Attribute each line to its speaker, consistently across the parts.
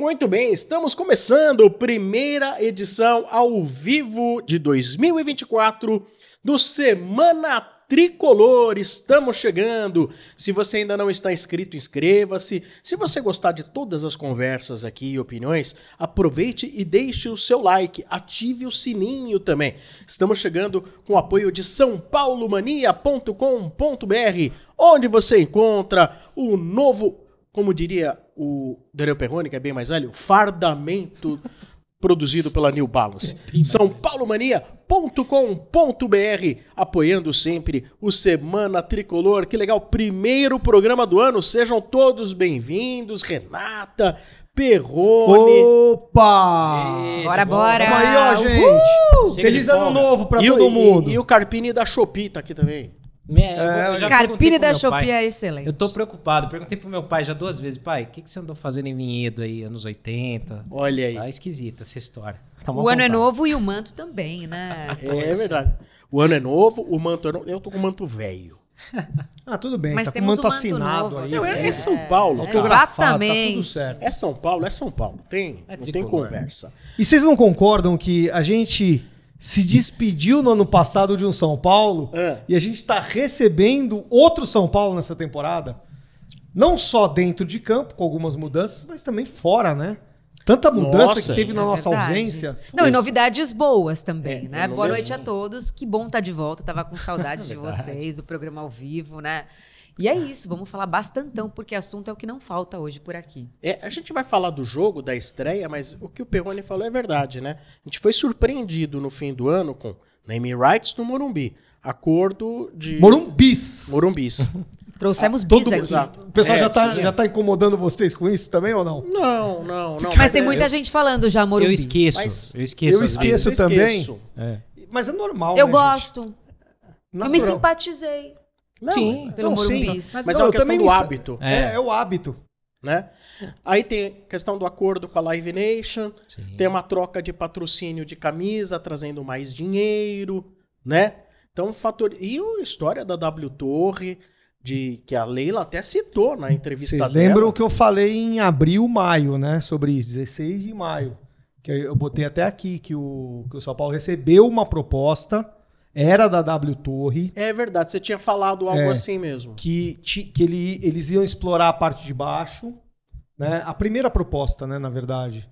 Speaker 1: Muito bem, estamos começando a primeira edição ao vivo de 2024 do Semana Tricolor. Estamos chegando. Se você ainda não está inscrito, inscreva-se. Se você gostar de todas as conversas aqui e opiniões, aproveite e deixe o seu like. Ative o sininho também. Estamos chegando com o apoio de sãopaulomania.com.br, onde você encontra o novo como diria o Daniel Perrone, que é bem mais velho, fardamento produzido pela New Balance. São paulomania.com.br, apoiando sempre o Semana Tricolor. Que legal, primeiro programa do ano. Sejam todos bem-vindos, Renata, Perrone.
Speaker 2: Opa!
Speaker 3: E... Bora, bora!
Speaker 2: Vamos aí, ó, gente! Feliz ano novo pra
Speaker 1: e
Speaker 2: todo
Speaker 1: o,
Speaker 2: mundo!
Speaker 1: E, e, o Carpini da Shopee tá aqui também.
Speaker 3: É, Carpini da Shopee é excelente.
Speaker 4: Eu tô preocupado. Perguntei pro meu pai já duas vezes, pai, o que, que você andou fazendo em vinhedo aí, anos 80?
Speaker 1: Olha aí.
Speaker 4: Tá esquisita essa história. Tá
Speaker 3: o ano é novo e o manto também, né?
Speaker 1: É, é verdade. O ano é novo, o manto é novo. Eu tô com o manto velho.
Speaker 2: ah, tudo bem.
Speaker 3: Mas
Speaker 2: tá
Speaker 3: temos
Speaker 2: com o manto
Speaker 3: um manto
Speaker 2: assinado
Speaker 3: novo,
Speaker 2: aí.
Speaker 1: Não, é, é São Paulo.
Speaker 3: É,
Speaker 1: cara.
Speaker 3: exatamente.
Speaker 2: Tá tudo certo.
Speaker 1: É São Paulo, é São Paulo. Tem,
Speaker 4: É
Speaker 1: não tem conversa.
Speaker 2: E vocês não concordam que a gente se despediu no ano passado de um São Paulo
Speaker 1: É.
Speaker 2: e a gente tá recebendo outro São Paulo nessa temporada? Não só dentro de campo, com algumas mudanças, mas também fora, né? Tanta mudança
Speaker 1: Nossa,
Speaker 2: que teve na
Speaker 3: É
Speaker 2: nossa
Speaker 3: verdade.
Speaker 2: ausência.
Speaker 3: Não, e novidades boas também,
Speaker 1: É,
Speaker 3: né? Boa noite a todos. Que bom estar de volta. Tava com saudade de vocês, do programa ao vivo, né? E é isso, vamos falar bastantão, porque assunto é o que não falta hoje por aqui.
Speaker 1: É, a gente vai falar do jogo, da estreia, mas o que o Perrone falou é verdade, né? A gente foi surpreendido no fim do ano com name rights no Morumbi. Acordo de...
Speaker 2: Morumbis.
Speaker 1: Morumbis.
Speaker 3: Trouxemos
Speaker 2: Todo
Speaker 3: bis aqui.
Speaker 1: exato.
Speaker 2: O pessoal
Speaker 1: É,
Speaker 2: já, tá,
Speaker 1: tinha-
Speaker 2: já tá incomodando vocês com isso também ou não?
Speaker 1: Não, não, não.
Speaker 3: Mas tem
Speaker 1: é-
Speaker 3: muita gente falando já, Morumbi.
Speaker 4: Eu esqueço.
Speaker 1: Mas-
Speaker 4: eu esqueço.
Speaker 2: Eu esqueço
Speaker 4: vezes.
Speaker 1: eu
Speaker 2: também.
Speaker 1: esqueço.
Speaker 4: É.
Speaker 2: Mas é normal,
Speaker 3: Eu
Speaker 2: né,
Speaker 3: gosto.
Speaker 2: gente?
Speaker 3: Eu me
Speaker 2: Natural.
Speaker 3: simpatizei
Speaker 1: Não,
Speaker 4: Sim.
Speaker 1: é-
Speaker 3: pelo
Speaker 2: Não, sim,
Speaker 3: Morumbis.
Speaker 1: Mas
Speaker 2: Não,
Speaker 1: é uma questão do hábito,
Speaker 2: É,
Speaker 4: É.
Speaker 2: é o hábito.
Speaker 1: né? Aí tem questão do acordo com a Live Nation,
Speaker 4: Sim.
Speaker 1: tem uma troca de patrocínio de camisa, trazendo mais dinheiro, né? Então, fator... E a história da W Torre, de que a Leila até citou na entrevista
Speaker 2: Vocês
Speaker 1: dela.
Speaker 2: lembram que eu falei em abril, maio, né? Sobre isso, 16 de maio. Que eu botei até aqui que o, que o São Paulo recebeu uma proposta, era da W Torre,
Speaker 1: É verdade, você tinha falado algo
Speaker 2: É.
Speaker 1: assim mesmo.
Speaker 2: que, que ele- eles iam explorar a parte de baixo, né? A primeira proposta, né, na verdade.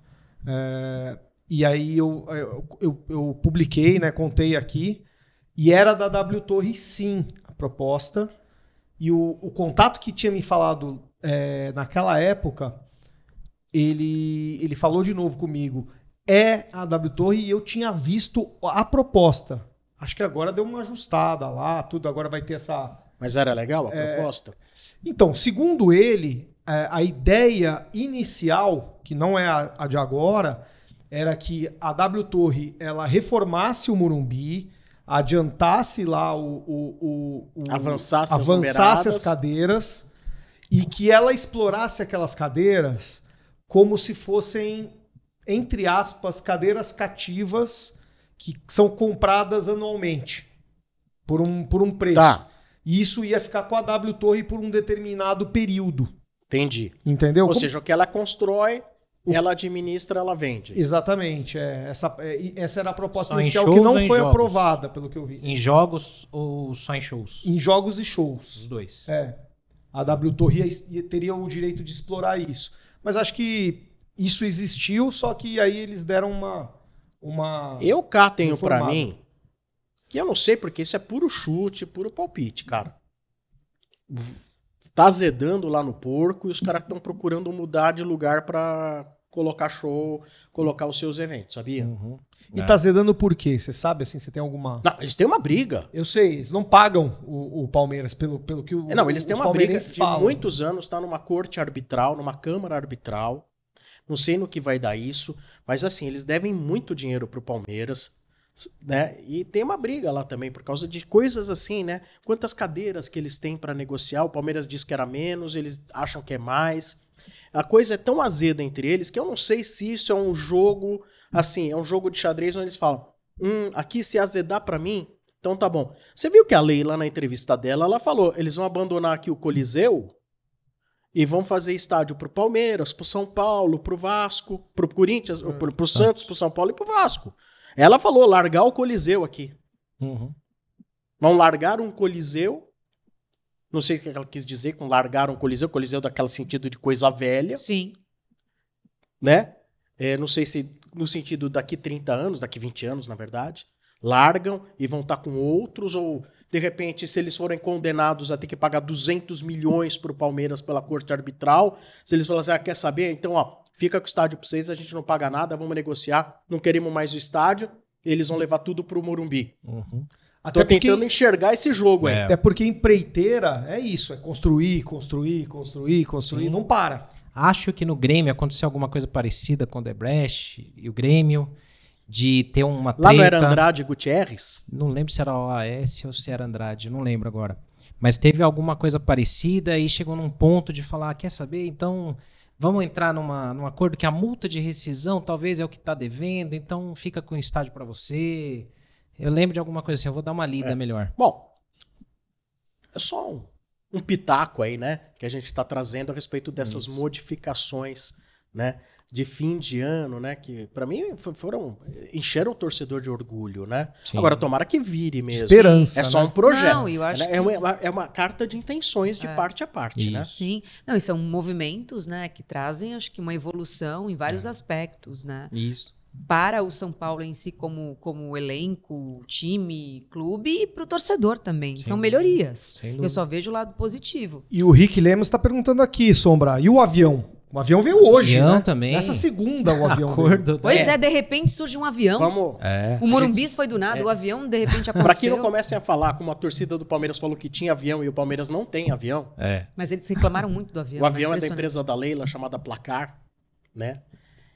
Speaker 2: É, e aí eu, eu, eu- eu publiquei, né? Contei aqui. E era da W Torre, sim, a proposta. E o, o contato que tinha me falado é, naquela época, ele, ele falou de novo comigo. É a W Torre e eu tinha visto a proposta. Acho que agora deu uma ajustada lá, tudo. Agora vai ter essa,
Speaker 1: Mas era legal a
Speaker 2: É.
Speaker 1: proposta?
Speaker 2: então, segundo ele, é, a ideia inicial, que não é a, de agora, era que a W Torre ela reformasse o Morumbi, adiantasse lá o, o- o- o-
Speaker 1: Avançasse as
Speaker 2: avançasse as cadeiras e que ela explorasse aquelas cadeiras como se fossem entre aspas cadeiras cativas que são compradas anualmente por um, por um preço.
Speaker 1: Tá,
Speaker 2: E isso ia ficar com a W Torre por um determinado período.
Speaker 1: entendi.
Speaker 2: Entendeu?
Speaker 1: Ou
Speaker 2: Como-
Speaker 1: seja, o que ela constrói, ela administra, ela vende.
Speaker 2: Exatamente. é, essa, é, essa era a proposta
Speaker 4: Só
Speaker 2: inicial que não foi
Speaker 4: jogos?
Speaker 2: aprovada, pelo que eu vi.
Speaker 4: Em jogos ou só em shows?
Speaker 2: Em jogos e shows.
Speaker 4: Os dois.
Speaker 2: É. A W Torre ia- ia- teria o direito de explorar isso. Mas acho que isso existiu, só que aí eles deram uma. Uma...
Speaker 1: Eu cá tenho pra
Speaker 2: Informado.
Speaker 1: mim, que eu não sei porque isso é puro chute, puro palpite, cara. Tá azedando lá no porco e os caras estão procurando mudar de lugar pra colocar show, colocar os seus eventos, sabia?
Speaker 4: Uhum.
Speaker 2: E
Speaker 4: É.
Speaker 2: tá zedando por quê? Você sabe assim? Você tem alguma.
Speaker 1: Não, eles têm uma briga.
Speaker 2: Eu sei, eles não pagam o, o Palmeiras pelo, pelo que o.
Speaker 1: É, Não, eles têm uma briga de
Speaker 2: falam.
Speaker 1: muitos anos, tá numa corte arbitral, numa câmara arbitral. Não sei no que vai dar isso, mas assim, eles devem muito dinheiro pro Palmeiras, né? E tem uma briga lá também por causa de coisas assim, né? Quantas cadeiras que eles têm para negociar? O Palmeiras diz que era menos, eles acham que é mais. A coisa é tão azeda entre eles que eu não sei se isso é um jogo, assim, é um jogo de xadrez onde eles falam: "Hum, aqui se azedar para mim, então tá bom". Você viu que a Leila na entrevista dela, ela falou: "Eles vão abandonar aqui o Coliseu e vão fazer estádio pro Palmeiras, pro São Paulo, pro Vasco, pro Corinthians, pro, pro Santos, pro São Paulo e pro Vasco. Ela falou largar o Coliseu aqui.
Speaker 4: Uhum.
Speaker 1: Vão largar um Coliseu. Não sei o que ela quis dizer com largar um Coliseu, Coliseu daquele sentido de coisa velha,
Speaker 3: Sim.
Speaker 1: né? É, não sei se no sentido daqui 30 anos, daqui 20 anos, na verdade. Largam e vão estar com outros, ou de repente, se eles forem condenados a ter que pagar 200 milhões pro Palmeiras pela corte arbitral, se eles falarem assim, ah, quer saber? Então, ó, fica com o estádio pra vocês, a gente não paga nada, vamos negociar, não queremos mais o estádio, eles vão levar tudo pro Morumbi.
Speaker 4: Uhum.
Speaker 1: Tô
Speaker 2: Até porque,
Speaker 1: tentando enxergar esse jogo.
Speaker 4: É.
Speaker 2: até porque empreiteira é isso, é construir, construir, construir, construir,
Speaker 4: Sim.
Speaker 2: não para.
Speaker 4: Acho que no Grêmio aconteceu alguma coisa parecida com o Debrecht e o Grêmio, de ter uma treta.
Speaker 1: Lá não era Andrade Gutierrez?
Speaker 4: Não lembro se era o AS ou se era Andrade, não lembro agora. Mas teve alguma coisa parecida e chegou num ponto de falar, quer saber? Então vamos entrar numa, num acordo que a multa de rescisão talvez é o que está devendo, então fica com o estádio para você. Eu lembro de alguma coisa assim, eu vou dar uma lida
Speaker 1: É.
Speaker 4: melhor.
Speaker 1: Bom, é só um, um pitaco aí, né? Que a gente está trazendo a respeito dessas
Speaker 4: Isso.
Speaker 1: modificações, né? De fim de ano, né? Que para mim fo- foram. encheram o torcedor de orgulho, né?
Speaker 4: Sim.
Speaker 1: Agora, tomara que vire mesmo.
Speaker 2: Esperança.
Speaker 1: É só
Speaker 2: né?
Speaker 1: um projeto.
Speaker 3: Não, eu acho
Speaker 1: é,
Speaker 3: que-
Speaker 1: uma, é uma carta de intenções de
Speaker 3: É.
Speaker 1: parte a parte, né?
Speaker 4: Isso.
Speaker 3: Sim. Não, e são movimentos, né, que trazem, acho que, uma evolução em vários
Speaker 1: É.
Speaker 3: aspectos, né?
Speaker 4: Isso.
Speaker 3: Para o São Paulo em si, como, como elenco, time, clube, e para o torcedor também.
Speaker 4: Sem
Speaker 3: São melhorias.
Speaker 4: Sem
Speaker 3: Eu só vejo o lado positivo.
Speaker 2: E o Rick Lemos está perguntando aqui, Sombra, e o avião? O avião veio hoje,
Speaker 4: Avião
Speaker 2: né?
Speaker 4: também.
Speaker 2: Nessa segunda o avião veio.
Speaker 4: Acordo.
Speaker 3: Pois
Speaker 1: É.
Speaker 3: é, de repente surge um avião.
Speaker 1: Vamos.
Speaker 4: É.
Speaker 3: O Morumbis foi do nada, o avião de repente
Speaker 1: Para que
Speaker 3: aconteceu.
Speaker 1: não comecem a falar como a torcida do Palmeiras falou que tinha avião e o Palmeiras não tem avião.
Speaker 4: É.
Speaker 3: Mas eles reclamaram muito do avião.
Speaker 1: O avião
Speaker 3: né?
Speaker 1: é da empresa da Leila chamada Placar, né?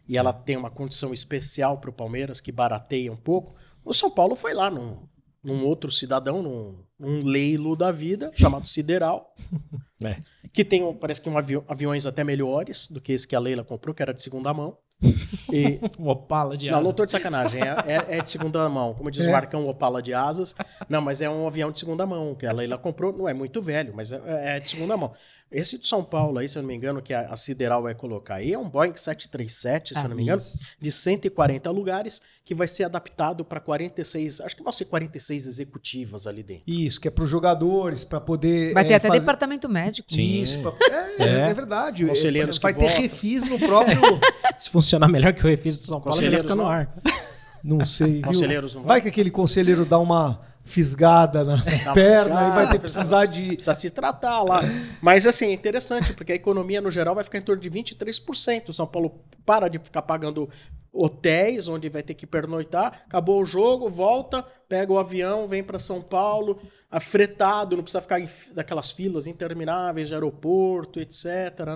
Speaker 1: E ela tem uma condição especial para o Palmeiras que barateia um pouco. O São Paulo foi lá num, num outro cidadão, num, num leilo da vida chamado Sideral,
Speaker 4: É.
Speaker 1: que tem, um- parece que um avi- aviões até melhores do que esse que a Leila comprou, que era de segunda mão. E,
Speaker 4: O Opala de
Speaker 1: não,
Speaker 4: asa.
Speaker 1: não tô de sacanagem, é, é- é de segunda mão. Como diz
Speaker 2: É.
Speaker 1: o Marcão, Opala de asas. Não, mas é um avião de segunda mão, que a Leila comprou. Não é muito velho, mas é, é de segunda mão. Esse de São Paulo aí, se eu não me engano, que a, a Sideral vai colocar aí, é um Boeing 737, se eu não me engano, de 140 lugares, que vai ser adaptado para 46, acho que vão ser 46 executivas ali dentro.
Speaker 2: Isso, que é para os jogadores, para poder.
Speaker 3: Vai ter
Speaker 2: é,
Speaker 3: até
Speaker 2: fazer-
Speaker 3: departamento médico.
Speaker 4: Sim.
Speaker 2: Isso, pra- é,
Speaker 4: É.
Speaker 2: é verdade.
Speaker 1: Conselheiros
Speaker 2: vai
Speaker 1: que
Speaker 2: ter
Speaker 1: votam.
Speaker 2: refis no próprio.
Speaker 4: Se funcionar melhor que o refis do São Paulo, ele vai
Speaker 1: Conselheiros
Speaker 4: ficar no ar.
Speaker 2: Não sei, viu?
Speaker 1: Conselheiros não
Speaker 2: Vai que aquele conselheiro dá uma fisgada na perna
Speaker 1: fisgada,
Speaker 2: e vai ter que precisar de.
Speaker 1: Precisa se tratar lá. Mas assim, é interessante, porque a economia no geral vai ficar em torno de 23%. O São Paulo para de ficar pagando hotéis, onde vai ter que pernoitar. Acabou o jogo, volta, pega o avião, vem para São Paulo, afretado, não precisa ficar em daquelas filas intermináveis de aeroporto, etc.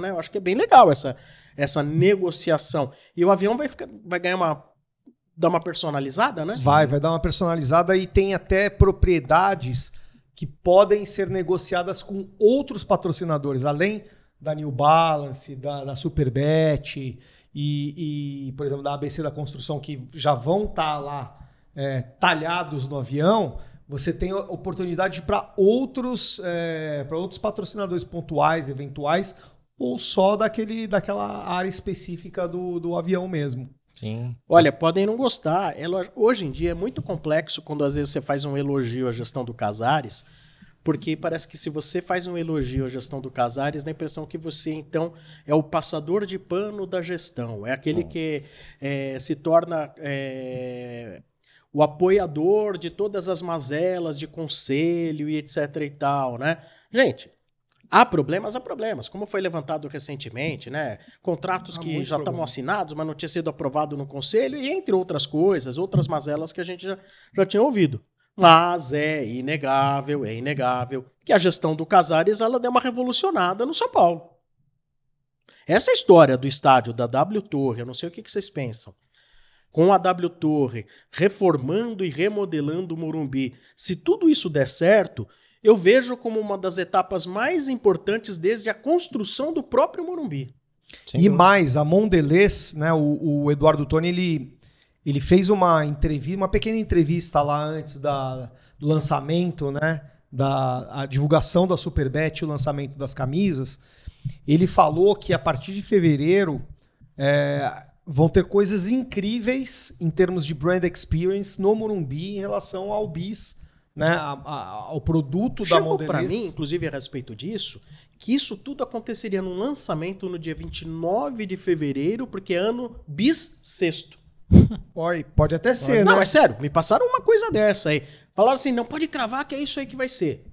Speaker 1: Né? Eu acho que é bem legal essa, essa negociação. E o avião vai, ficar, vai ganhar uma. Dar uma personalizada, né?
Speaker 2: Vai, vai dar uma personalizada e tem até propriedades que podem ser negociadas com outros patrocinadores, além da New Balance, da, da Superbet e, e, por exemplo, da ABC da Construção, que já vão estar lá é, talhados no avião. Você tem oportunidade para outros, é, para outros patrocinadores pontuais, eventuais, ou só daquele, daquela área específica do, do avião mesmo.
Speaker 4: Sim.
Speaker 1: Olha, podem não gostar. É Hoje em dia é muito complexo quando às vezes você faz um elogio à gestão do Casares, porque parece que se você faz um elogio à gestão do Casares, dá a impressão que você então é o passador de pano da gestão, é aquele que é, se torna é, o apoiador de todas as mazelas de conselho e etc e tal, né? Gente, Há problemas, há problemas. Como foi levantado recentemente, né? Contratos
Speaker 2: Há
Speaker 1: que já estavam
Speaker 2: problema.
Speaker 1: assinados, mas não tinha sido aprovado no conselho, e entre outras coisas, outras mazelas que a gente já, já tinha ouvido. Mas é inegável, é inegável que a gestão do Casares ela deu uma revolucionada no São Paulo. Essa história do estádio da W Torre, eu não sei o que que vocês pensam. Com a W Torre reformando e remodelando o Morumbi, se tudo isso der certo, eu vejo como uma das etapas mais importantes desde a construção do próprio Morumbi.
Speaker 4: Sem
Speaker 2: e
Speaker 4: dúvida.
Speaker 2: mais, a Mondelez, né, o, o Eduardo Toni, ele, ele fez uma entrevista, uma pequena entrevista lá antes da, do lançamento, né, da a divulgação da Superbet e o lançamento das camisas, ele falou que a partir de fevereiro é, vão ter coisas incríveis em termos de brand experience no Morumbi em relação ao bis, né, a- a- ao produto da
Speaker 1: Chegou pra
Speaker 2: Mondelez.
Speaker 1: mim, inclusive a respeito disso, que isso tudo aconteceria num lançamento no dia 29 de fevereiro, porque é ano bissexto.
Speaker 2: Oi, pode até ser,
Speaker 1: não,
Speaker 2: né?
Speaker 1: é sério, me passaram uma coisa dessa aí. Falaram assim, não pode cravar que é isso aí que vai ser.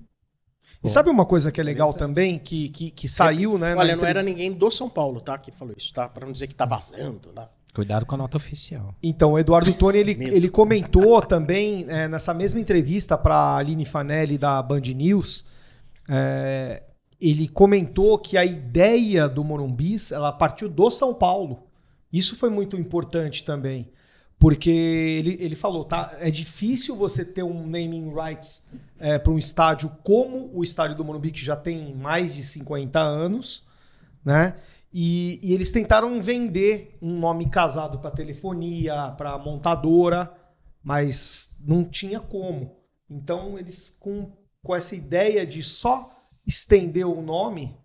Speaker 2: E sabe uma coisa que é legal também, que, que, que saiu, né? na
Speaker 1: Olha, não
Speaker 2: entre-
Speaker 1: era ninguém do São Paulo, tá? Que falou isso, tá? Pra não dizer que tá vazando, tá?
Speaker 4: Cuidado com a nota oficial.
Speaker 2: Então, o Eduardo Toni, ele, ele comentou também, é, nessa mesma entrevista para a Aline Fanelli da Band News, é, ele comentou que a ideia do Morumbis, ela partiu do São Paulo. Isso foi muito importante também. Porque ele, ele falou, tá? É difícil você ter um naming rights para um estádio como o estádio do Morumbi, que já tem mais de 50 anos, né? E, e eles tentaram vender um nome casado para telefonia, para montadora, mas não tinha como. Então eles com, com essa ideia de só estender o nome,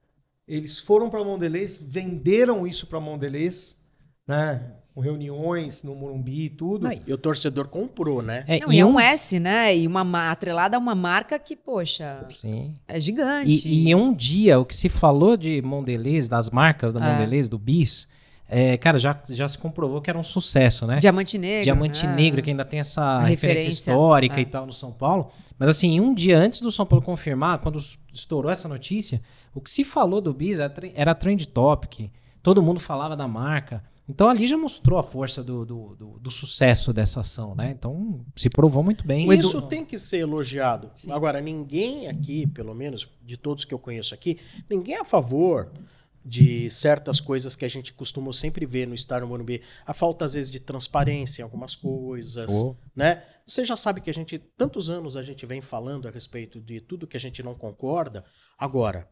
Speaker 2: eles foram para Mondelez, venderam isso para Mondelez, né? Com reuniões no Morumbi e tudo.
Speaker 4: Não,
Speaker 1: E o torcedor comprou, né?
Speaker 4: É,
Speaker 3: Não,
Speaker 4: e
Speaker 3: é
Speaker 4: um-
Speaker 3: um S, né? E uma ma- atrelada a uma marca que, poxa,
Speaker 4: Sim.
Speaker 3: é gigante.
Speaker 4: E, e um dia, o que se falou de Mondelez, das marcas da
Speaker 3: É.
Speaker 4: Mondelez, do Bis, é, cara, já, já se comprovou que era um sucesso, né?
Speaker 3: Diamante Negro.
Speaker 4: Diamante
Speaker 3: né?
Speaker 4: Negro, que ainda tem essa referência,
Speaker 3: referência,
Speaker 4: histórica
Speaker 3: é.
Speaker 4: e tal no São Paulo. Mas assim, um dia antes do São Paulo confirmar, quando estourou essa notícia, o que se falou do Bis era, era trend topic. Todo mundo falava da marca. Então ali já mostrou a força do, do, do- do sucesso dessa ação, né? Então se provou muito bem.
Speaker 1: Isso tem que ser elogiado. Agora, ninguém aqui, pelo menos de todos que eu conheço aqui, ninguém é a favor de certas coisas que a gente costuma sempre ver no Estádio Morumbi. A falta, às vezes, de transparência em algumas coisas,
Speaker 4: Oh.
Speaker 1: né? Você já sabe que a gente, tantos anos a gente vem falando a respeito de tudo que a gente não concorda. Agora,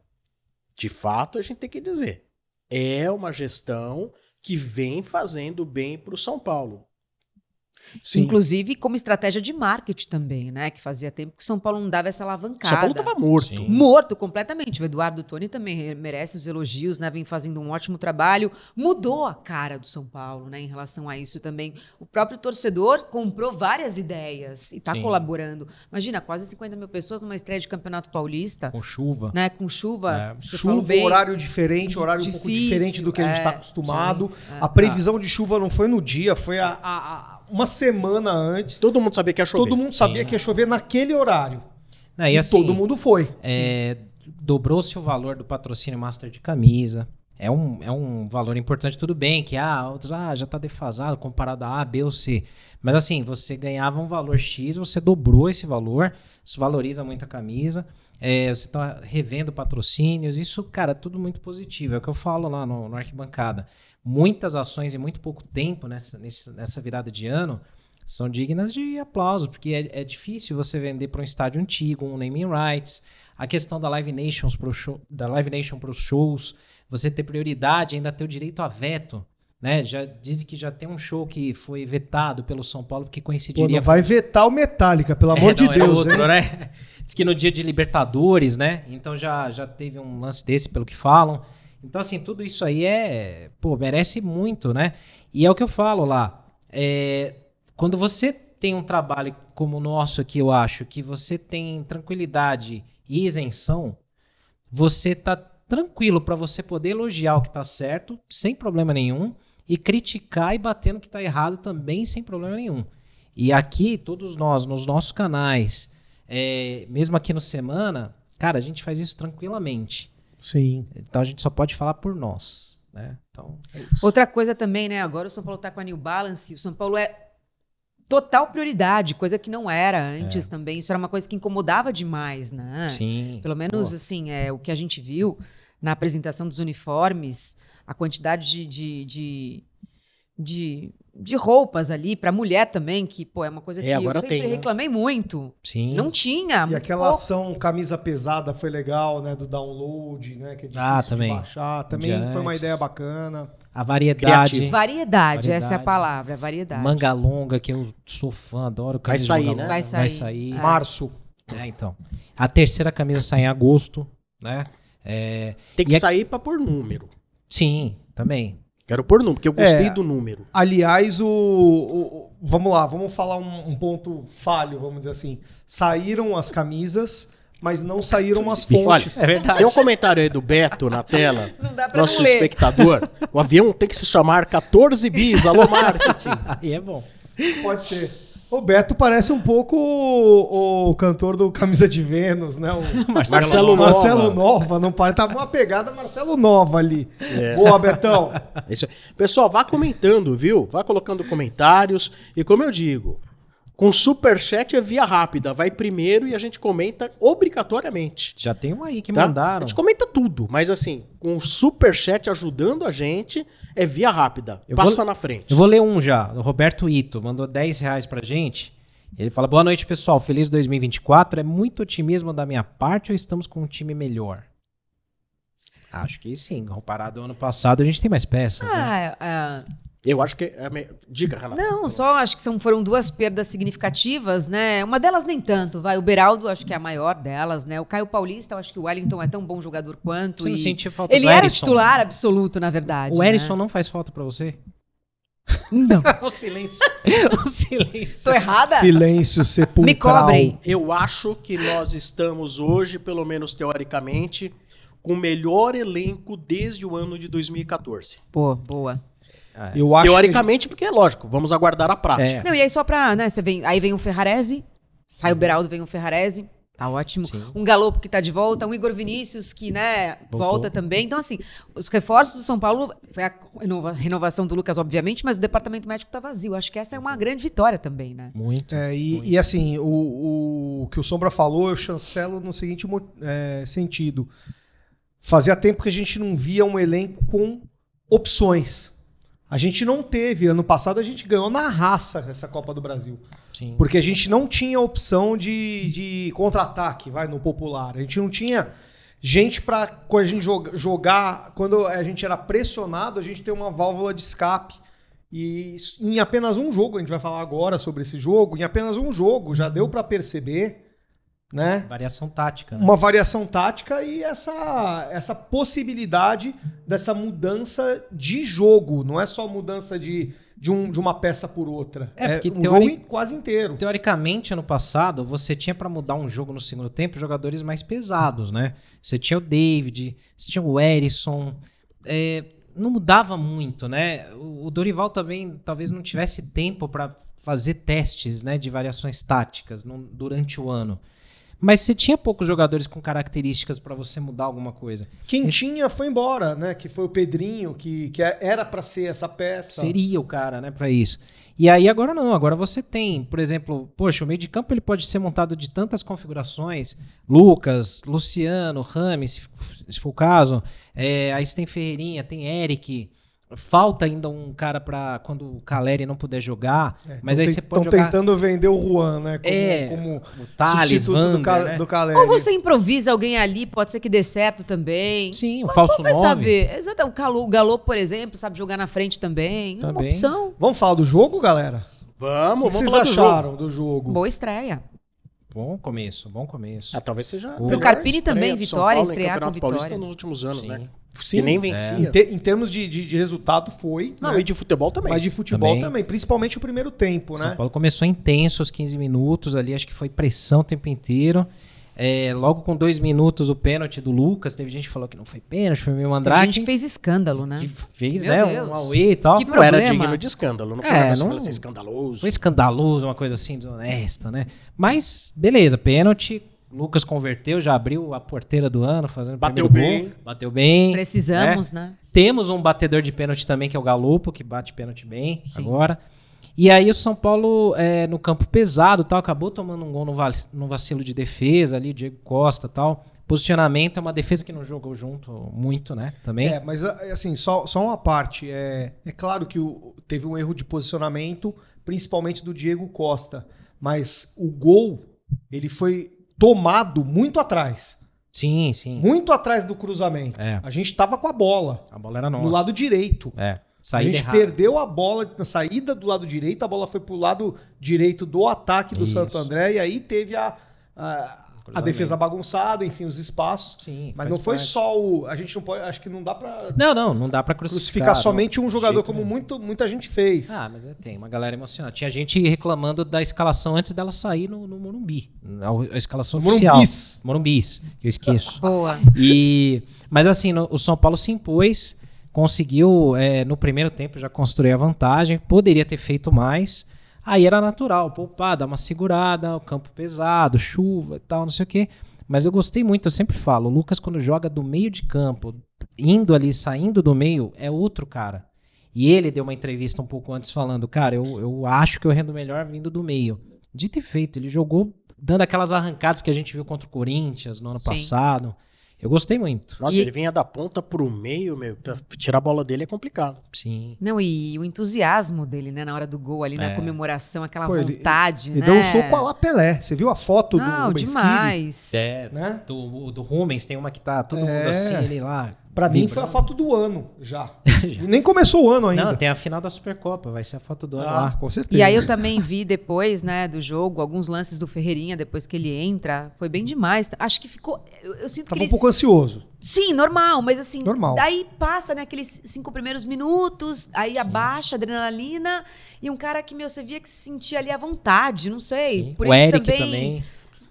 Speaker 1: de fato, a gente tem que dizer, é uma gestão que vem fazendo bem para o São Paulo.
Speaker 2: Sim.
Speaker 3: Inclusive como estratégia de marketing também, né? Que fazia tempo que São Paulo não dava essa alavancada.
Speaker 1: São Paulo estava morto.
Speaker 4: Sim.
Speaker 3: Morto completamente. O Eduardo Toni também merece os elogios, né? Vem fazendo um ótimo trabalho. Mudou a cara do São Paulo, né? Em relação a isso também. O próprio torcedor comprou várias ideias e está colaborando. Imagina, quase 50 mil pessoas numa estreia de Campeonato Paulista,
Speaker 4: Com chuva.
Speaker 3: né? Com chuva.
Speaker 4: É.
Speaker 2: Chuva,
Speaker 3: bem.
Speaker 2: horário diferente, horário um pouco
Speaker 3: Difícil,
Speaker 2: diferente do que a gente está
Speaker 3: é,
Speaker 2: acostumado.
Speaker 3: é.
Speaker 2: A previsão de chuva não foi no dia, foi a- a- a- uma semana antes.
Speaker 1: Todo mundo sabia que ia chover.
Speaker 2: Todo mundo sabia
Speaker 4: Sim.
Speaker 2: que ia chover naquele horário.
Speaker 4: Não, e
Speaker 2: E,
Speaker 4: assim,
Speaker 2: todo mundo foi.
Speaker 4: É, Dobrou-se o valor do patrocínio master de camisa. É um, é um valor importante, tudo bem, que ah, outros ah, já está defasado comparado a A, B ou C. Mas assim, você ganhava um valor X, você dobrou esse valor, isso valoriza muito a camisa. é, você está revendo patrocínios, isso, cara, é tudo muito positivo. É o que eu falo lá no, no Arquibancada. Muitas ações em muito pouco tempo nessa, nessa virada de ano são dignas de aplauso, porque é, é difícil você vender para um estádio antigo, um naming rights, a questão da Live Nations pro show, da Live Nation para os shows, você ter prioridade, ainda ter o direito a veto, né? Já dizem que já tem um show que foi vetado pelo São Paulo porque
Speaker 2: Pô,
Speaker 4: coincidiria
Speaker 2: não vai vetar o Metallica, pelo amor
Speaker 4: é,
Speaker 2: de
Speaker 4: não, é
Speaker 2: Deus,
Speaker 4: outro,
Speaker 2: hein?
Speaker 4: né? Diz que no dia de Libertadores, né? Então já, já teve um lance desse, pelo que falam. Então, assim, tudo isso aí é. Pô, merece muito, né? E é o que eu falo lá. é, quando você tem um trabalho como o nosso aqui, eu acho, que você tem tranquilidade e isenção, você tá tranquilo para você poder elogiar o que tá certo, sem problema nenhum, e criticar e bater no que tá errado também, sem problema nenhum. E aqui, todos nós, nos nossos canais, é, mesmo aqui no Semana, cara, a gente faz isso tranquilamente.
Speaker 2: Sim.
Speaker 4: Então a gente só pode falar por nós. Né? Então, é isso.
Speaker 3: Outra coisa também, né? Agora o São Paulo tá com a New Balance. O São Paulo é total prioridade, coisa que não era antes também. Isso era uma coisa que incomodava demais, né?
Speaker 4: Sim.
Speaker 3: Pelo menos, assim, é, o que a gente viu na apresentação dos uniformes, a quantidade de, de, de, de, de roupas ali, para mulher também, que, pô, é uma coisa
Speaker 1: É,
Speaker 3: que eu
Speaker 1: agora
Speaker 3: sempre
Speaker 1: tem, né?
Speaker 3: reclamei muito.
Speaker 4: Sim.
Speaker 3: Não tinha.
Speaker 2: E
Speaker 3: muito
Speaker 2: aquela
Speaker 3: pouco.
Speaker 2: ação camisa pesada foi legal, né? Do download, né? Que é difícil
Speaker 4: Ah,
Speaker 2: de
Speaker 4: também.
Speaker 2: baixar. Também
Speaker 4: De
Speaker 2: foi uma
Speaker 4: antes.
Speaker 2: ideia bacana.
Speaker 4: A variedade.
Speaker 1: Criativo.
Speaker 3: Variedade, essa é a
Speaker 4: Variedade.
Speaker 3: palavra, variedade.
Speaker 4: Manga longa, que eu sou fã, adoro. camisa
Speaker 1: sair,
Speaker 4: manga
Speaker 1: né?
Speaker 4: longa,
Speaker 3: Vai
Speaker 4: Vai
Speaker 3: sair.
Speaker 4: sair.
Speaker 3: É.
Speaker 2: Março.
Speaker 4: É, então. A terceira camisa sai em agosto, né? É,
Speaker 1: Tem que
Speaker 4: E é-
Speaker 1: sair pra pôr número.
Speaker 4: sim, também.
Speaker 1: Quero pôr número, porque eu gostei
Speaker 2: É.
Speaker 1: do número.
Speaker 2: Aliás, o, o- o- Vamos lá, vamos falar um, um ponto falho, vamos dizer assim. Saíram as camisas, mas não saíram as fontes.
Speaker 1: Olha,
Speaker 4: É verdade.
Speaker 1: Tem um comentário aí do Beto na tela.
Speaker 3: Não dá pra
Speaker 1: Nosso
Speaker 3: não ler.
Speaker 1: espectador. O avião tem que se chamar 14 bis. Alô, marketing.
Speaker 4: Aí é bom.
Speaker 2: Pode ser. O Beto parece um pouco o, o cantor do Camisa de Vênus, né? O
Speaker 1: Marcelo Nova.
Speaker 2: Marcelo Nova, não parece. Tava uma pegada Marcelo Nova ali.
Speaker 1: É.
Speaker 2: Boa, Betão.
Speaker 1: Isso aí. Pessoal, vá comentando, viu? Vá colocando comentários. E como eu digo, com superchat é via rápida. Vai primeiro e a gente comenta obrigatoriamente.
Speaker 4: Já tem um aí que
Speaker 1: Tá? A
Speaker 4: mandaram.
Speaker 1: gente comenta tudo, mas assim, com o superchat ajudando a gente, é via rápida.
Speaker 4: Eu
Speaker 1: Passa
Speaker 4: vou-
Speaker 1: na frente.
Speaker 4: Eu vou ler um já. O Roberto Ito mandou 10 reais pra gente. Ele fala: Boa noite, pessoal. Feliz 2024. É muito otimismo da minha parte ou estamos com um time melhor? Acho que sim. Comparado ao ano passado, a gente tem mais peças, né?
Speaker 3: Ah, ah,
Speaker 1: Eu acho que. É me- Diga, Renata.
Speaker 3: não, só acho que são, foram duas perdas significativas, né? Uma delas nem tanto, vai. O Beraldo, acho que é a maior delas, né? O Caio Paulista, eu acho que o Wellington é tão bom jogador quanto.
Speaker 4: Você não
Speaker 3: e
Speaker 4: sentiu falta
Speaker 3: Ele
Speaker 4: do
Speaker 3: era titular absoluto, na verdade.
Speaker 4: O
Speaker 3: né?
Speaker 4: Erisson não faz falta pra você?
Speaker 3: Não.
Speaker 4: o silêncio. o silêncio.
Speaker 3: Tô errada?
Speaker 2: Silêncio sepulcral.
Speaker 3: Me cobrem.
Speaker 1: Eu acho que nós estamos hoje, pelo menos teoricamente, com o melhor elenco desde o ano de 2014.
Speaker 3: Pô, boa.
Speaker 4: É.
Speaker 2: Eu acho
Speaker 1: Teoricamente, porque é lógico, vamos aguardar a prática.
Speaker 4: É.
Speaker 3: Não, e aí só pra, né, você vem, aí vem o Ferrarese, sai o Beraldo, vem o Ferrarese, tá ótimo.
Speaker 4: Sim.
Speaker 3: Um Galopo que tá de volta, um Igor Vinícius que, né,
Speaker 4: Voltou.
Speaker 3: volta também. Então, assim, os reforços do São Paulo, foi a renova- renovação do Lucas, obviamente, mas o departamento médico tá vazio. Acho que essa é uma grande vitória também, né?
Speaker 4: Muito.
Speaker 2: É, e, e assim, o, o que o Sombra falou, eu chancelo no seguinte é, sentido. Fazia tempo que a gente não via um elenco com opções. A gente não teve. Ano passado a gente ganhou na raça essa Copa do Brasil.
Speaker 4: Sim.
Speaker 2: Porque a gente não tinha opção de, de contra-ataque, vai, no popular. A gente não tinha gente para quando a gente joga- jogar, quando a gente era pressionado, a gente ter uma válvula de escape. E em apenas um jogo, a gente vai falar agora sobre esse jogo, em apenas um jogo já deu para perceber, né?
Speaker 4: Variação tática, né?
Speaker 2: Uma variação tática e essa, essa possibilidade dessa mudança de jogo. Não é só mudança de, de, um- de uma peça por outra.
Speaker 4: É, porque
Speaker 2: um
Speaker 4: teori-
Speaker 2: jogo quase inteiro.
Speaker 4: Teoricamente, ano passado, você tinha pra mudar um jogo no segundo tempo jogadores mais pesados, né? Você tinha o David, você tinha o Erisson. é, não mudava muito, né? O Dorival também talvez não tivesse tempo pra fazer testes, né, de variações táticas no- durante o ano. Mas você tinha poucos jogadores com características pra você mudar alguma coisa.
Speaker 2: Quem tinha foi embora, né? Que foi o Pedrinho, que, que era pra ser essa peça.
Speaker 4: Seria o cara, né, para isso. E aí agora não, agora você tem, por exemplo, poxa, o meio de campo ele pode ser montado de tantas configurações, Lucas, Luciano, Rames, se for o caso, é, aí você tem Ferreirinha, tem Eric, falta ainda um cara para quando o Caleri não puder jogar,
Speaker 2: É,
Speaker 4: mas aí
Speaker 2: te-
Speaker 4: você pode
Speaker 2: tão
Speaker 4: jogar
Speaker 2: tentando vender o Juan, né? Como,
Speaker 4: É,
Speaker 2: como
Speaker 4: o Thales,
Speaker 2: substituto do,
Speaker 4: Vander,
Speaker 2: Ca-
Speaker 4: né?
Speaker 2: do Caleri.
Speaker 3: Ou você improvisa alguém ali, pode ser que dê certo também.
Speaker 4: Sim, o falso
Speaker 3: Vai
Speaker 4: 9.
Speaker 3: saber. Exato. O Galo, o Galo, por exemplo, sabe jogar na frente também. É uma
Speaker 4: Também.
Speaker 3: opção.
Speaker 2: Vamos falar do jogo, galera?
Speaker 1: Vamos,
Speaker 2: O que
Speaker 1: vamos
Speaker 2: vocês
Speaker 1: falar do jogo.
Speaker 2: acharam do jogo?
Speaker 3: Boa estreia.
Speaker 4: Bom começo, bom começo.
Speaker 1: Ah, talvez seja. a
Speaker 4: Pro
Speaker 3: Carpini
Speaker 1: estreia
Speaker 3: também,
Speaker 1: São
Speaker 3: vitória,
Speaker 1: Paulo em
Speaker 3: estrear com
Speaker 1: Campeonato Paulista
Speaker 3: vitória.
Speaker 1: nos últimos anos,
Speaker 4: Sim.
Speaker 1: né?
Speaker 2: Sim,
Speaker 1: que nem
Speaker 2: Em,
Speaker 1: vencia.
Speaker 2: te- em termos de, de- de resultado, foi.
Speaker 1: Não,
Speaker 2: né?
Speaker 1: e de futebol também.
Speaker 2: Mas de futebol
Speaker 4: Também.
Speaker 2: também. principalmente o primeiro tempo,
Speaker 4: São
Speaker 2: né?
Speaker 4: Paulo começou intenso aos 15 minutos ali, acho que foi pressão o tempo inteiro. É, logo com dois minutos o pênalti do Lucas, teve gente que falou que não foi pênalti, foi meio Andrade.
Speaker 3: gente que fez escândalo, né?
Speaker 4: que fez,
Speaker 3: Meu
Speaker 4: né,
Speaker 3: Deus.
Speaker 4: um Aue e tal.
Speaker 3: Que
Speaker 1: Não era
Speaker 3: problema.
Speaker 1: digno de escândalo, não foi
Speaker 4: É,
Speaker 1: um
Speaker 4: não-
Speaker 1: assim, escandaloso.
Speaker 4: Foi escandaloso, uma coisa assim, desonesta, né? Mas, beleza, pênalti. Lucas converteu, já abriu a porteira do ano, fazendo
Speaker 1: Bateu bem.
Speaker 4: gol. Bateu bem.
Speaker 3: Precisamos, né?
Speaker 4: Temos um batedor de pênalti também, que é o Galopo, que bate pênalti bem
Speaker 3: Sim.
Speaker 4: agora. E aí o São Paulo, é, no campo pesado tal, acabou tomando um gol no, no vacilo de defesa ali, Diego Costa tal. Posicionamento é uma defesa que não jogou junto muito, né? Também.
Speaker 2: É, mas assim, só, só uma parte. É, é claro que o- teve um erro de posicionamento, principalmente do Diego Costa. Mas o gol, ele foi tomado muito atrás.
Speaker 4: Sim, sim.
Speaker 2: Muito atrás do cruzamento.
Speaker 4: É.
Speaker 2: A gente tava com a bola
Speaker 4: A bola era nossa.
Speaker 2: no lado direito.
Speaker 4: É.
Speaker 2: A
Speaker 4: Saída
Speaker 2: gente
Speaker 4: errada.
Speaker 2: perdeu a bola na saída do lado direito, a bola foi pro lado direito do ataque do
Speaker 4: Isso.
Speaker 2: Santo André, e aí teve a, a, A defesa bagunçada, enfim, os espaços.
Speaker 4: Sim,
Speaker 2: Mas não foi
Speaker 4: parte.
Speaker 2: só o. A gente não pode. Acho que não dá pra
Speaker 4: Não, não, não dá pra crucificar.
Speaker 2: crucificar somente um jogador, como muito, muita gente fez.
Speaker 4: Ah, mas é, tem uma galera emocionada. Tinha gente reclamando da escalação antes dela sair no, no Morumbi. A, a escalação oficial.
Speaker 2: Morumbis.
Speaker 4: Morumbis, que eu esqueço.
Speaker 3: Boa.
Speaker 4: E, mas assim, no- o São Paulo se impôs, conseguiu é, no primeiro tempo já construir a vantagem, poderia ter feito mais. Aí era natural, poupar, dar uma segurada, o campo pesado, chuva e tal, não sei o quê. Mas eu gostei muito, eu sempre falo, o Lucas quando joga do meio de campo, indo ali, saindo do meio, é outro cara. E ele deu uma entrevista um pouco antes falando, cara, eu, eu acho que eu rendo melhor vindo do meio. Dito e feito, ele jogou dando aquelas arrancadas que a gente viu contra o Corinthians no ano
Speaker 3: Sim.
Speaker 4: passado. Eu gostei muito.
Speaker 1: Nossa,
Speaker 3: E-
Speaker 1: ele vinha da ponta pro meio, meu. Pra tirar a bola dele é complicado.
Speaker 4: Sim.
Speaker 3: Não, e o entusiasmo dele, né, na hora do gol ali, na
Speaker 4: É.
Speaker 3: comemoração, aquela
Speaker 2: Pô, ele-
Speaker 3: vontade,
Speaker 2: Ele
Speaker 3: né?
Speaker 2: deu um soco a lá Pelé. Você viu a foto do
Speaker 3: Não,
Speaker 2: Rubens Kid?
Speaker 3: demais.
Speaker 4: É,
Speaker 2: Né?
Speaker 4: do, do Rumens tem uma que tá todo
Speaker 2: É.
Speaker 4: mundo assim, ele lá.
Speaker 2: Pra mim foi a foto do ano, já. E Nem começou o ano ainda.
Speaker 4: Não, tem a final da Supercopa, vai ser a foto do ano
Speaker 2: ah,
Speaker 4: lá.
Speaker 2: com certeza.
Speaker 3: E aí eu também vi depois, né, do jogo, alguns lances do Ferreirinha, depois que ele entra. Foi bem demais. Acho que ficou. Eu, eu sinto
Speaker 2: Tava
Speaker 3: que
Speaker 2: um pouco ansioso.
Speaker 3: Sim, normal, mas assim.
Speaker 2: Normal.
Speaker 3: Daí passa, né, aqueles cinco primeiros minutos, aí abaixa a adrenalina. E um cara que, meu, você via que se sentia ali à vontade, não sei.
Speaker 4: Sim.
Speaker 3: Por
Speaker 4: o
Speaker 3: ele
Speaker 4: Eric
Speaker 3: também.
Speaker 4: também.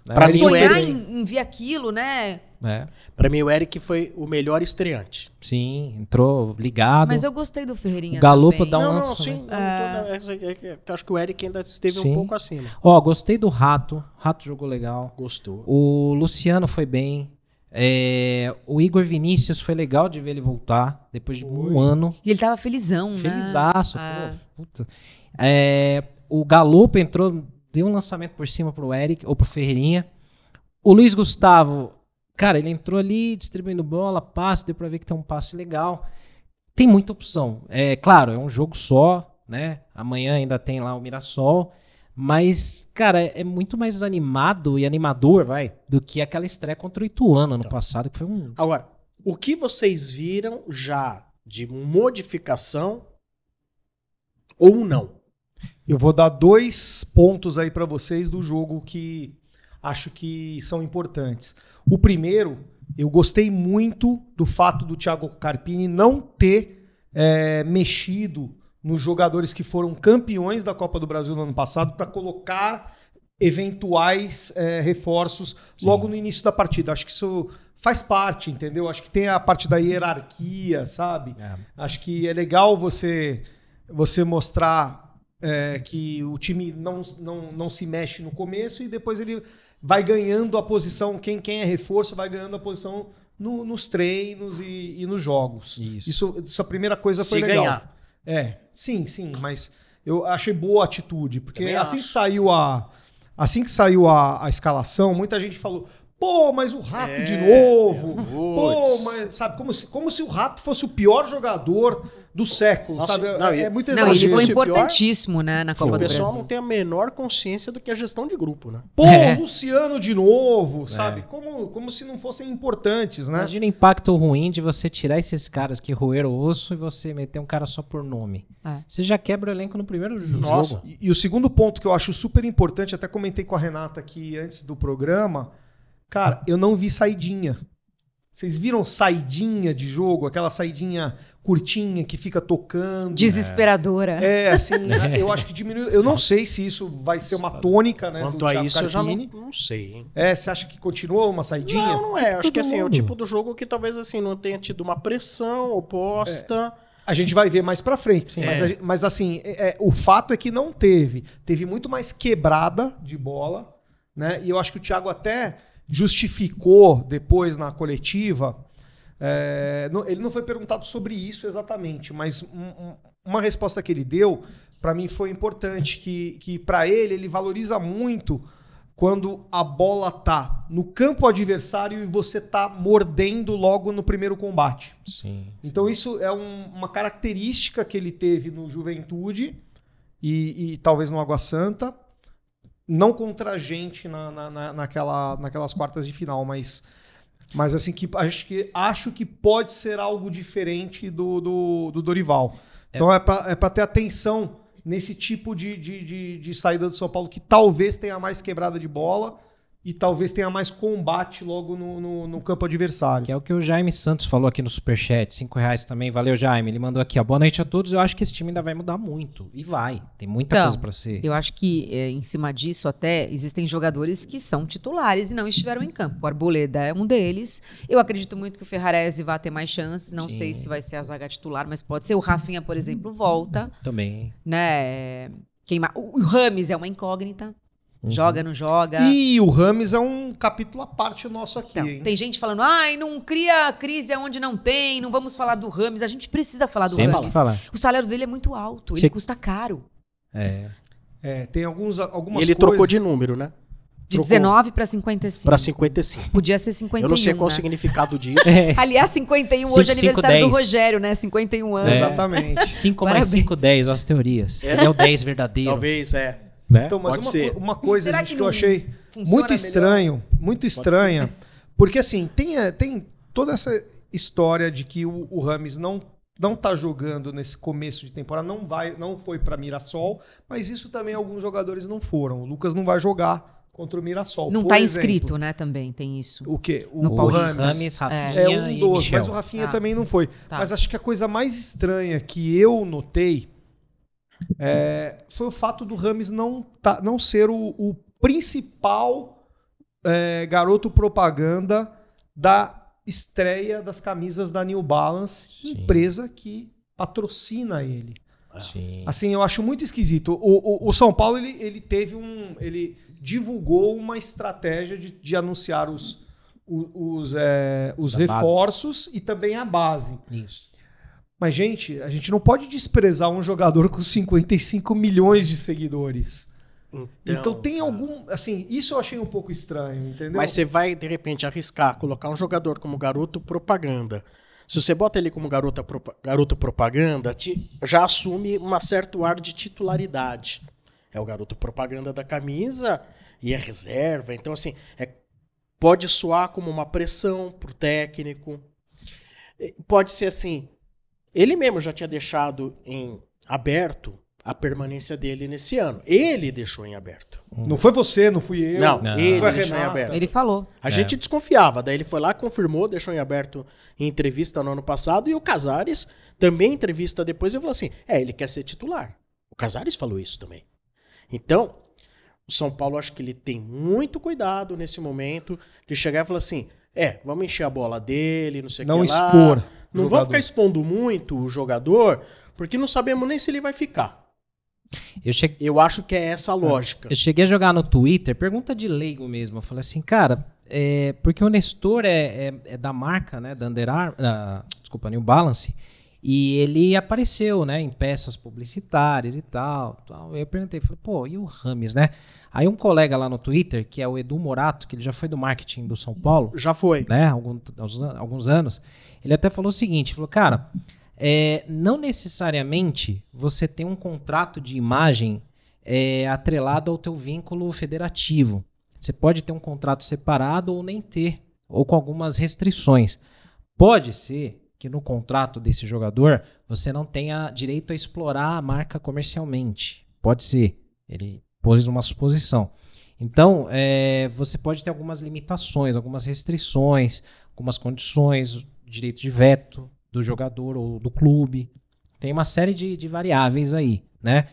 Speaker 4: Né?
Speaker 1: Pra mim, o
Speaker 3: sonhar
Speaker 1: Eric-
Speaker 3: em, em ver aquilo, né?
Speaker 4: É,
Speaker 1: Pra mim, o Eric foi o melhor estreante.
Speaker 4: sim, entrou ligado.
Speaker 3: Mas eu gostei do Ferreirinha.
Speaker 4: O Galopo
Speaker 3: também.
Speaker 4: dá um
Speaker 1: não, não,
Speaker 4: lance,
Speaker 1: sim.
Speaker 4: né?
Speaker 1: não, essa- é que- eu acho que o Eric ainda esteve
Speaker 4: Sim.
Speaker 1: um pouco acima.
Speaker 4: Ó, gostei do Rato. Rato jogou legal.
Speaker 1: Gostou.
Speaker 4: O Luciano foi bem. É, o Igor Vinícius foi legal de ver ele voltar depois de um ano.
Speaker 3: E ele tava felizão, né?
Speaker 4: Felizaço,
Speaker 3: Ah.
Speaker 4: pô, puta. É, o Galopo entrou, deu um lançamento por cima pro Eric, ou pro Ferreirinha. O Luiz Gustavo, cara, ele entrou ali distribuindo bola, passe, deu pra ver que tem um passe legal. Tem muita opção. É claro, é um jogo só, né? Amanhã ainda tem lá o Mirassol. Mas, cara, é muito mais animado e animador, vai, do que aquela estreia contra o Ituano ano passado, que foi um.
Speaker 1: Agora, o que vocês viram já de modificação ou não?
Speaker 2: Eu vou dar dois pontos aí pra vocês do jogo que acho que são importantes. O primeiro, eu gostei muito do fato do Thiago Carpini não ter é, mexido nos jogadores que foram campeões da Copa do Brasil no ano passado para colocar eventuais é, reforços logo no início da partida. Acho que isso faz parte, entendeu? Acho que tem a parte da hierarquia, sabe? Acho que é legal você, você mostrar é, que o time não, não, não se mexe no começo e depois ele vai ganhando a posição. Quem, quem é reforço vai ganhando a posição no- nos treinos e, e nos jogos.
Speaker 4: Isso.
Speaker 2: Isso, isso a primeira coisa
Speaker 1: Se
Speaker 2: foi legal.
Speaker 1: ganhar.
Speaker 2: É, sim, sim, mas eu achei boa a atitude, porque
Speaker 1: Também
Speaker 2: assim
Speaker 1: acho.
Speaker 2: que saiu a assim que saiu a, a escalação, muita gente falou: "Pô, mas o Rato
Speaker 1: É,
Speaker 2: de novo". Pô, mas sabe como se, como se o Rato fosse o pior jogador do século,
Speaker 1: Nossa,
Speaker 2: sabe?
Speaker 1: não,
Speaker 2: é, é muito
Speaker 3: Não, ele
Speaker 2: exagero.
Speaker 3: foi
Speaker 1: pior-
Speaker 3: importantíssimo, né, na Copa
Speaker 1: o
Speaker 3: do
Speaker 1: pessoal
Speaker 3: Brasil.
Speaker 1: não tem a menor consciência do que é gestão de grupo, né?
Speaker 2: Pô,
Speaker 4: É.
Speaker 2: Luciano de novo, sabe? Como, como se não fossem importantes, né?
Speaker 4: Imagina o impacto ruim de você tirar esses caras que roeram o osso e você meter um cara só por nome.
Speaker 3: É.
Speaker 4: Você já quebra o elenco no primeiro jogo.
Speaker 1: Nossa.
Speaker 2: E, e o segundo ponto que eu acho super importante, até comentei com a Renata aqui antes do programa, cara, eu não vi saidinha. Vocês viram saidinha de jogo, aquela saidinha curtinha que fica tocando?
Speaker 3: Desesperadora.
Speaker 2: É, assim, eu acho que diminuiu. Eu não sei se isso vai ser uma tônica, né?
Speaker 1: Quanto
Speaker 2: do
Speaker 1: a
Speaker 2: Thiago
Speaker 1: isso, eu já não,
Speaker 2: Carpini.
Speaker 1: não sei, hein?
Speaker 2: É, você acha que continua uma saidinha?
Speaker 1: Não, não é. Acho que assim, é o tipo do jogo que talvez assim não tenha tido uma pressão oposta.
Speaker 2: A gente vai ver mais pra frente. Mas,
Speaker 1: É.
Speaker 2: a gente- mas assim, é- é, o fato é que não teve. Teve muito mais quebrada de bola, né? E eu acho que o Thiago até justificou depois na coletiva. é, não- ele não foi perguntado sobre isso exatamente, mas um- um- uma resposta que ele deu pra mim foi importante, que, que para ele ele valoriza muito quando a bola tá no campo adversário e você tá mordendo logo no primeiro combate.
Speaker 4: Sim.
Speaker 2: Então isso é um- uma característica que ele teve no Juventude e, e talvez no Água Santa, não contra a gente na, na- na- naquela, naquelas quartas de final, mas, mas assim que acho que acho que pode ser algo diferente do, do, do Dorival. Então é para é pra ter atenção nesse tipo de, de, de, de saída do São Paulo que talvez tenha mais quebrada de bola e talvez tenha mais combate logo no, no, no campo adversário.
Speaker 4: Que é o que o Jaime Santos falou aqui no Superchat, 5 reais também. Valeu, Jaime. Ele mandou aqui, ó. Boa noite a todos. Eu acho que esse time ainda vai mudar muito. E vai. Tem muita
Speaker 3: Então,
Speaker 4: coisa pra ser.
Speaker 3: Eu acho que é, em cima disso até existem jogadores que são titulares e não estiveram em campo. O Arboleda é um deles. Eu acredito muito que o Ferrarese vai ter mais chances. Não
Speaker 4: Sim.
Speaker 3: sei se vai ser a zaga titular, mas pode ser. O Rafinha, por exemplo, volta,
Speaker 4: Também.
Speaker 3: né? O o Rames é uma incógnita.
Speaker 4: Uhum.
Speaker 3: Joga, não joga.
Speaker 2: E o Rames é um capítulo à parte nosso aqui,
Speaker 3: Então,
Speaker 2: hein?
Speaker 3: tem gente falando, ai, não cria crise onde não tem, não vamos falar do Rames. A gente precisa falar do
Speaker 4: Temos que
Speaker 3: Rames.
Speaker 4: falar.
Speaker 3: O salário dele é muito alto, ele custa caro.
Speaker 4: É.
Speaker 2: É, tem alguns, algumas
Speaker 1: Ele
Speaker 2: coisas...
Speaker 1: trocou de número, né?
Speaker 3: De
Speaker 1: Trocou
Speaker 3: 19 para 55.
Speaker 1: Pra 55.
Speaker 3: Podia ser 51.
Speaker 1: Eu não sei qual o
Speaker 3: né?
Speaker 1: significado disso.
Speaker 4: É.
Speaker 3: Aliás, 51
Speaker 4: Cinco,
Speaker 3: hoje é aniversário do
Speaker 4: dez.
Speaker 3: Rogério, né? 51 anos.
Speaker 4: É.
Speaker 2: Exatamente.
Speaker 4: 5 mais
Speaker 3: Parabéns.
Speaker 4: 5, 10, as teorias. Ele é o 10 verdadeiro.
Speaker 1: Talvez, é.
Speaker 4: Né?
Speaker 2: Então, mas
Speaker 1: Pode
Speaker 2: uma, uma coisa, gente,
Speaker 3: que
Speaker 2: que, eu achei muito
Speaker 3: melhor?
Speaker 2: estranho, muito estranha, porque assim, tem, eh, tem toda essa história de que o, o Rames não não tá jogando nesse começo de temporada, não vai, não foi para Mirassol, mas isso também alguns jogadores não foram. O Lucas não vai jogar contra o Mirassol.
Speaker 3: Não
Speaker 2: por
Speaker 3: tá
Speaker 2: exemplo.
Speaker 3: inscrito, né? Também tem isso.
Speaker 2: O quê? O,
Speaker 3: No
Speaker 2: o. Rames.
Speaker 4: Rames, Rafinha
Speaker 2: É um
Speaker 4: e
Speaker 2: dos,
Speaker 4: Michel.
Speaker 2: mas o Rafinha
Speaker 3: Tá.
Speaker 2: também não foi.
Speaker 3: Tá.
Speaker 2: Mas acho que a coisa mais estranha que eu notei é, foi o fato do Rames não, tá- não ser o, o principal é, garoto propaganda da estreia das camisas da New Balance,
Speaker 4: Sim.
Speaker 2: empresa que patrocina ele.
Speaker 4: Sim.
Speaker 2: Assim, eu acho muito esquisito. O, o- o São Paulo, ele, ele teve um. Ele divulgou uma estratégia de, de anunciar os, o- os, é, os reforços e também a base.
Speaker 4: Isso.
Speaker 2: Mas, gente, a gente não pode desprezar um jogador com 55 milhões de seguidores. Então, tem
Speaker 1: cara.
Speaker 2: algum. Assim, isso eu achei um pouco estranho, entendeu?
Speaker 1: Mas você vai, de repente, arriscar colocar um jogador como garoto propaganda. Se você bota ele como garota, garoto propaganda, ti- já assume um certo ar de titularidade. É o garoto propaganda da camisa e é reserva. Então, assim, é- pode soar como uma pressão pro técnico. Pode ser assim. Ele mesmo já tinha deixado em aberto a permanência dele nesse ano. Ele deixou em aberto.
Speaker 2: Não foi você, não fui eu.
Speaker 1: Não,
Speaker 4: Não.
Speaker 1: ele
Speaker 2: Foi
Speaker 1: deixou em aberto.
Speaker 3: Ele falou.
Speaker 1: A
Speaker 4: É.
Speaker 1: gente desconfiava, daí ele foi lá, confirmou, deixou em aberto em entrevista no ano passado, e o Casares também em entrevista depois ele falou assim: é, ele quer ser titular. O Casares falou isso também. Então, o São Paulo acho que ele tem muito cuidado nesse momento de chegar e falar assim: é, vamos encher a bola dele, não sei o
Speaker 2: Não
Speaker 1: que lá. Não
Speaker 2: jogador.
Speaker 1: vamos ficar expondo muito o jogador, porque não sabemos nem se ele vai ficar.
Speaker 4: Eu.
Speaker 1: Eu acho que é essa a lógica.
Speaker 4: Eu cheguei a jogar no Twitter, pergunta de leigo mesmo. Eu falei assim, cara, é, porque o Nestor é, é- é da marca, né? Da Under Armour, ah, desculpa, New Balance. E ele apareceu, né? Em peças publicitárias e tal. tal. Eu perguntei, falei, pô, e o Rames, né? Aí um colega lá no Twitter, que é o Edu Morato, que ele já foi do marketing do São Paulo,
Speaker 1: Já foi.
Speaker 4: né, alguns, alguns anos, ele até falou o seguinte, falou, cara, é, não necessariamente você tem um contrato de imagem é, atrelado ao teu vínculo federativo. Você pode ter um contrato separado ou nem ter, ou com algumas restrições. Pode ser que no contrato desse jogador você não tenha direito a explorar a marca comercialmente. Pode ser. Ele pôs uma suposição. Então, é, você pode ter algumas limitações, algumas restrições, algumas condições, direito de veto do jogador ou do clube. Tem uma série de, de variáveis aí, né?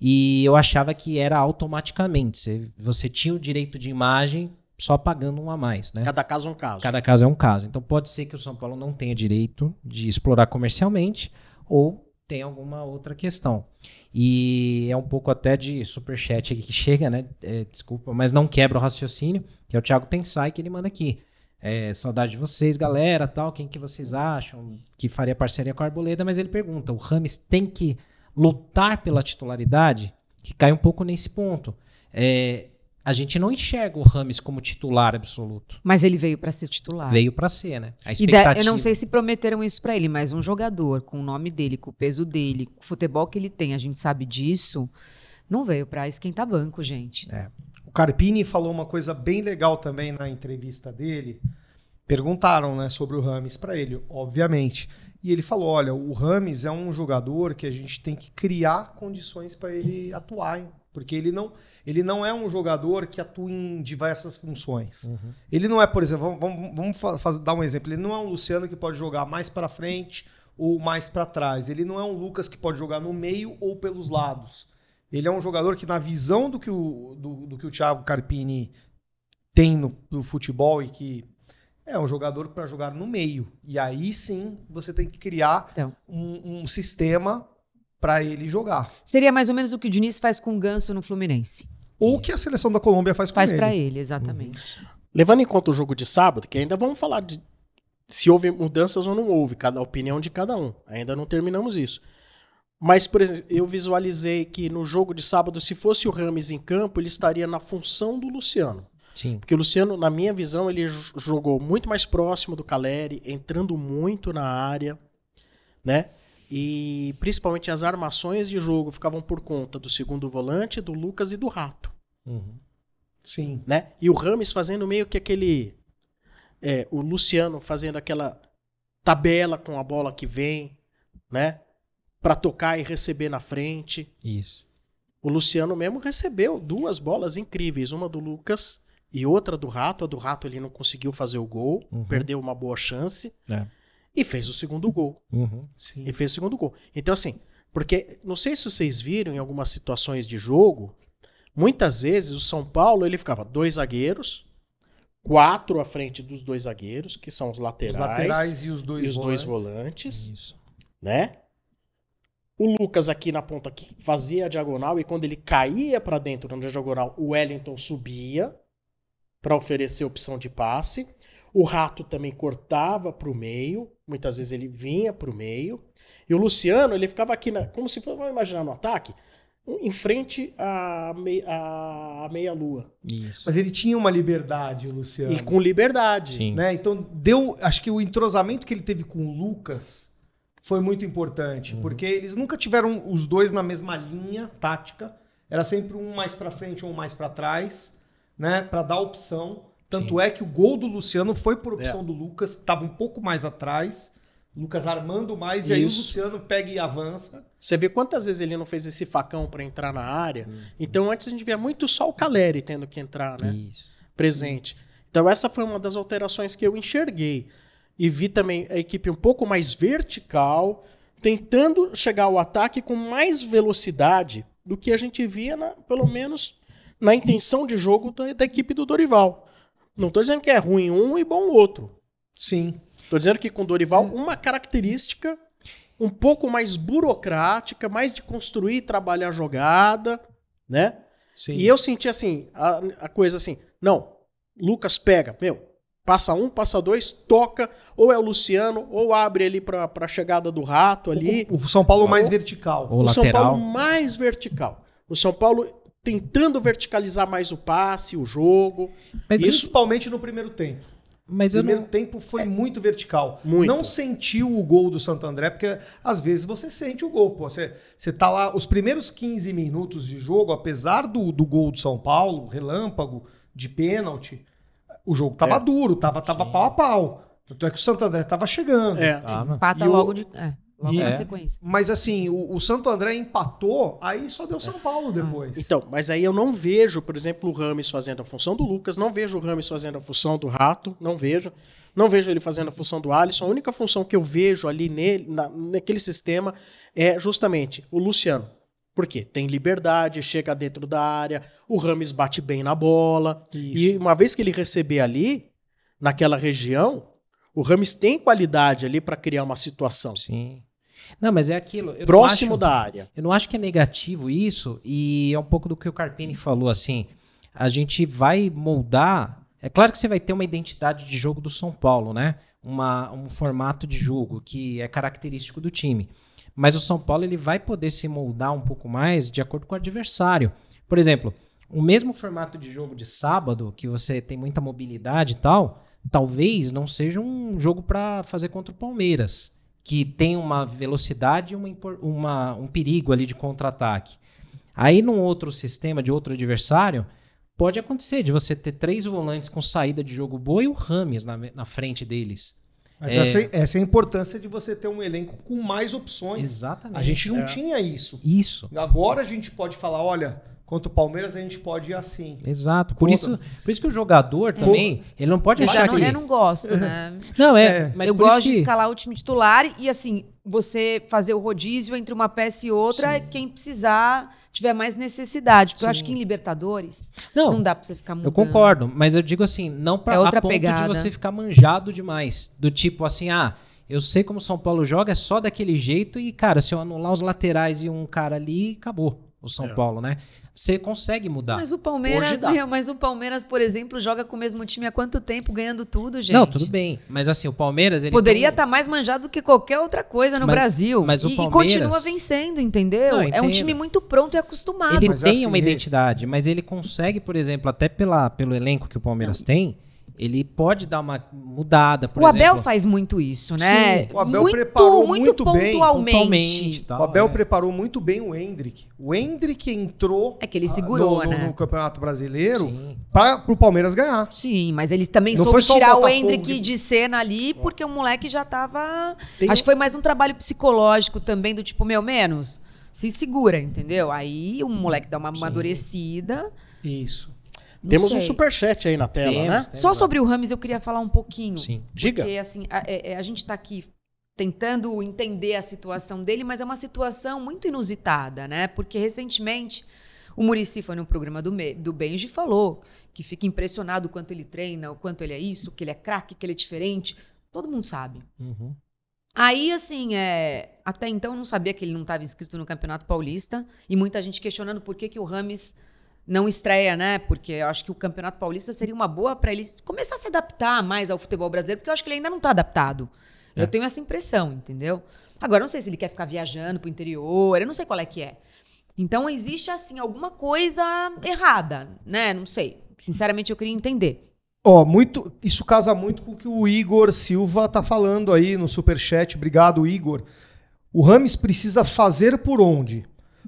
Speaker 4: E eu achava que era automaticamente. Você, você tinha o direito de imagem só pagando um a mais, né?
Speaker 1: Cada caso é um caso.
Speaker 4: Cada caso é um caso. Então pode ser que o São Paulo não tenha direito de explorar comercialmente ou tem alguma outra questão. E é um pouco até de superchat aqui que chega, né? É, desculpa, mas não quebra o raciocínio, que é o Thiago Tensai que ele manda aqui. É, saudade de vocês, galera, tal. Quem que vocês acham que faria parceria com a Arboleda? Mas ele pergunta: o Rames tem que lutar pela titularidade? Que cai um pouco nesse ponto. É, a gente não enxerga o Rames como titular absoluto.
Speaker 3: Mas ele veio para ser titular.
Speaker 4: Veio pra ser, né? A
Speaker 3: E da-
Speaker 4: expectativa.
Speaker 3: eu não sei se prometeram isso pra ele, mas um jogador com o nome dele, com o peso dele, com o futebol que ele tem, a gente sabe disso, não veio pra esquentar banco, gente.
Speaker 4: É.
Speaker 2: O Carpini falou uma coisa bem legal também na entrevista dele. Perguntaram, né, sobre o Rames para ele, obviamente. E ele falou: "Olha, o Rames é um jogador que a gente tem que criar condições para ele atuar em, Porque ele não, ele não é um jogador que atua em diversas funções.
Speaker 4: Uhum.
Speaker 2: Ele não é, por exemplo, vamos, vamos, vamos fa- faz- dar um exemplo. Ele não é um Luciano que pode jogar mais pra frente ou mais pra trás. Ele não é um Lucas que pode jogar no meio ou pelos lados. Ele é um jogador que, na visão do que o, do, do que o Thiago Carpini tem no, no futebol e que é um jogador para jogar no meio. E aí sim você tem que criar
Speaker 3: Então.
Speaker 2: um, um sistema para ele jogar.
Speaker 3: Seria mais ou menos o que o Diniz faz com o Ganso no Fluminense.
Speaker 2: Ou o que a seleção da Colômbia faz com
Speaker 3: Faz
Speaker 2: ele.
Speaker 3: pra ele, exatamente.
Speaker 1: Levando em conta o jogo de sábado, que ainda vamos falar de se houve mudanças ou não houve, cada a opinião de cada um. Ainda não terminamos isso. Mas, por exemplo, eu visualizei que no jogo de sábado, se fosse o Rames em campo, ele estaria na função do Luciano.
Speaker 4: Sim.
Speaker 1: Porque o Luciano, na minha visão, ele jogou muito mais próximo do Caleri, entrando muito na área, né? E principalmente as armações de jogo ficavam por conta do segundo volante, do Lucas e do Rato
Speaker 4: Uhum.
Speaker 2: Sim.
Speaker 1: né? E o Rames fazendo meio que aquele. é, o Luciano fazendo aquela tabela com a bola que vem, né? Pra tocar e receber na frente.
Speaker 4: Isso.
Speaker 1: O Luciano mesmo recebeu duas bolas incríveis, uma do Lucas e outra do Rato. A do Rato ele não conseguiu fazer o gol,
Speaker 4: Uhum.
Speaker 1: perdeu uma boa chance
Speaker 4: É.
Speaker 1: e fez o segundo gol.
Speaker 4: Uhum.
Speaker 2: Sim.
Speaker 1: E fez o segundo gol. Então, assim, porque não sei se vocês viram em algumas situações de jogo, muitas vezes o São Paulo ele ficava dois zagueiros, quatro à frente dos dois zagueiros, que são os
Speaker 2: Os
Speaker 1: laterais,
Speaker 2: laterais e os dois
Speaker 1: e os dois
Speaker 2: volantes.
Speaker 1: volantes,
Speaker 4: Isso.
Speaker 1: né? O Lucas aqui na ponta que fazia a diagonal e quando ele caía para dentro na diagonal, o Wellington subia para oferecer opção de passe. O Rato também cortava para o meio, muitas vezes ele vinha para o meio. E o Luciano, ele ficava aqui, na, como se fosse, vamos imaginar no ataque, em frente à, mei- à meia-lua.
Speaker 4: Isso.
Speaker 2: Mas ele tinha uma liberdade, o Luciano.
Speaker 1: E com liberdade.
Speaker 4: Sim.
Speaker 2: né? Então deu, acho que o entrosamento que ele teve com o Lucas foi muito importante,
Speaker 1: Uhum.
Speaker 2: porque eles nunca tiveram os dois na mesma linha tática, era sempre um mais pra frente, um mais pra trás, né, Pra dar opção. Tanto é que o gol do Luciano foi por opção
Speaker 1: É.
Speaker 2: do Lucas, que estava um pouco mais atrás. Lucas armando mais e aí o
Speaker 1: Isso.
Speaker 2: Luciano pega e avança.
Speaker 1: Você vê quantas vezes ele não fez esse facão para entrar na área.
Speaker 2: Uhum.
Speaker 1: Então antes a gente via muito só o Caleri tendo que entrar, né?
Speaker 4: Isso.
Speaker 1: presente. Então essa foi uma das alterações que eu enxerguei. E vi também a equipe um pouco mais vertical, tentando chegar ao ataque com mais velocidade do que a gente via, na- pelo menos, na intenção de jogo da, da equipe do Dorival. Não estou dizendo que é ruim um e bom o outro.
Speaker 2: Sim.
Speaker 1: Estou dizendo que com o Dorival, uma característica um pouco mais burocrática, mais de construir e trabalhar a jogada, né?
Speaker 2: Sim.
Speaker 1: E eu senti assim, a, a coisa assim, não, Lucas pega, meu, passa um, passa dois, toca, ou é o Luciano, ou abre ali pra, pra chegada do rato ali.
Speaker 2: o, o São Paulo mais
Speaker 1: Ou-
Speaker 2: vertical.
Speaker 4: Ou
Speaker 1: o São. Paulo mais vertical. O São Paulo tentando verticalizar mais o passe, o jogo.
Speaker 4: Mas
Speaker 1: Isso-
Speaker 2: Principalmente no primeiro tempo.
Speaker 4: Mas
Speaker 2: O primeiro
Speaker 4: não.
Speaker 2: tempo foi muito vertical.
Speaker 1: Muito.
Speaker 2: Não sentiu o gol do Santo André, porque às vezes você sente o gol. Pô. Você, você tá lá, os primeiros 15 minutos de jogo, apesar do, do gol do São Paulo, relâmpago, de pênalti, o jogo tava
Speaker 1: É.
Speaker 2: duro, tava, tava
Speaker 4: Sim.
Speaker 2: pau a pau. Tanto é que o Santo André tava chegando.
Speaker 1: É.
Speaker 4: Ah.
Speaker 3: Empata
Speaker 2: E o-
Speaker 3: logo de. É, logo
Speaker 2: E-
Speaker 3: na
Speaker 4: É.
Speaker 3: sequência.
Speaker 2: Mas assim, o, o Santo André empatou, aí só deu São Paulo depois.
Speaker 1: Então, mas aí eu não vejo, por exemplo, o Rames fazendo a função do Lucas, não vejo o Rames fazendo a função do Rato, não vejo. Não vejo ele fazendo a função do Alisson. A única função que eu vejo ali nele, na- naquele sistema é justamente o Luciano. Por quê? Tem liberdade, chega dentro da área, o Rames bate bem na bola. E uma vez que ele receber ali, naquela região, o Rames tem qualidade ali para criar uma situação
Speaker 4: Sim. Não, mas é aquilo.
Speaker 1: próximo
Speaker 4: acho-
Speaker 1: da área.
Speaker 4: Eu não acho que é negativo isso, e é um pouco do que o Carpini falou, assim, a gente vai moldar, é claro que você vai ter uma identidade de jogo do São Paulo, né? Uma, um formato de jogo que é característico do time. Mas o São Paulo ele vai poder se moldar um pouco mais de acordo com o adversário. Por exemplo, o mesmo formato de jogo de sábado, que você tem muita mobilidade e tal, talvez não seja um jogo para fazer contra o Palmeiras, que tem uma velocidade e uma, uma- um perigo ali de contra-ataque. Aí, num outro sistema de outro adversário, pode acontecer de você ter três volantes com saída de jogo boa e o Rames na, na frente deles.
Speaker 2: Mas
Speaker 4: É.
Speaker 2: essa, essa é a importância de você ter um elenco com mais opções.
Speaker 4: Exatamente.
Speaker 2: A gente não
Speaker 1: É.
Speaker 2: tinha isso.
Speaker 4: Isso.
Speaker 2: Agora a gente pode falar, olha, Contra o Palmeiras a gente pode ir assim.
Speaker 4: Exato. Por
Speaker 2: Contra-
Speaker 4: isso, por isso que o jogador também, ele não pode
Speaker 3: Eu, já
Speaker 4: achar
Speaker 3: não,
Speaker 4: que...
Speaker 3: eu não gosto, né?
Speaker 4: Não, é,
Speaker 2: É.
Speaker 4: mas
Speaker 3: eu gosto de
Speaker 4: que-
Speaker 3: escalar o time titular e, assim, você fazer o rodízio entre uma peça e outra, é quem precisar tiver mais necessidade. Porque eu acho
Speaker 4: Sim.
Speaker 3: que em Libertadores
Speaker 4: Não,
Speaker 3: não, dá pra você ficar mudando.
Speaker 4: Eu concordo, mas eu digo assim, não pra,
Speaker 3: É outra
Speaker 4: a ponto
Speaker 3: pegada.
Speaker 4: de você ficar manjado demais. Do tipo assim, ah, eu sei como o São Paulo joga, é só daquele jeito e, cara, se eu anular os laterais e um cara ali, acabou o São
Speaker 1: É.
Speaker 4: Paulo, né? Você consegue mudar.
Speaker 3: Mas o Palmeiras, meu, mas o Palmeiras, por exemplo, joga com o mesmo time há quanto tempo, ganhando tudo, gente?
Speaker 4: Não, tudo bem. Mas assim, o Palmeiras, ele
Speaker 3: Poderia
Speaker 4: tem-
Speaker 3: estar mais manjado do que qualquer outra coisa no
Speaker 4: Mas-
Speaker 3: Brasil.
Speaker 4: mas o
Speaker 3: e, e
Speaker 4: Palmeiras-
Speaker 3: continua vencendo, entendeu?
Speaker 4: Não,
Speaker 3: é um time muito pronto e acostumado.
Speaker 4: Ele
Speaker 2: Mas
Speaker 4: tem
Speaker 2: assim,
Speaker 4: uma identidade, mas ele consegue, por exemplo, até pela, pelo elenco que o Palmeiras tem, ele pode dar uma mudada, por
Speaker 3: o
Speaker 4: exemplo.
Speaker 3: Abel faz muito isso, né?
Speaker 2: Sim, o Abel
Speaker 3: muito,
Speaker 2: preparou
Speaker 3: muito,
Speaker 2: muito bem,
Speaker 3: pontualmente.
Speaker 4: Totalmente. tal,
Speaker 2: o Abel
Speaker 4: é.
Speaker 2: preparou muito bem o Hendrick. O Hendrick entrou
Speaker 3: É que ele
Speaker 2: ah,
Speaker 3: segurou,
Speaker 2: no, no-
Speaker 3: né?
Speaker 2: no Campeonato Brasileiro para o Palmeiras ganhar.
Speaker 3: Sim, mas ele também
Speaker 2: Não
Speaker 3: soube
Speaker 2: o
Speaker 3: tirar o
Speaker 2: Botafogo
Speaker 3: Hendrick
Speaker 2: de-
Speaker 3: de cena ali, porque o moleque já tava.
Speaker 1: Tem
Speaker 3: Acho que foi mais um trabalho psicológico também, do tipo, meu, menos. Se segura, entendeu? Aí o moleque dá uma amadurecida.
Speaker 2: Isso.
Speaker 3: Não
Speaker 1: Temos um
Speaker 3: sei.
Speaker 1: superchat aí na tela,
Speaker 4: Temos,
Speaker 1: né?
Speaker 4: temos
Speaker 3: Só sobre o Rames eu queria falar um pouquinho.
Speaker 4: Sim.
Speaker 1: Diga.
Speaker 3: Porque, assim, a, é- é, a gente está aqui tentando entender a situação dele, mas é uma situação muito inusitada, né? Porque recentemente o Murici foi no programa do, Me- do Benji e falou que fica impressionado o quanto ele treina, o quanto ele é isso, que ele é craque, que ele é diferente. Todo mundo sabe.
Speaker 4: Uhum.
Speaker 3: Aí, assim, é, até então eu não sabia que ele não estava inscrito no Campeonato Paulista e muita gente questionando por que, que o Rames não estreia, né? Porque eu acho que o Campeonato Paulista seria uma boa para ele começar a se adaptar mais ao futebol brasileiro, porque eu acho que ele ainda não está adaptado.
Speaker 4: É.
Speaker 3: Eu tenho essa impressão, entendeu? Agora, não sei se ele quer ficar viajando pro interior, eu não sei qual é que é. Então, existe, assim, alguma coisa errada, né? Não sei. Sinceramente, eu queria entender.
Speaker 2: Ó, muito, isso casa muito com o que o Igor Silva tá falando aí no superchat. Obrigado, Igor. O Rames precisa fazer por onde?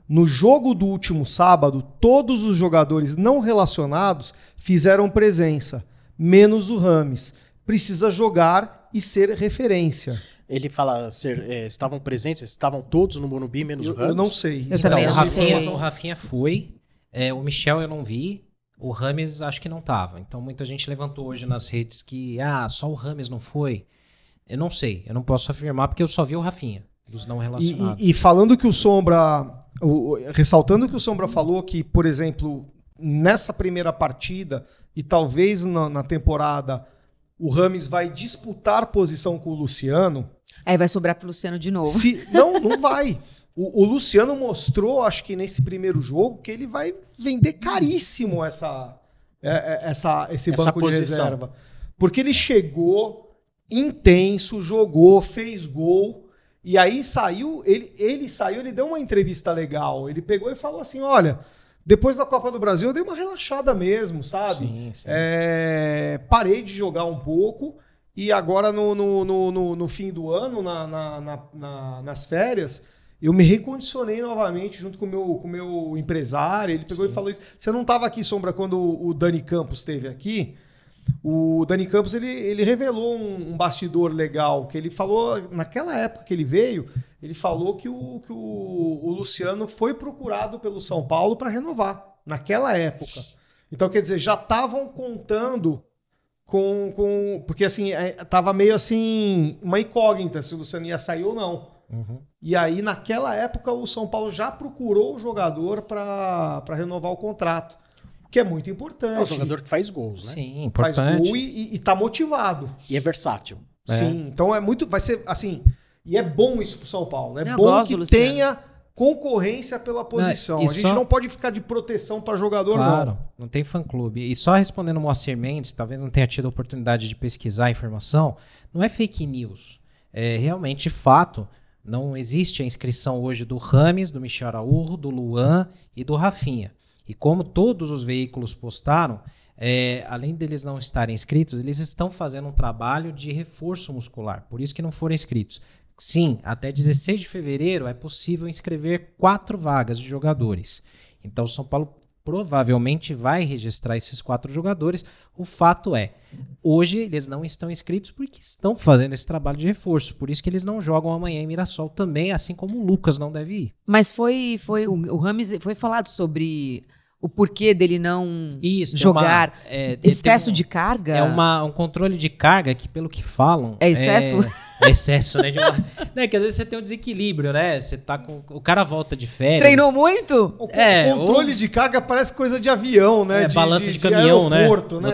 Speaker 2: No jogo do último sábado, todos os jogadores não relacionados fizeram presença, menos o Rames. Precisa jogar e ser referência.
Speaker 1: Ele fala, ser, é, estavam presentes, estavam todos no Morumbi, menos
Speaker 2: Eu,
Speaker 1: o Ramos.
Speaker 2: eu não sei.
Speaker 3: Eu também
Speaker 4: Então, o
Speaker 3: não
Speaker 4: Rafinha,
Speaker 3: sei.
Speaker 4: o Rafinha foi, é, o Michel eu não vi, o Rames acho que não tava. Então muita gente levantou hoje nas redes que, ah, só o Rames não foi. Eu não sei, eu não posso afirmar porque eu só vi o Rafinha, dos não
Speaker 2: E,
Speaker 4: relacionados.
Speaker 2: e- e falando que o Sombra. o- o- ressaltando que o Sombra falou que, por exemplo, nessa primeira partida e talvez na, na temporada o Rames vai disputar posição com o Luciano.
Speaker 3: Aí vai sobrar pro Luciano de novo.
Speaker 2: Se, não, não vai. O, o Luciano mostrou, acho que nesse primeiro jogo, que ele vai vender caríssimo essa, é, é, essa, esse
Speaker 1: Essa
Speaker 2: banco
Speaker 1: posição.
Speaker 2: de reserva. Porque ele chegou intenso, jogou, fez gol. E aí saiu, ele, ele saiu, ele deu uma entrevista legal. Ele pegou e falou assim: olha, depois da Copa do Brasil eu dei uma relaxada mesmo, sabe?
Speaker 4: Sim, sim.
Speaker 2: É, parei de jogar um pouco e agora no, no, no, no- fim do ano, na, na- na- na- nas férias, eu me recondicionei novamente junto com o meu, com o meu empresário. Ele pegou e falou isso. Você não estava aqui, Sombra, quando o Dani Campos esteve aqui? O Dani Campos ele, ele revelou um, um bastidor legal que ele falou naquela época que ele veio, ele falou que o, que o, o Luciano foi procurado pelo São Paulo para renovar naquela época. Então quer dizer já estavam contando com, com porque assim é, tava meio assim uma incógnita se o Luciano ia sair ou não.
Speaker 4: Uhum.
Speaker 2: E aí naquela época o São Paulo já procurou o jogador para renovar o contrato, que é muito importante.
Speaker 1: É um jogador que faz gols, né?
Speaker 4: Sim,
Speaker 2: faz
Speaker 4: importante.
Speaker 2: gol e, e, e tá motivado.
Speaker 1: E é versátil.
Speaker 4: É.
Speaker 2: Sim, então é muito. Vai ser assim. E é bom isso pro São Paulo. É
Speaker 3: Eu
Speaker 2: bom
Speaker 3: gosto
Speaker 2: que
Speaker 3: Luciano.
Speaker 2: tenha concorrência pela posição.
Speaker 4: e
Speaker 2: a gente
Speaker 4: só-
Speaker 2: não pode ficar de proteção para jogador,
Speaker 4: Claro,
Speaker 2: não.
Speaker 4: não tem fã-clube. E só respondendo o Moacir Mendes, talvez não tenha tido a oportunidade de pesquisar a informação, não é fake news. É realmente fato. Não existe a inscrição hoje do Rames, do Michel Araújo, do Luan e do Rafinha. E como todos os veículos postaram, é, além deles não estarem inscritos, eles estão fazendo um trabalho de reforço muscular. Por isso que não foram inscritos. Sim, até 16 de fevereiro é possível inscrever quatro vagas de jogadores. Então, o São Paulo provavelmente vai registrar esses quatro jogadores. O fato é, hoje eles não estão inscritos porque estão fazendo esse trabalho de reforço. Por isso que eles não jogam amanhã em Mirassol também, assim como o Lucas não deve ir.
Speaker 3: Mas foi, foi o, o Rames foi falado sobre o porquê dele não
Speaker 4: Isso,
Speaker 3: jogar
Speaker 4: uma- é,
Speaker 3: excesso
Speaker 4: um-
Speaker 3: de carga?
Speaker 4: É uma, um controle de carga que, pelo que falam.
Speaker 3: É excesso?
Speaker 4: É, é excesso, né? De uma, né? Que às vezes você tem um desequilíbrio, né? Você tá com. O cara volta de férias.
Speaker 3: Treinou muito?
Speaker 2: O
Speaker 4: É,
Speaker 2: controle
Speaker 4: ou-
Speaker 2: de carga parece coisa de avião, né?
Speaker 4: É, balança de caminhão, né?
Speaker 2: né?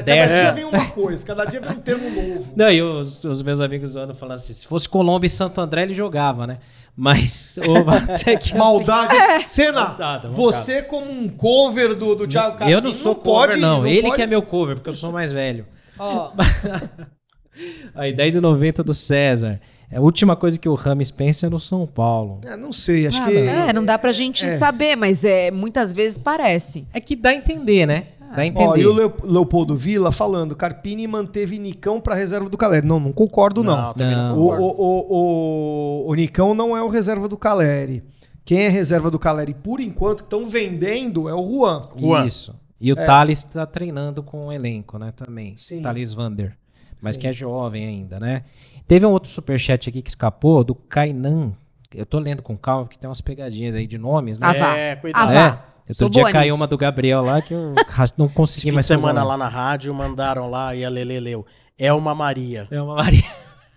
Speaker 2: Cada dia vem uma coisa, cada dia vem um termo novo.
Speaker 4: Não, e os, os meus amigos andam falando assim: se fosse Colômbia e Santo André, ele jogava, né? Mas. o- até que assim-
Speaker 2: Maldade. Senna,
Speaker 4: Vontade, vontade.
Speaker 2: você como um cover do, do Thiago
Speaker 4: eu
Speaker 2: Carpini
Speaker 4: não sou
Speaker 2: pode,
Speaker 4: cover, não. Ele
Speaker 2: pode-
Speaker 4: que é meu cover, porque eu sou mais velho.
Speaker 3: Ó,
Speaker 4: Aí, 10,90 do César. É a última coisa que o Rames pensa é no São Paulo.
Speaker 2: É, não sei, acho
Speaker 4: Ah,
Speaker 2: que...
Speaker 3: é, não dá pra gente
Speaker 2: É.
Speaker 3: saber, mas é, muitas vezes parece.
Speaker 4: É que dá a entender, né? Dá a entender.
Speaker 2: Ó, e o Leo- Leopoldo Vila falando, Carpini manteve Nicão pra reserva do Caleri. Não, não concordo não.
Speaker 4: Não.
Speaker 1: não.
Speaker 2: O, o, o, o, o Nicão não é o reserva do Caleri. Quem é reserva do Caleri, por enquanto, que estão vendendo, é o Juan.
Speaker 1: Juan.
Speaker 4: Isso. E o Thales tá treinando com o elenco, né? Também.
Speaker 2: Sim.
Speaker 4: Thales Vander. Mas
Speaker 2: Sim.
Speaker 4: que é jovem ainda, né? Teve um outro superchat aqui que escapou, do Kainan. Eu tô lendo com calma, porque tem umas pegadinhas aí de nomes, né?
Speaker 3: Ah, vá.
Speaker 1: É, cuidado.
Speaker 3: Ah,
Speaker 4: É. Outro dia caiu
Speaker 3: nisso.
Speaker 4: uma do Gabriel lá que eu não consegui mais
Speaker 1: semana lá na rádio mandaram lá e a Lele leu. É uma Maria.
Speaker 4: É uma Maria.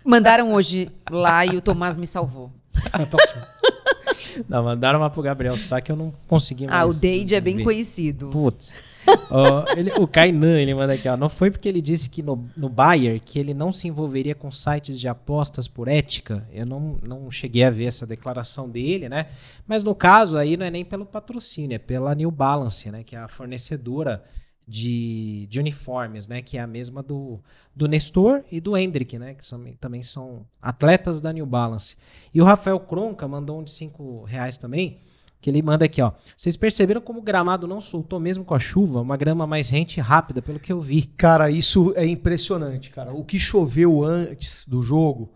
Speaker 3: Mandaram hoje lá e o Tomás me salvou.
Speaker 4: Não, mandaram uma pro Gabriel, só que eu não consegui mais.
Speaker 3: Ah, o Deide é bem
Speaker 4: ver.
Speaker 3: conhecido.
Speaker 4: Putz. Ó, ele- o Kainan, ele manda aqui, ó. Não foi porque ele disse que no, no Bayer que ele não se envolveria com sites de apostas por ética. Eu não, não cheguei a ver essa declaração dele, né? Mas no caso aí não é nem pelo patrocínio, é pela New Balance, né? Que é a fornecedora de, de uniformes, né? Que é a mesma do, do Nestor e do Hendrick, né? Que são, também são atletas da New Balance. E o Rafael Cronca mandou um de 5 reais também. Que ele manda aqui, ó. Vocês perceberam como o gramado não soltou mesmo com a chuva? Uma grama mais rente e rápida, pelo que eu vi.
Speaker 2: Cara, isso é impressionante, cara. O que choveu antes do jogo,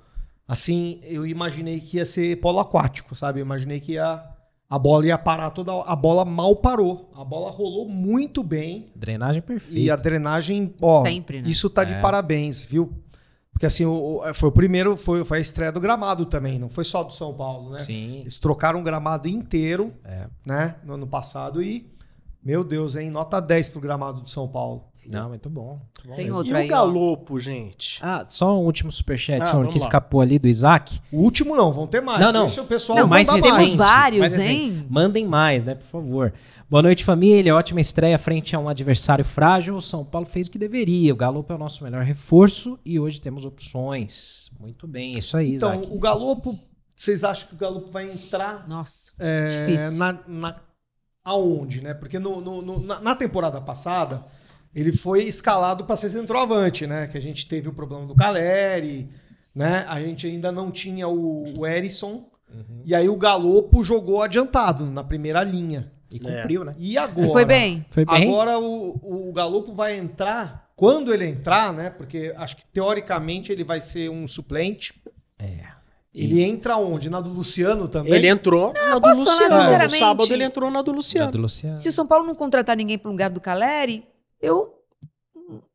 Speaker 2: assim, eu imaginei que ia ser polo aquático, sabe? Eu imaginei que ia, a bola ia parar toda. A bola mal parou. A bola rolou muito bem.
Speaker 4: Drenagem
Speaker 2: E
Speaker 4: perfeita.
Speaker 2: a drenagem, ó,
Speaker 3: Sempre, né?
Speaker 2: isso tá de
Speaker 4: É.
Speaker 2: parabéns, viu? Porque assim, o, o- foi o primeiro, foi, foi a estreia do gramado também, não foi só do São Paulo, né?
Speaker 4: Sim.
Speaker 2: Eles trocaram o gramado inteiro,
Speaker 4: É.
Speaker 2: né, no ano passado e, meu Deus, hein, nota 10 pro gramado do São Paulo.
Speaker 4: Não, muito bom. Muito bom
Speaker 3: Tem
Speaker 4: mesmo.
Speaker 3: outro
Speaker 1: E
Speaker 3: aí,
Speaker 1: o
Speaker 3: ó.
Speaker 1: galopo, gente?
Speaker 4: Ah, só um último superchat,
Speaker 1: Ah,
Speaker 4: que
Speaker 1: lá.
Speaker 4: escapou ali do Isaac.
Speaker 2: O último não, vão ter mais.
Speaker 4: Não, não.
Speaker 2: Deixa o pessoal
Speaker 4: Não, mais recente.
Speaker 3: Temos vários,
Speaker 4: mais recente.
Speaker 3: hein?
Speaker 4: Mandem mais, né, por favor. Boa noite, família. Ótima estreia frente a um adversário frágil. O São Paulo fez o que deveria. O Galo é o nosso melhor reforço e hoje temos opções. Muito bem, isso aí,
Speaker 2: Então,
Speaker 4: Isaac.
Speaker 2: o Galopo, vocês acham que o Galopo vai entrar
Speaker 3: Nossa,
Speaker 2: é,
Speaker 3: difícil.
Speaker 2: na, na- aonde, né? Porque no, no- no- na, na temporada passada ele foi escalado para ser centroavante, né? Que a gente teve o problema do Caleri, né? A gente ainda não tinha o, o Erisson.
Speaker 4: Uhum.
Speaker 2: E aí o Galopo jogou adiantado na primeira linha.
Speaker 4: E cumpriu, né?
Speaker 2: E agora?
Speaker 3: Foi bem.
Speaker 4: Foi bem.
Speaker 2: Agora o, o Galopo vai entrar. Quando ele entrar, né? Porque acho que teoricamente ele vai ser um suplente.
Speaker 4: É.
Speaker 2: Ele entra onde? Na do Luciano também?
Speaker 1: Ele entrou na do
Speaker 3: posso falar
Speaker 1: Luciano. No
Speaker 3: sinceramente?
Speaker 1: sábado ele entrou na do
Speaker 4: Já
Speaker 1: Luciano.
Speaker 4: do Luciano.
Speaker 3: Se o São Paulo não contratar ninguém pro lugar do Caleri, eu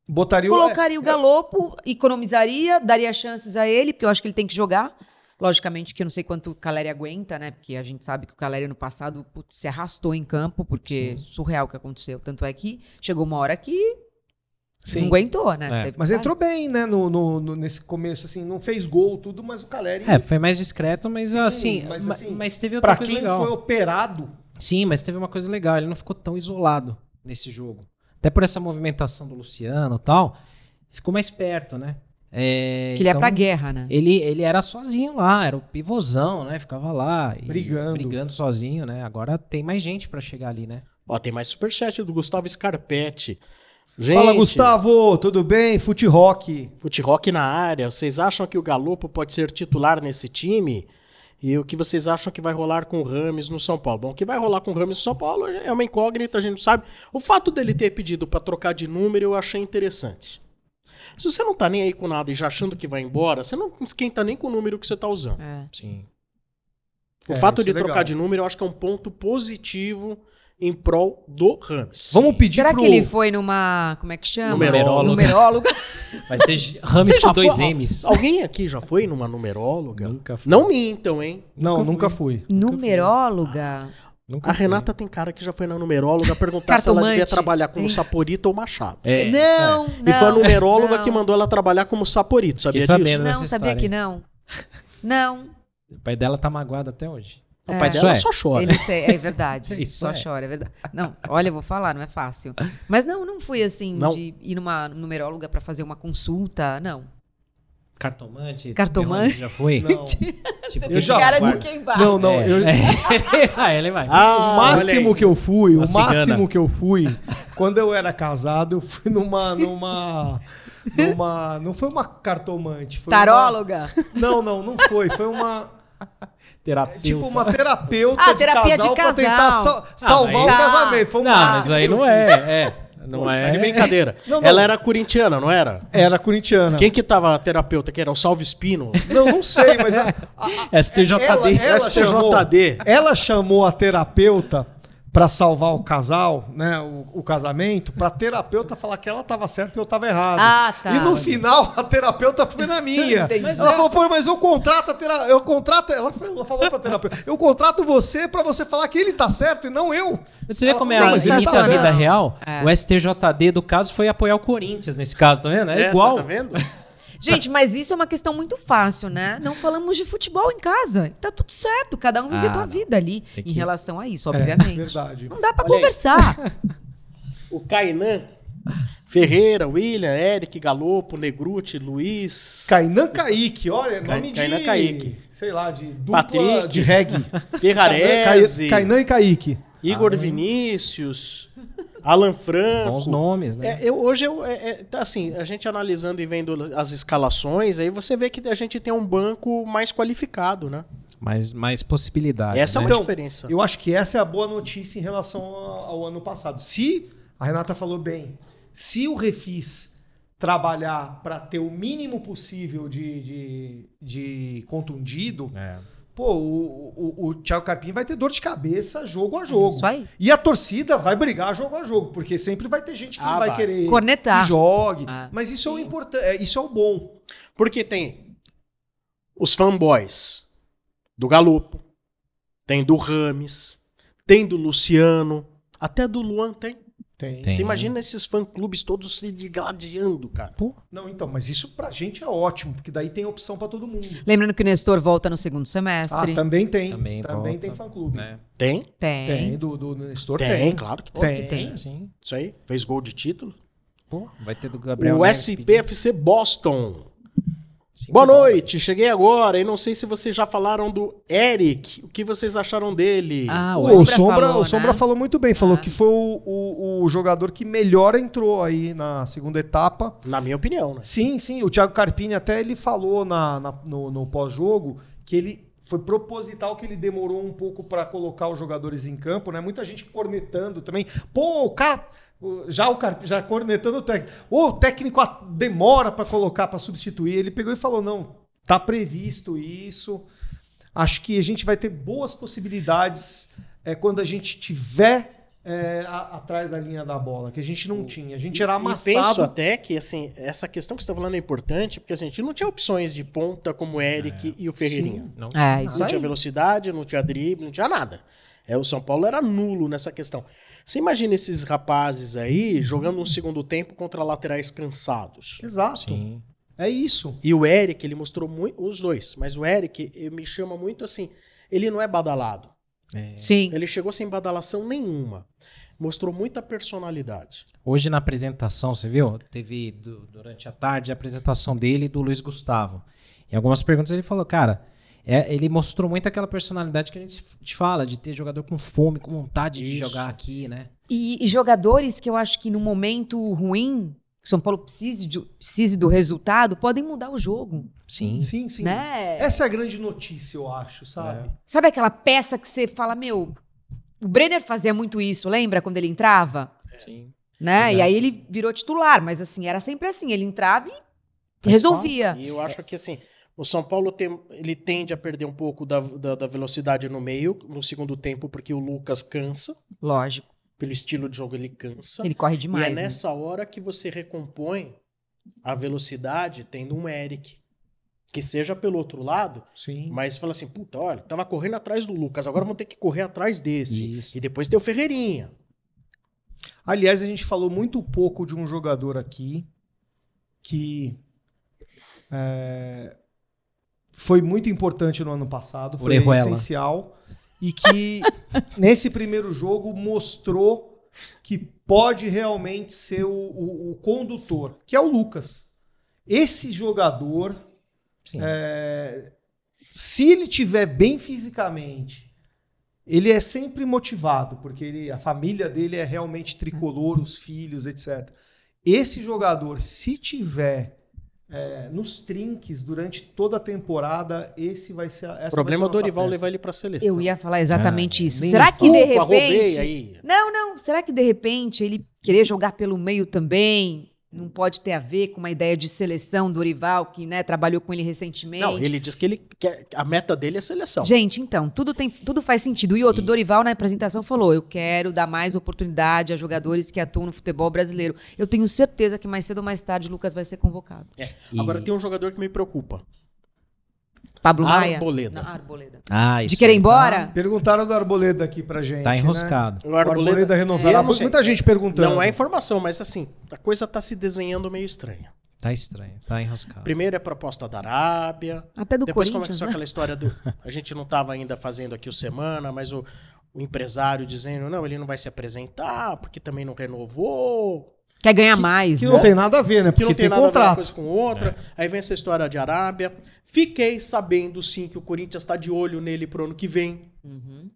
Speaker 2: Botaria o-
Speaker 3: colocaria o Galopo, economizaria, daria chances a ele, porque eu acho que ele tem que jogar. Logicamente que eu não sei quanto o Caleri aguenta, né? Porque a gente sabe que o Caleri no passado putz, se arrastou em campo, porque surreal o que aconteceu. Tanto é que chegou uma hora que
Speaker 2: Sim.
Speaker 3: não aguentou, né?
Speaker 4: É.
Speaker 2: Mas
Speaker 3: sair.
Speaker 2: entrou bem, né? No, no- no- nesse começo, assim, não fez gol, tudo, mas o Caleri,
Speaker 4: É, foi mais discreto, mas
Speaker 2: Sim,
Speaker 4: assim,
Speaker 2: mas,
Speaker 4: ma-
Speaker 2: assim,
Speaker 4: mas teve outra
Speaker 2: pra
Speaker 4: coisa
Speaker 2: quem
Speaker 4: legal.
Speaker 2: foi operado,
Speaker 4: Sim, mas teve uma coisa legal, ele não ficou tão isolado nesse jogo. Até por essa movimentação do Luciano e tal, ficou mais perto, né? É,
Speaker 3: Que ele é
Speaker 4: então,
Speaker 3: pra guerra, né?
Speaker 4: Ele, ele era sozinho lá, era o pivôzão, né? Ficava lá. e
Speaker 2: Brigando.
Speaker 4: Brigando sozinho, né? Agora tem mais gente pra chegar ali, né?
Speaker 1: Ó, tem mais superchat do Gustavo Scarpetti. Gente,
Speaker 2: Fala, Gustavo, tudo bem? Fute Rock.
Speaker 1: Fute rock na área. Vocês acham que o Galopo pode ser titular nesse time? E o que vocês acham que vai rolar com o Rames no São Paulo? Bom, o que vai rolar com o Rames no São Paulo é uma incógnita, a gente não sabe. O fato dele ter pedido pra trocar de número eu achei interessante. Se você não tá nem aí com nada e já achando que vai embora, você não esquenta nem com o número que você tá usando.
Speaker 3: É.
Speaker 4: Sim.
Speaker 1: O
Speaker 2: É,
Speaker 1: fato
Speaker 2: isso
Speaker 1: de
Speaker 2: é
Speaker 1: trocar de número eu acho que é um ponto positivo em prol do Rames.
Speaker 2: Vamos pedir
Speaker 3: Será
Speaker 2: pro...
Speaker 3: que ele foi numa. Como é que chama?
Speaker 1: Numeróloga.
Speaker 3: Numerólogo.
Speaker 4: Vai ser Rames com dois
Speaker 1: foi-
Speaker 4: M's.
Speaker 1: Alguém aqui já foi numa numeróloga?
Speaker 4: Nunca fui.
Speaker 1: Não mintam, hein?
Speaker 2: Não,
Speaker 4: Nunca
Speaker 2: nunca fui.
Speaker 3: Numeróloga.
Speaker 4: Nunca
Speaker 1: A
Speaker 4: fui.
Speaker 1: Renata tem cara que já foi na numeróloga perguntar se ela devia trabalhar como
Speaker 3: Tem.
Speaker 1: saporito ou machado.
Speaker 4: É,
Speaker 3: não,
Speaker 4: isso
Speaker 3: não.
Speaker 1: e foi a numeróloga
Speaker 3: não.
Speaker 1: que mandou ela trabalhar como saporito, sabia
Speaker 4: Fiquei
Speaker 1: disso?
Speaker 3: Não, sabia
Speaker 4: história
Speaker 3: que não. Não.
Speaker 4: é. O pai dela tá magoado até hoje.
Speaker 1: O pai
Speaker 4: Isso
Speaker 1: dela
Speaker 4: é.
Speaker 1: só chora.
Speaker 3: Ele se- é verdade.
Speaker 4: Isso
Speaker 3: só
Speaker 4: é.
Speaker 3: chora, é verdade. Não, olha, eu vou falar, não é fácil. Mas não, não fui assim
Speaker 1: Não.
Speaker 3: de ir numa numeróloga pra fazer uma consulta, não.
Speaker 4: Cartomante?
Speaker 3: Cartomante?
Speaker 4: Já foi?
Speaker 2: Não.
Speaker 4: Tipo,
Speaker 2: Eu já
Speaker 3: Cara de quem vai.
Speaker 2: Não, não.
Speaker 4: É.
Speaker 2: Eu,
Speaker 4: ah, ele vai.
Speaker 1: Ah,
Speaker 2: o máximo que eu fui,
Speaker 4: Uma
Speaker 2: o máximo
Speaker 4: cigana.
Speaker 2: que eu fui, quando eu era casado, eu fui numa. numa. numa. Não foi uma cartomante. Foi uma-
Speaker 3: Taróloga?
Speaker 2: Não, não, não foi. Foi uma.
Speaker 4: Terapeuta.
Speaker 2: Tipo uma terapeuta
Speaker 3: Ah,
Speaker 2: de
Speaker 3: terapia de
Speaker 2: casal pra
Speaker 3: casal.
Speaker 2: tentar sa- salvar o casamento. Foi um
Speaker 4: Não, mas aí
Speaker 2: que eu
Speaker 4: não é. É. Não
Speaker 1: Pô, você tá de
Speaker 4: é.
Speaker 1: brincadeira.
Speaker 2: Não, não.
Speaker 1: Ela era corintiana, não era?
Speaker 2: Era corintiana.
Speaker 1: Quem que tava a terapeuta? Que era o Salve Espino?
Speaker 2: Não, não sei, mas a, a- a-
Speaker 4: STJD.
Speaker 2: ela, ela chamou,
Speaker 1: STJD.
Speaker 2: ela chamou a terapeuta pra salvar o casal, né, o, o casamento, pra terapeuta falar que ela tava certa e eu tava errado.
Speaker 3: Ah, tá.
Speaker 2: E no final a terapeuta foi na minha.
Speaker 3: Entendi.
Speaker 2: Mas ela falou, pô, mas eu contrato a tera... eu contrato, ela falou, ela falou pra terapeuta, eu contrato você pra você falar que ele tá certo e não eu.
Speaker 4: Você vê como é a da
Speaker 2: sensacional.
Speaker 4: vida real?
Speaker 3: É.
Speaker 4: O STJD do caso foi apoiar o Corinthians nesse caso, tá vendo? É,
Speaker 1: É,
Speaker 4: igual.
Speaker 1: Tá vendo?
Speaker 3: Gente, mas isso é uma questão muito fácil, né? Não falamos de futebol em casa. Tá tudo certo, cada um vive a
Speaker 4: Ah,
Speaker 3: tua
Speaker 4: não.
Speaker 3: vida ali
Speaker 4: que-
Speaker 3: em relação a isso,
Speaker 2: É,
Speaker 3: obviamente.
Speaker 2: verdade.
Speaker 3: Não dá
Speaker 1: aí.
Speaker 3: conversar.
Speaker 1: O Kainan Ferreira, William, Eric, Galopo, Negruti, Luiz,
Speaker 2: Kainan Kaique, olha,
Speaker 1: Ca-
Speaker 2: nome de...
Speaker 1: Kainan Kaique.
Speaker 2: Sei lá, de dupla
Speaker 1: Patrick.
Speaker 2: de reggae.
Speaker 1: Ferrarese,
Speaker 2: Kainan e Kaique.
Speaker 1: Igor Vinícius, Alan Franco.
Speaker 4: Bons nomes, né?
Speaker 1: É, eu, hoje eu, é, é, tá assim, a gente analisando e vendo as escalações, aí você vê que a gente tem um banco mais qualificado, né?
Speaker 4: Mais, mais possibilidades.
Speaker 1: Essa é
Speaker 4: né?
Speaker 1: uma
Speaker 2: Então,
Speaker 1: diferença.
Speaker 2: Eu acho que essa é a boa notícia em relação ao, ao ano passado. Se a Renata falou bem, se o Refis trabalhar para ter o mínimo possível de, de, de contundido,
Speaker 4: É.
Speaker 2: pô, o, o, o Thiago Carpinho vai ter dor de cabeça jogo a jogo.
Speaker 3: Isso aí.
Speaker 2: E a torcida vai brigar jogo a jogo, porque sempre vai ter gente que
Speaker 1: Ah,
Speaker 2: vai,
Speaker 1: vai.
Speaker 2: querer
Speaker 3: Cornetar.
Speaker 2: que jogue.
Speaker 3: Ah,
Speaker 2: mas isso é o importante, isso é o bom.
Speaker 1: Porque tem os fanboys do Galopo, tem do Rames, tem do Luciano, até do Luan tem.
Speaker 2: Tem.
Speaker 4: Tem.
Speaker 1: Você imagina esses fã-clubes todos se digladiando, cara.
Speaker 2: Não, então, mas isso pra gente é ótimo, porque daí tem opção pra todo mundo.
Speaker 3: Lembrando que o Nestor volta no segundo
Speaker 2: Ah,
Speaker 3: semestre.
Speaker 2: também tem.
Speaker 4: Também
Speaker 2: Também,
Speaker 4: volta.
Speaker 2: tem fã-clube.
Speaker 4: né?
Speaker 1: Tem?
Speaker 3: Tem.
Speaker 2: Tem, do, do Nestor
Speaker 1: Tem,
Speaker 2: tem.
Speaker 1: claro que
Speaker 3: Pô,
Speaker 1: tem.
Speaker 3: se tem.
Speaker 4: Sim.
Speaker 1: Isso aí, fez gol de título.
Speaker 4: Pô, vai ter do Gabriel
Speaker 1: o
Speaker 4: Neves
Speaker 1: SPFC Boston.
Speaker 4: Cinco
Speaker 1: Boa noite, cheguei agora e não sei se vocês já falaram do Eric. O que vocês acharam dele?
Speaker 3: Ah,
Speaker 2: O,
Speaker 3: o
Speaker 2: Sombra,
Speaker 3: falou,
Speaker 2: o Sombra
Speaker 3: né?
Speaker 2: falou muito bem, falou
Speaker 3: Ah.
Speaker 2: que foi o, o, o jogador que melhor entrou aí na segunda etapa.
Speaker 1: Na minha opinião, né?
Speaker 2: Sim, sim, o Thiago Carpini até ele falou na, na- no, no pós-jogo que ele foi proposital que ele demorou um pouco para colocar os jogadores em campo, né? Muita gente cornetando também. Pô, o cara já o Carpini já cornetando o técnico. Ô, o técnico a- demora para colocar para substituir. Ele pegou e falou: "Não, tá previsto isso. Acho que a gente vai ter boas possibilidades é, quando a gente tiver é, a- atrás da linha da bola, que a gente não tinha. A gente era
Speaker 1: E penso
Speaker 2: amassado.
Speaker 1: até que assim, essa questão que você está falando é importante, porque assim, a gente não tinha opções de ponta como o Eric e o Ferreirinha.
Speaker 4: Não.
Speaker 3: É, isso
Speaker 1: Não tinha velocidade, não tinha drible, não tinha nada. É, o São Paulo era nulo nessa questão. Você imagina esses rapazes aí jogando um segundo tempo contra laterais cansados.
Speaker 2: Exato.
Speaker 4: Sim.
Speaker 2: É isso.
Speaker 1: E o Eric, ele mostrou muito. Os dois, mas o Eric me chama muito assim. Ele não é badalado.
Speaker 4: É.
Speaker 3: Sim.
Speaker 1: Ele chegou sem badalação nenhuma. Mostrou muita personalidade.
Speaker 4: Hoje na apresentação, você viu? Teve du- durante a tarde a apresentação dele e do Luiz Gustavo. Em algumas perguntas ele falou, cara, é, ele mostrou muito aquela personalidade que a gente te fala, de ter jogador com fome, com vontade de
Speaker 1: Isso.
Speaker 4: jogar aqui, né?
Speaker 3: E, e jogadores que eu acho que no momento ruim, que São Paulo precise, de- precise do resultado, podem mudar o jogo.
Speaker 4: Sim.
Speaker 2: Sim, sim.
Speaker 3: Né?
Speaker 2: Essa é a grande notícia, eu acho, sabe?
Speaker 3: Sabe aquela peça que você fala, meu. O Brenner fazia muito isso, lembra quando ele entrava?
Speaker 4: Sim.
Speaker 3: Né? E
Speaker 4: Exato.
Speaker 3: aí ele virou titular, mas assim, era sempre assim, ele entrava e
Speaker 2: Faz
Speaker 3: resolvia.
Speaker 1: E eu acho que assim, o São Paulo tem, ele tende a perder um pouco da, da, da velocidade no meio, no segundo tempo, porque o Lucas cansa.
Speaker 3: Lógico.
Speaker 1: Pelo estilo de jogo, ele cansa.
Speaker 3: Ele corre demais.
Speaker 1: e é
Speaker 3: né?
Speaker 1: nessa hora que você recompõe a velocidade tendo um Eric. Que seja pelo outro lado,
Speaker 2: Sim.
Speaker 1: mas fala assim, puta, olha, tava correndo atrás do Lucas, agora vamos ter que correr atrás desse.
Speaker 4: Isso.
Speaker 1: E depois tem o Ferreirinha.
Speaker 2: Aliás, a gente falou muito pouco de um jogador aqui que é, foi muito importante no ano passado, foi
Speaker 4: Orejuela.
Speaker 2: essencial e que nesse primeiro jogo mostrou que pode realmente ser o, o- o condutor, que é o Lucas. Esse jogador, é, se ele tiver bem fisicamente, ele é sempre motivado, porque ele- a família dele é realmente tricolor, os filhos, etc. Esse jogador, se tiver é, nos trinques durante toda a temporada, esse vai ser. Essa
Speaker 1: O problema é
Speaker 2: vai
Speaker 1: o
Speaker 2: ser a
Speaker 1: Dorival
Speaker 2: peça.
Speaker 1: levar ele pra seleção.
Speaker 3: Eu ia falar exatamente
Speaker 4: Ah,
Speaker 3: isso.
Speaker 1: Nem
Speaker 3: Será que de repente.
Speaker 1: aí.
Speaker 3: Não, não. Será que de repente ele querer jogar pelo meio também não pode ter a ver com uma ideia de seleção do Orival, que né, trabalhou com ele recentemente?
Speaker 1: Não, ele diz que ele quer, a meta dele é seleção.
Speaker 3: Gente, então, tudo, tem, tudo faz sentido. E outro,
Speaker 4: E-
Speaker 3: Dorival na apresentação falou: eu quero dar mais oportunidade a jogadores que atuam no futebol brasileiro. Eu tenho certeza que mais cedo ou mais tarde o Lucas vai ser convocado.
Speaker 1: É.
Speaker 4: E-
Speaker 1: Agora tem um jogador que me preocupa.
Speaker 3: Pablo Maia?
Speaker 1: Arboleda.
Speaker 3: Não, Arboleda.
Speaker 4: Ah, isso
Speaker 3: De querer ir embora?
Speaker 2: Perguntaram do Arboleda aqui pra gente.
Speaker 4: Tá
Speaker 2: né?
Speaker 4: enroscado.
Speaker 1: O
Speaker 2: O Arboleda renovará.
Speaker 1: Sei.
Speaker 2: Muita gente perguntando.
Speaker 1: Não é informação, mas assim, a coisa tá se desenhando meio estranha.
Speaker 4: Tá estranho, tá enroscado.
Speaker 1: Primeiro é proposta da Arábia.
Speaker 3: Até do
Speaker 1: Depois como é que
Speaker 3: Corinthians,
Speaker 1: só
Speaker 3: né?
Speaker 1: aquela história do. A gente não estava ainda fazendo aqui o semana, mas o, o empresário dizendo, não, ele não vai se apresentar, porque também não renovou.
Speaker 3: Quer ganhar mais,
Speaker 2: Que
Speaker 3: né?
Speaker 2: não tem nada a ver, né?
Speaker 1: Que
Speaker 2: Porque
Speaker 1: não tem,
Speaker 2: tem,
Speaker 1: nada a ver uma
Speaker 2: contrato.
Speaker 1: coisa com outra. Aí vem essa história de Arábia. Fiquei sabendo, sim, que o Corinthians está de olho nele pro ano que vem.
Speaker 3: Uhum.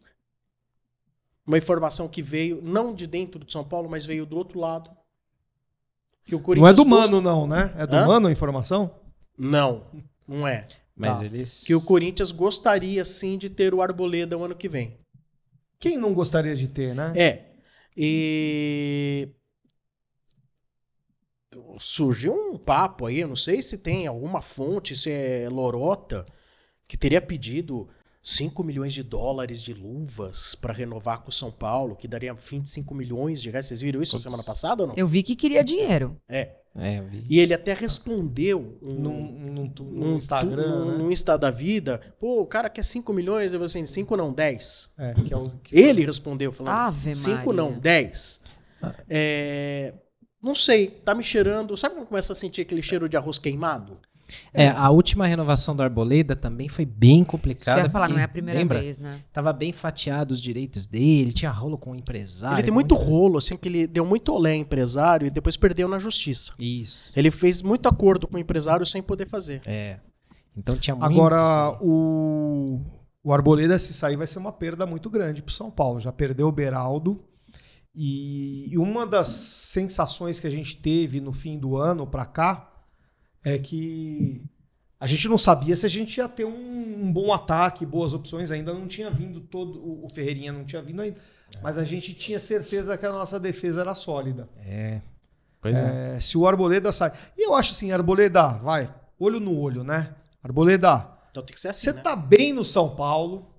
Speaker 1: Uma informação que veio, não de dentro de São Paulo, mas veio do outro lado. Que o Corinthians
Speaker 2: Não é do Mano, não, né? É do
Speaker 1: Hã?
Speaker 2: Mano a informação?
Speaker 1: Não, não é.
Speaker 4: Mas
Speaker 2: Tá.
Speaker 4: eles.
Speaker 1: Que o Corinthians gostaria sim de ter o Arboleda o ano que vem.
Speaker 2: Quem não gostaria de ter, né?
Speaker 1: É. E surgiu um papo aí, eu não sei se tem alguma fonte, se é lorota, que teria pedido 5 milhões de dólares de luvas para renovar com o São Paulo, que daria 25 milhões de reais. Vocês viram isso
Speaker 4: Putz.
Speaker 1: semana passada ou não?
Speaker 3: Eu vi que queria dinheiro.
Speaker 1: É.
Speaker 4: É, eu vi.
Speaker 1: E ele até respondeu um,
Speaker 2: Num, num, num
Speaker 1: num
Speaker 2: Instagram,
Speaker 1: tu-
Speaker 2: né?
Speaker 1: num Insta da vida. Pô, o cara quer 5 milhões, eu falei assim, 5 não, 10.
Speaker 2: É, que é o que-
Speaker 1: Ele respondeu falando
Speaker 3: Ave
Speaker 1: 5 não,
Speaker 3: Maria.
Speaker 1: 10. É, não sei, tá me cheirando. Sabe quando começa a sentir aquele cheiro de arroz queimado?
Speaker 4: É, a última renovação do Arboleda também foi bem
Speaker 3: Isso que eu
Speaker 4: complicada.
Speaker 3: falar,
Speaker 4: porque,
Speaker 3: não é a primeira
Speaker 4: lembra?
Speaker 3: vez, né?
Speaker 4: Tava bem fatiado os direitos dele, tinha rolo com o empresário.
Speaker 1: ele tem muito rolo, assim, que ele deu muito olé empresário e depois perdeu na justiça.
Speaker 4: Isso.
Speaker 1: Ele fez muito acordo com o empresário sem poder fazer.
Speaker 4: É. Então tinha muito.
Speaker 2: Agora, o, o Arboleda, se sair, vai ser uma perda muito grande pro São Paulo. Já perdeu o Beraldo. E, uma das sensações que a gente teve no fim do ano pra cá é que a gente não sabia se a gente ia ter um, um bom ataque, boas opções. Ainda não tinha vindo todo. O, o Ferreirinha não tinha vindo ainda. Mas a gente tinha certeza que a nossa defesa era sólida.
Speaker 4: É. Pois é.
Speaker 2: É, se o Arboleda sai. E eu acho assim, Arboleda, vai, olho no olho, né? Arboleda,
Speaker 1: Então tem que ser assim,
Speaker 2: você
Speaker 1: né?
Speaker 2: tá bem no São Paulo.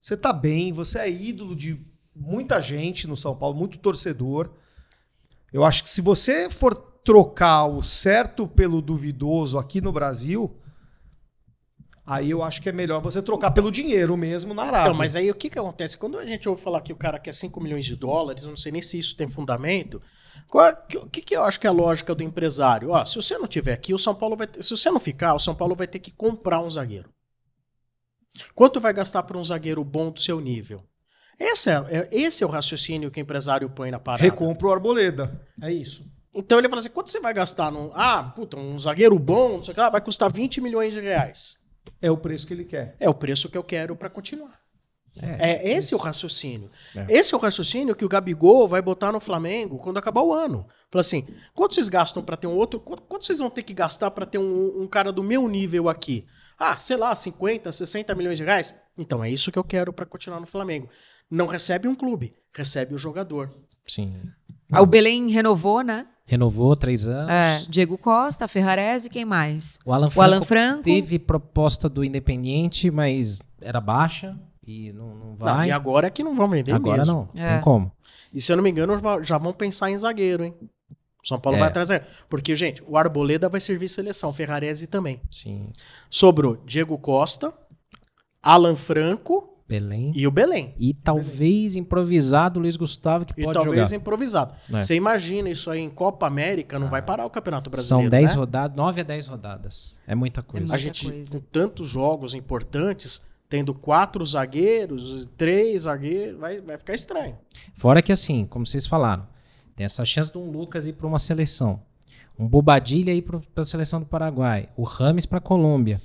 Speaker 2: Você tá bem, você é ídolo de muita gente no São Paulo, muito torcedor. Eu acho que se você for trocar o certo pelo duvidoso aqui no Brasil, aí eu acho que é melhor você trocar pelo dinheiro mesmo na Arábia.
Speaker 1: Então, mas aí o que que acontece? Quando a gente ouve falar que o cara quer 5 milhões de dólares, eu não sei nem se isso tem fundamento. É- O que, que eu acho que é a lógica do empresário? Ó, se você não tiver aqui, o São Paulo vai se você não ficar, o São Paulo vai ter que comprar um zagueiro. Quanto vai gastar por um zagueiro bom do seu nível? Esse é, é- esse é o raciocínio que o empresário põe na parada.
Speaker 2: Recompra o Arboleda. É isso.
Speaker 1: Então ele fala assim: quanto você vai gastar num. Ah, puta, um zagueiro bom, não sei o que lá, vai custar 20 milhões de reais.
Speaker 2: É o preço que ele quer.
Speaker 1: É o preço que eu quero para continuar.
Speaker 4: É.
Speaker 1: É esse o raciocínio.
Speaker 4: É.
Speaker 1: Esse é o raciocínio que o Gabigol vai botar no Flamengo quando acabar o ano. Fala assim: quanto vocês gastam para ter um outro? Quanto, quanto vocês vão ter que gastar para ter um, um cara do meu nível aqui? Ah, sei lá, 50, 60 milhões de reais? Então é isso que eu quero para continuar no Flamengo. Não recebe um clube, recebe o jogador.
Speaker 4: Sim.
Speaker 3: Ah, O Belém renovou, né?
Speaker 4: Renovou três anos.
Speaker 3: É, Diego Costa, Ferrarese, quem mais?
Speaker 4: O Alan
Speaker 3: O
Speaker 4: Franco,
Speaker 3: Alan Franco.
Speaker 4: teve proposta do Independiente, mas era baixa e não, não
Speaker 1: Não,
Speaker 4: vai.
Speaker 1: e agora é que não vão vender
Speaker 4: Agora
Speaker 1: mesmo.
Speaker 4: não,
Speaker 3: É.
Speaker 4: tem como.
Speaker 1: E se eu não me engano, já- vão pensar em zagueiro, hein? São Paulo
Speaker 4: É.
Speaker 1: vai atrás. da- Porque, gente, o Arboleda vai servir seleção, Ferrarese também.
Speaker 4: Sim.
Speaker 1: Sobrou Diego Costa, Alan Franco
Speaker 4: Belém.
Speaker 1: e o Belém.
Speaker 4: E talvez improvisado o Luiz Gustavo que
Speaker 1: E
Speaker 4: pode
Speaker 1: talvez
Speaker 4: jogar.
Speaker 1: improvisado.
Speaker 4: É.
Speaker 1: Você imagina isso aí em Copa América, não vai parar o Campeonato
Speaker 4: São
Speaker 1: Brasileiro.
Speaker 4: 10
Speaker 1: né?
Speaker 4: rodadas, 9 a 10 rodadas. É muita coisa.
Speaker 1: A
Speaker 3: muita
Speaker 1: gente,
Speaker 3: coisa.
Speaker 1: com tantos jogos importantes, tendo quatro zagueiros, três zagueiros, vai, vai ficar estranho.
Speaker 4: Fora que assim, como vocês falaram, tem essa chance de um Lucas ir para uma seleção. Um Bobadilha ir para a seleção do Paraguai. O Rames para Colômbia.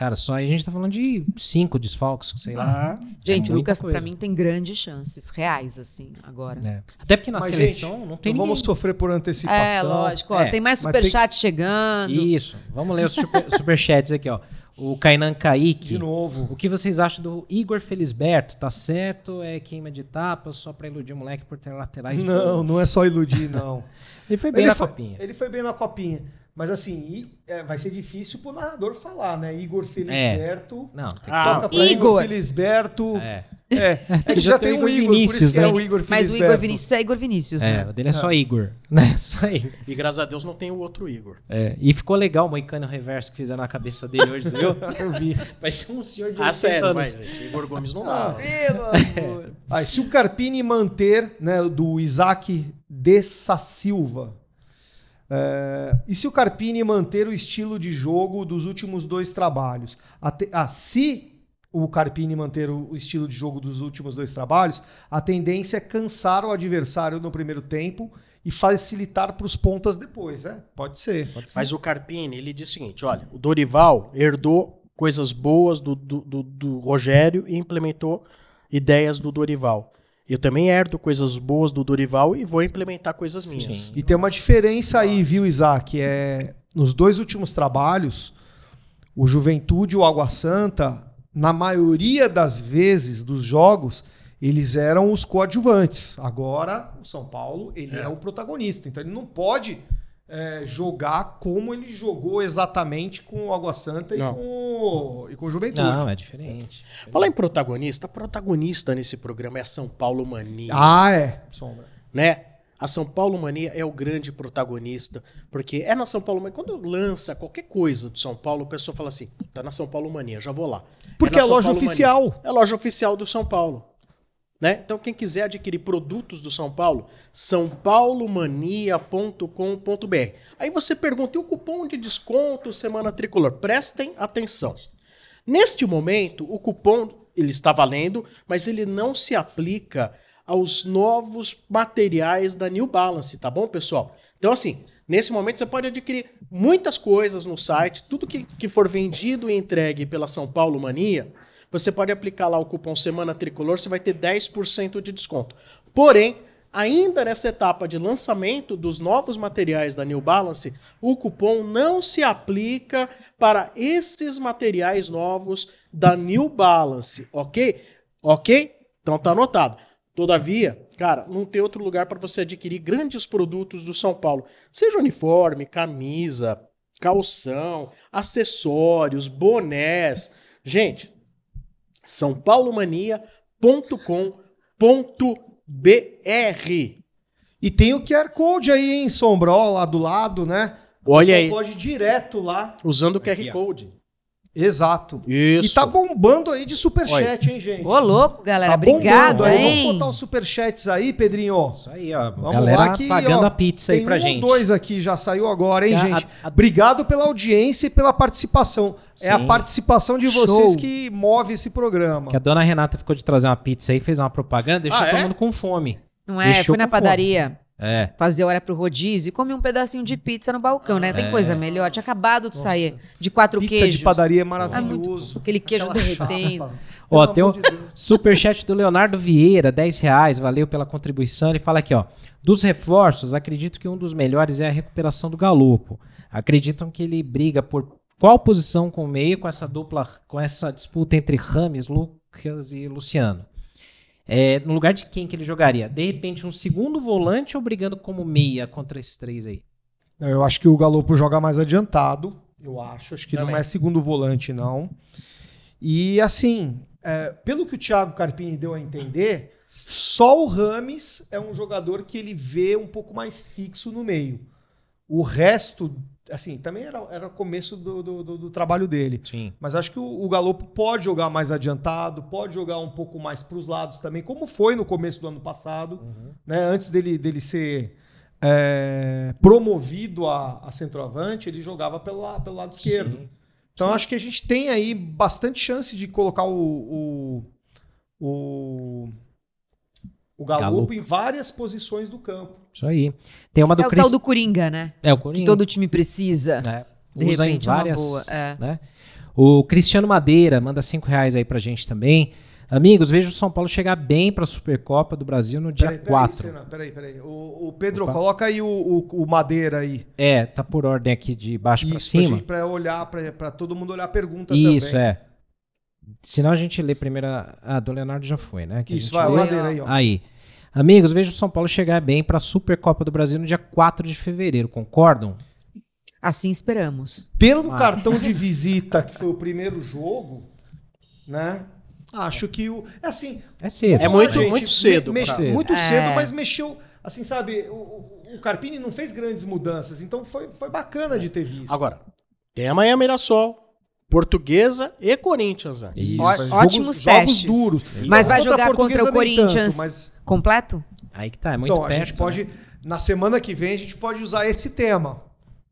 Speaker 4: Cara, só aí a gente tá falando de cinco desfalques, sei lá.
Speaker 3: Gente,
Speaker 4: É
Speaker 3: o
Speaker 4: muita
Speaker 3: Lucas,
Speaker 4: coisa.
Speaker 3: pra mim, tem grandes chances, reais, assim, agora.
Speaker 4: É. Até porque na
Speaker 2: Mas,
Speaker 4: seleção
Speaker 2: gente,
Speaker 4: não tem
Speaker 2: não vamos
Speaker 4: ninguém.
Speaker 2: sofrer por antecipação.
Speaker 3: É, lógico. Ó,
Speaker 4: É,
Speaker 3: tem mais
Speaker 2: mas tem-
Speaker 3: superchat chegando.
Speaker 4: Isso. Vamos ler os super, superchats aqui, ó. O Kainan Kaique.
Speaker 2: De novo.
Speaker 4: O que vocês acham do Igor Felisberto? Tá certo? É queima de etapas só pra iludir o moleque por ter laterais
Speaker 2: Não,
Speaker 4: bons?
Speaker 2: não é só iludir, não.
Speaker 4: Ele foi bem
Speaker 2: ele,
Speaker 4: na
Speaker 2: foi,
Speaker 4: copinha.
Speaker 2: ele foi bem na copinha. Mas assim, e, é, vai ser difícil pro narrador falar, né? Igor Felisberto.
Speaker 4: Não, tem que
Speaker 1: Ah,
Speaker 2: Toca pra Igor,
Speaker 3: Igor.
Speaker 2: Felisberto.
Speaker 4: É.
Speaker 2: É, é que já tem um Igor, por
Speaker 4: Vinícius,
Speaker 2: isso que é
Speaker 4: né?
Speaker 2: o Igor
Speaker 3: Mas o. Igor Vinícius é Igor Vinícius,
Speaker 4: É,
Speaker 3: né?
Speaker 4: o dele é só Igor. Né? Só Igor.
Speaker 1: E graças a Deus não tem o outro Igor.
Speaker 4: É, e ficou legal o moicano reverso que fizeram na cabeça dele hoje, viu?
Speaker 2: Eu vi.
Speaker 4: Vai ser um senhor de
Speaker 1: Ah,
Speaker 4: 80
Speaker 1: sério,
Speaker 4: anos.
Speaker 1: gente. Igor Gomes não dá.
Speaker 3: Pelo amor.
Speaker 2: Ah, se o Carpini manter, né, do Isaac Dessa Silva. É, e se o Carpini manter o estilo de jogo dos últimos dois trabalhos? Até- ah, se o Carpini manter o, o estilo de jogo dos últimos dois trabalhos, a tendência é cansar o adversário no primeiro tempo e facilitar para os pontas depois, né? Pode ser.
Speaker 1: Mas o Carpini, ele diz o seguinte: olha, o Dorival herdou coisas boas do, do, do- do Rogério e implementou ideias do Dorival. Eu também herdo coisas boas do Dorival e vou implementar coisas minhas.
Speaker 4: Sim.
Speaker 2: E tem uma diferença aí, viu, Isaac? É, nos dois últimos trabalhos, o Juventude e o Água Santa, na maioria das vezes dos jogos, eles eram os coadjuvantes. Agora, o São Paulo, ele é, o protagonista. Então, ele não pode é, jogar como ele jogou exatamente com o Água Santa e com, o- e com o Juventude.
Speaker 4: Não, é diferente.
Speaker 1: Falar em protagonista, a protagonista nesse programa é a São Paulo Mania.
Speaker 2: Ah, é. Sombra.
Speaker 1: né? A São Paulo Mania é o grande protagonista, porque é na São Paulo Mania. Quando lança qualquer coisa do São Paulo, o pessoal fala assim: tá na São Paulo Mania, já vou lá.
Speaker 2: Porque
Speaker 1: na
Speaker 2: é a loja
Speaker 1: Paulo
Speaker 2: oficial.
Speaker 1: Mania. É a loja oficial do São Paulo. Né? Então, quem quiser adquirir produtos do São Paulo, sãopaulomania.com.br. Aí você pergunta: e o cupom de desconto Semana Tricolor? Prestem atenção. Neste momento, o cupom ele está valendo, mas ele não se aplica aos novos materiais da New Balance, tá bom, pessoal? Então, assim, nesse momento você pode adquirir muitas coisas no site, tudo que, que for vendido e entregue pela São Paulo Mania, você pode aplicar lá o cupom Semana Tricolor, você vai ter 10% de desconto. Porém, ainda nessa etapa de lançamento dos novos materiais da New Balance, o cupom não se aplica para esses materiais novos da New Balance, ok? Ok? Então tá anotado. Todavia, cara, não tem outro lugar para você adquirir grandes produtos do São Paulo. Seja uniforme, camisa, calção, acessórios, bonés. Gente, sãopaulomania.com.br.
Speaker 2: E tem o QR Code aí, hein, Sombra? Ó, lá do lado, né?
Speaker 1: Olha
Speaker 2: Você
Speaker 1: aí.
Speaker 2: pode ir direto lá.
Speaker 1: Usando o QR
Speaker 4: Aqui, ó.
Speaker 1: Code.
Speaker 2: Exato.
Speaker 1: Isso.
Speaker 2: E tá bombando aí de superchat, hein, gente?
Speaker 3: Ô, louco, galera.
Speaker 2: Tá bombando
Speaker 3: Obrigada,
Speaker 2: aí.
Speaker 3: hein?
Speaker 2: Vamos botar os superchats aí, Pedrinho.
Speaker 4: Isso aí, ó.
Speaker 2: Vamos
Speaker 4: galera
Speaker 2: lá que,
Speaker 4: pagando
Speaker 2: ó,
Speaker 4: a pizza aí
Speaker 2: tem
Speaker 4: pra
Speaker 2: um
Speaker 4: gente.
Speaker 2: ou dois aqui, já saiu agora, hein,
Speaker 4: a-
Speaker 2: gente?
Speaker 4: a- a-
Speaker 2: Obrigado pela audiência e pela participação. É a
Speaker 4: Sim.
Speaker 2: participação de vocês
Speaker 3: Show.
Speaker 2: que move esse programa.
Speaker 4: Que a dona Renata ficou de trazer uma pizza aí, fez uma propaganda, deixou
Speaker 1: Ah,
Speaker 4: todo
Speaker 1: é?
Speaker 4: mundo com fome.
Speaker 3: Não é?
Speaker 4: Deixou
Speaker 3: Fui na
Speaker 4: com fome. É.
Speaker 3: fazer hora pro rodízio e comi um pedacinho de pizza no balcão, né? Tem
Speaker 4: É.
Speaker 3: coisa melhor. Tinha acabado de
Speaker 2: Nossa.
Speaker 3: sair de quatro
Speaker 2: Pizza
Speaker 3: queijos.
Speaker 2: de padaria é
Speaker 3: Ah, muito
Speaker 2: maravilhoso.
Speaker 3: Aquele queijo
Speaker 2: Aquela
Speaker 3: derretendo.
Speaker 2: chapa.
Speaker 4: Ó,
Speaker 2: Pelo
Speaker 4: tem um
Speaker 2: de
Speaker 4: superchat do Leonardo Vieira, 10 reais, valeu pela contribuição. Ele fala aqui, ó. Dos reforços, acredito que um dos melhores é a recuperação do Galopo. Acreditam que ele briga por qual posição com o meio com essa dupla, com essa disputa entre Rames, Lucas e Luciano? É, no lugar de quem que ele jogaria? De repente, um segundo volante ou brigando como meia contra esses três aí?
Speaker 2: Eu acho que o Galopo joga mais adiantado. Eu acho. Acho que não
Speaker 1: Também.
Speaker 2: é segundo volante, não. E assim, é, pelo que o Thiago Carpini deu a entender, só o Rames é um jogador que ele vê um pouco mais fixo no meio. O resto, assim, também era, era o começo do, do, do- do trabalho dele.
Speaker 4: Sim.
Speaker 2: Mas acho que o, o Galopo pode jogar mais adiantado, pode jogar um pouco mais para os lados também, como foi no começo do ano passado,
Speaker 4: Uhum.
Speaker 2: né? Antes dele, dele ser é, promovido a, a centroavante, ele jogava pelo, la- pelo lado esquerdo.
Speaker 4: Sim.
Speaker 2: Então acho que a gente tem aí bastante chance de colocar o, o, o, o Galopo,
Speaker 4: Galopo.
Speaker 2: em várias posições do campo.
Speaker 4: Isso aí. Tem uma do
Speaker 3: É o tal do Coringa, né?
Speaker 4: É o
Speaker 3: Que
Speaker 4: Coringa.
Speaker 3: todo time precisa.
Speaker 4: É,
Speaker 3: De
Speaker 4: usa
Speaker 3: repente
Speaker 4: em
Speaker 3: é uma
Speaker 4: várias.
Speaker 3: boa, é.
Speaker 4: né? O Cristiano Madeira manda cinco reais aí pra gente também. Amigos, vejo o São Paulo chegar bem pra Supercopa do Brasil no dia
Speaker 2: Peraí, peraí,
Speaker 4: 4.
Speaker 2: Senna, peraí, peraí. O, o Pedro,
Speaker 4: Opa.
Speaker 2: coloca aí o, o, o Madeira aí.
Speaker 4: É, tá por ordem aqui de baixo pra
Speaker 2: Isso, pra,
Speaker 4: cima.
Speaker 2: gente, pra olhar, pra, pra todo mundo olhar a pergunta
Speaker 4: Isso,
Speaker 2: também.
Speaker 4: é. Senão a gente lê primeiro. a- Ah, do Leonardo já foi, né? Que a
Speaker 2: Isso,
Speaker 4: gente
Speaker 2: vai, o
Speaker 4: lê.
Speaker 2: Madeira aí, ó.
Speaker 4: Aí. Amigos, vejo o São Paulo chegar bem pra Supercopa do Brasil no dia 4 de fevereiro, concordam?
Speaker 3: Assim esperamos.
Speaker 2: Pelo
Speaker 4: Ah.
Speaker 2: cartão de visita, que foi o primeiro jogo, né? Acho que o. É assim.
Speaker 4: É cedo.
Speaker 1: É muito-
Speaker 2: gente,
Speaker 1: muito cedo
Speaker 4: pra-
Speaker 2: muito
Speaker 3: É.
Speaker 2: cedo, mas mexeu. Assim, sabe, o, o- Carpini não fez grandes mudanças, então foi, foi bacana de ter visto.
Speaker 1: Agora, tem amanhã Mirassol, Portuguesa e Corinthians antes.
Speaker 4: Isso.
Speaker 3: Ó-
Speaker 2: Jogos-
Speaker 3: ótimos
Speaker 2: jogos
Speaker 3: testes.
Speaker 2: duros.
Speaker 3: Mas vai
Speaker 2: Contra a
Speaker 3: jogar contra o
Speaker 2: nem tanto,
Speaker 3: Corinthians
Speaker 2: mas
Speaker 3: completo?
Speaker 4: Aí que tá, é muito
Speaker 2: então, a
Speaker 4: perto.
Speaker 2: gente pode. Na semana que vem, a gente pode usar esse tema.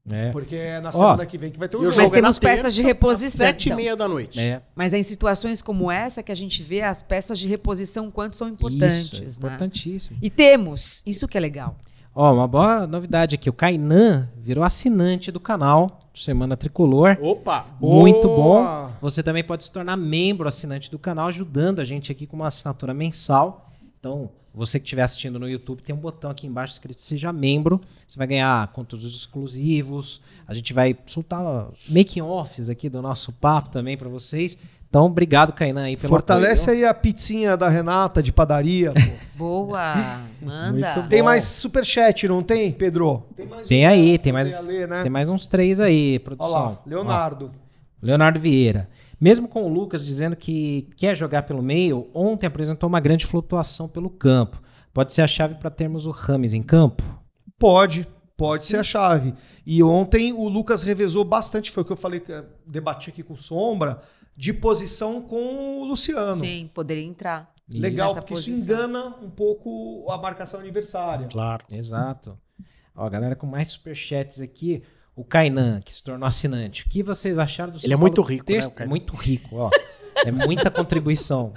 Speaker 4: né?
Speaker 2: Porque é na semana que vem que vai ter o
Speaker 1: o
Speaker 2: jogo.
Speaker 3: Mas
Speaker 1: é
Speaker 3: temos
Speaker 1: na
Speaker 3: peças de
Speaker 1: terça,
Speaker 3: reposição,
Speaker 1: às Sete
Speaker 3: então.
Speaker 1: e meia da noite.
Speaker 4: É,
Speaker 3: Mas é em situações como essa que a gente vê as peças de reposição quanto são importantes,
Speaker 4: isso, é
Speaker 3: né?
Speaker 4: importantíssimo.
Speaker 3: E temos, isso que é legal.
Speaker 4: Ó, uma boa novidade aqui. O Kainan virou assinante do canal Semana Tricolor.
Speaker 1: Opa!
Speaker 4: Muito
Speaker 2: Boa!
Speaker 4: bom. Você também pode se tornar membro assinante do canal, ajudando a gente aqui com uma assinatura mensal. Então, você que estiver assistindo no YouTube, tem um botão aqui embaixo escrito Seja Membro. Você vai ganhar conteúdos exclusivos. A gente vai soltar making-offs aqui do nosso papo também para vocês. Então, obrigado, Kainan, aí pelo
Speaker 2: Fortalece
Speaker 4: apoio.
Speaker 2: aí a pizzinha da Renata de padaria. pô.
Speaker 3: Boa, manda.
Speaker 2: Tem mais superchat, não tem, Pedro? Tem mais
Speaker 4: Tem
Speaker 2: um,
Speaker 4: aí, tem mais,
Speaker 2: ler, né?
Speaker 4: tem mais uns três aí,
Speaker 2: Olha
Speaker 4: produção.
Speaker 2: lá, Leonardo.
Speaker 4: Ó, Leonardo Vieira. Mesmo com o Lucas dizendo que quer jogar pelo meio, ontem apresentou uma grande flutuação pelo campo. Pode ser a chave para termos o Rames em campo?
Speaker 2: Pode, pode ser a chave. E ontem o Lucas revezou bastante, foi o que eu falei, debati aqui com o Sombra, de posição com o Luciano.
Speaker 3: Sim, poderia entrar.
Speaker 2: Legal, porque isso
Speaker 3: posição.
Speaker 2: engana um pouco a marcação adversária.
Speaker 1: Claro.
Speaker 4: Exato. Ó, galera com mais superchats aqui. O Kainan, que se tornou assinante. O que vocês acharam do São
Speaker 1: Ele é
Speaker 4: Paulo
Speaker 1: muito rico,
Speaker 4: ter-
Speaker 1: né, o Kainan?
Speaker 4: Muito rico, ó. É muita contribuição.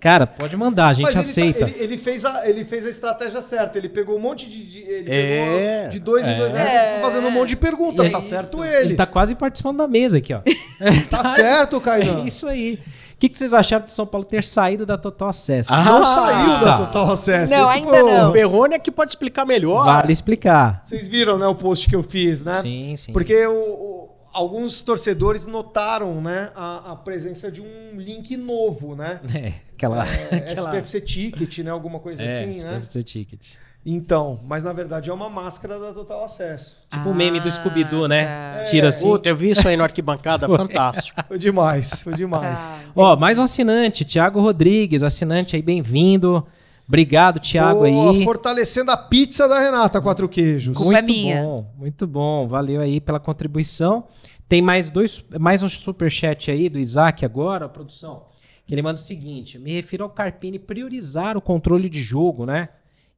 Speaker 4: Cara, pode mandar, a gente
Speaker 2: Mas ele,
Speaker 4: aceita.
Speaker 2: tá- ele, ele fez a, ele fez a estratégia certa. Ele pegou um monte de. de- ele
Speaker 1: É.
Speaker 2: pegou de dois em dois
Speaker 4: É.
Speaker 2: ele fazendo um monte de perguntas. Tá
Speaker 4: é
Speaker 2: certo
Speaker 4: isso.
Speaker 2: ele.
Speaker 4: tá quase participando da mesa aqui, ó.
Speaker 2: Tá certo,
Speaker 4: É
Speaker 2: Kainan.
Speaker 4: isso aí. O que, que vocês acharam de São Paulo ter saído da Total Acesso?
Speaker 1: Ah,
Speaker 2: Não saiu da
Speaker 4: tá.
Speaker 2: Total Acesso.
Speaker 3: Não,
Speaker 2: Esse
Speaker 3: ainda
Speaker 2: foi
Speaker 3: não.
Speaker 1: O Perrone é que pode explicar melhor.
Speaker 4: Vale explicar.
Speaker 2: Vocês viram, né, o post que eu fiz, né?
Speaker 4: Sim, sim.
Speaker 2: Porque o- o- alguns torcedores notaram, né, a, a presença de um link novo, né?
Speaker 4: É, aquela.
Speaker 2: É,
Speaker 4: aquela...
Speaker 2: SPFC Ticket, né? Alguma coisa
Speaker 4: É,
Speaker 2: assim, né?
Speaker 4: SPFC Ticket.
Speaker 2: Então, mas na verdade é uma máscara da Total Acesso.
Speaker 4: Tipo o meme do Scooby-Doo, né?
Speaker 3: tá.
Speaker 4: Tira assim.
Speaker 1: Puta, eu vi isso aí na arquibancada, fantástico.
Speaker 2: Foi demais, foi demais.
Speaker 3: Tá.
Speaker 4: Ó, mais um assinante, Thiago Rodrigues, assinante aí, bem-vindo. Obrigado, Thiago
Speaker 2: Boa,
Speaker 4: aí.
Speaker 2: Fortalecendo a pizza da Renata, quatro queijos.
Speaker 3: Culpa é
Speaker 4: Muito
Speaker 3: minha.
Speaker 4: bom, muito bom. Valeu aí pela contribuição. Tem mais dois, mais um superchat aí do Isaac agora, produção. Que ele manda o seguinte: me refiro ao Carpini priorizar o controle de jogo, né?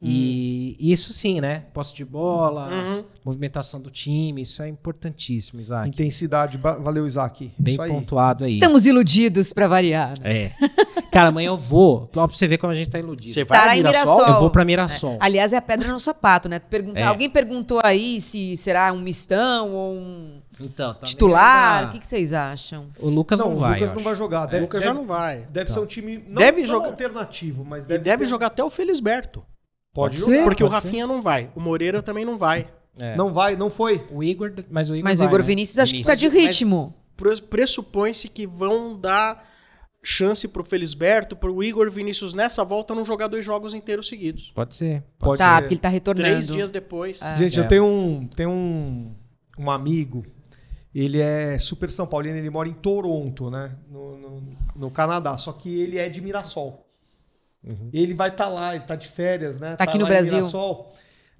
Speaker 4: E isso sim, né? Posse de bola,
Speaker 1: Uhum.
Speaker 4: movimentação do time, isso é importantíssimo, Isaac.
Speaker 2: Intensidade, valeu, Isaac.
Speaker 4: Bem
Speaker 2: aí.
Speaker 4: pontuado aí.
Speaker 3: Estamos iludidos pra variar. né?
Speaker 4: É. Cara, amanhã eu vou, pra você ver como a gente tá iludido.
Speaker 1: Você vai
Speaker 3: Estará
Speaker 1: a
Speaker 3: em
Speaker 1: Mirassol?
Speaker 3: Mirassol.
Speaker 4: Eu vou pra Mirassol.
Speaker 3: Aliás, é a pedra no sapato, né? Perguntar,
Speaker 4: É.
Speaker 3: Alguém perguntou aí se será um mistão ou um
Speaker 4: Então, tá
Speaker 3: titular. O que, que vocês acham?
Speaker 4: O Lucas não,
Speaker 2: não,
Speaker 4: vai.
Speaker 2: o Lucas não vai jogar.
Speaker 1: O
Speaker 2: Deve,
Speaker 1: Lucas
Speaker 2: deve,
Speaker 1: já não vai.
Speaker 2: deve
Speaker 4: Tá.
Speaker 2: ser um time não,
Speaker 1: Deve
Speaker 2: não
Speaker 1: jogar-
Speaker 2: alternativo, mas
Speaker 1: E
Speaker 2: deve,
Speaker 1: deve
Speaker 2: ter-
Speaker 1: jogar até o Felisberto.
Speaker 2: Pode,
Speaker 4: Pode
Speaker 2: jogar.
Speaker 4: ser.
Speaker 1: Porque o
Speaker 4: pode ser.
Speaker 1: Rafinha não vai. O Moreira também não vai.
Speaker 4: É.
Speaker 2: Não vai, não foi.
Speaker 4: O Igor, mas o Igor
Speaker 3: Mas o
Speaker 4: vai,
Speaker 3: Igor
Speaker 4: né?
Speaker 3: Vinícius acho que
Speaker 4: Vinícius.
Speaker 3: tá de ritmo.
Speaker 1: Pre- Pressupõe-se que vão dar chance pro Felisberto, pro Igor Vinícius nessa volta não jogar dois jogos inteiros seguidos.
Speaker 4: Pode ser.
Speaker 2: Pode
Speaker 3: Tá,
Speaker 2: ser.
Speaker 3: porque ele tá retornando.
Speaker 1: Três dias depois.
Speaker 2: Gente,
Speaker 4: É.
Speaker 2: eu tenho um, tenho um, um amigo, ele é super São Paulino, ele mora em Toronto, né? No, no, no Canadá, só que ele é de Mirassol.
Speaker 4: Uhum.
Speaker 2: Ele vai estar lá, ele tá de férias, né?
Speaker 3: Tá aqui no Brasil.
Speaker 2: Mirassol.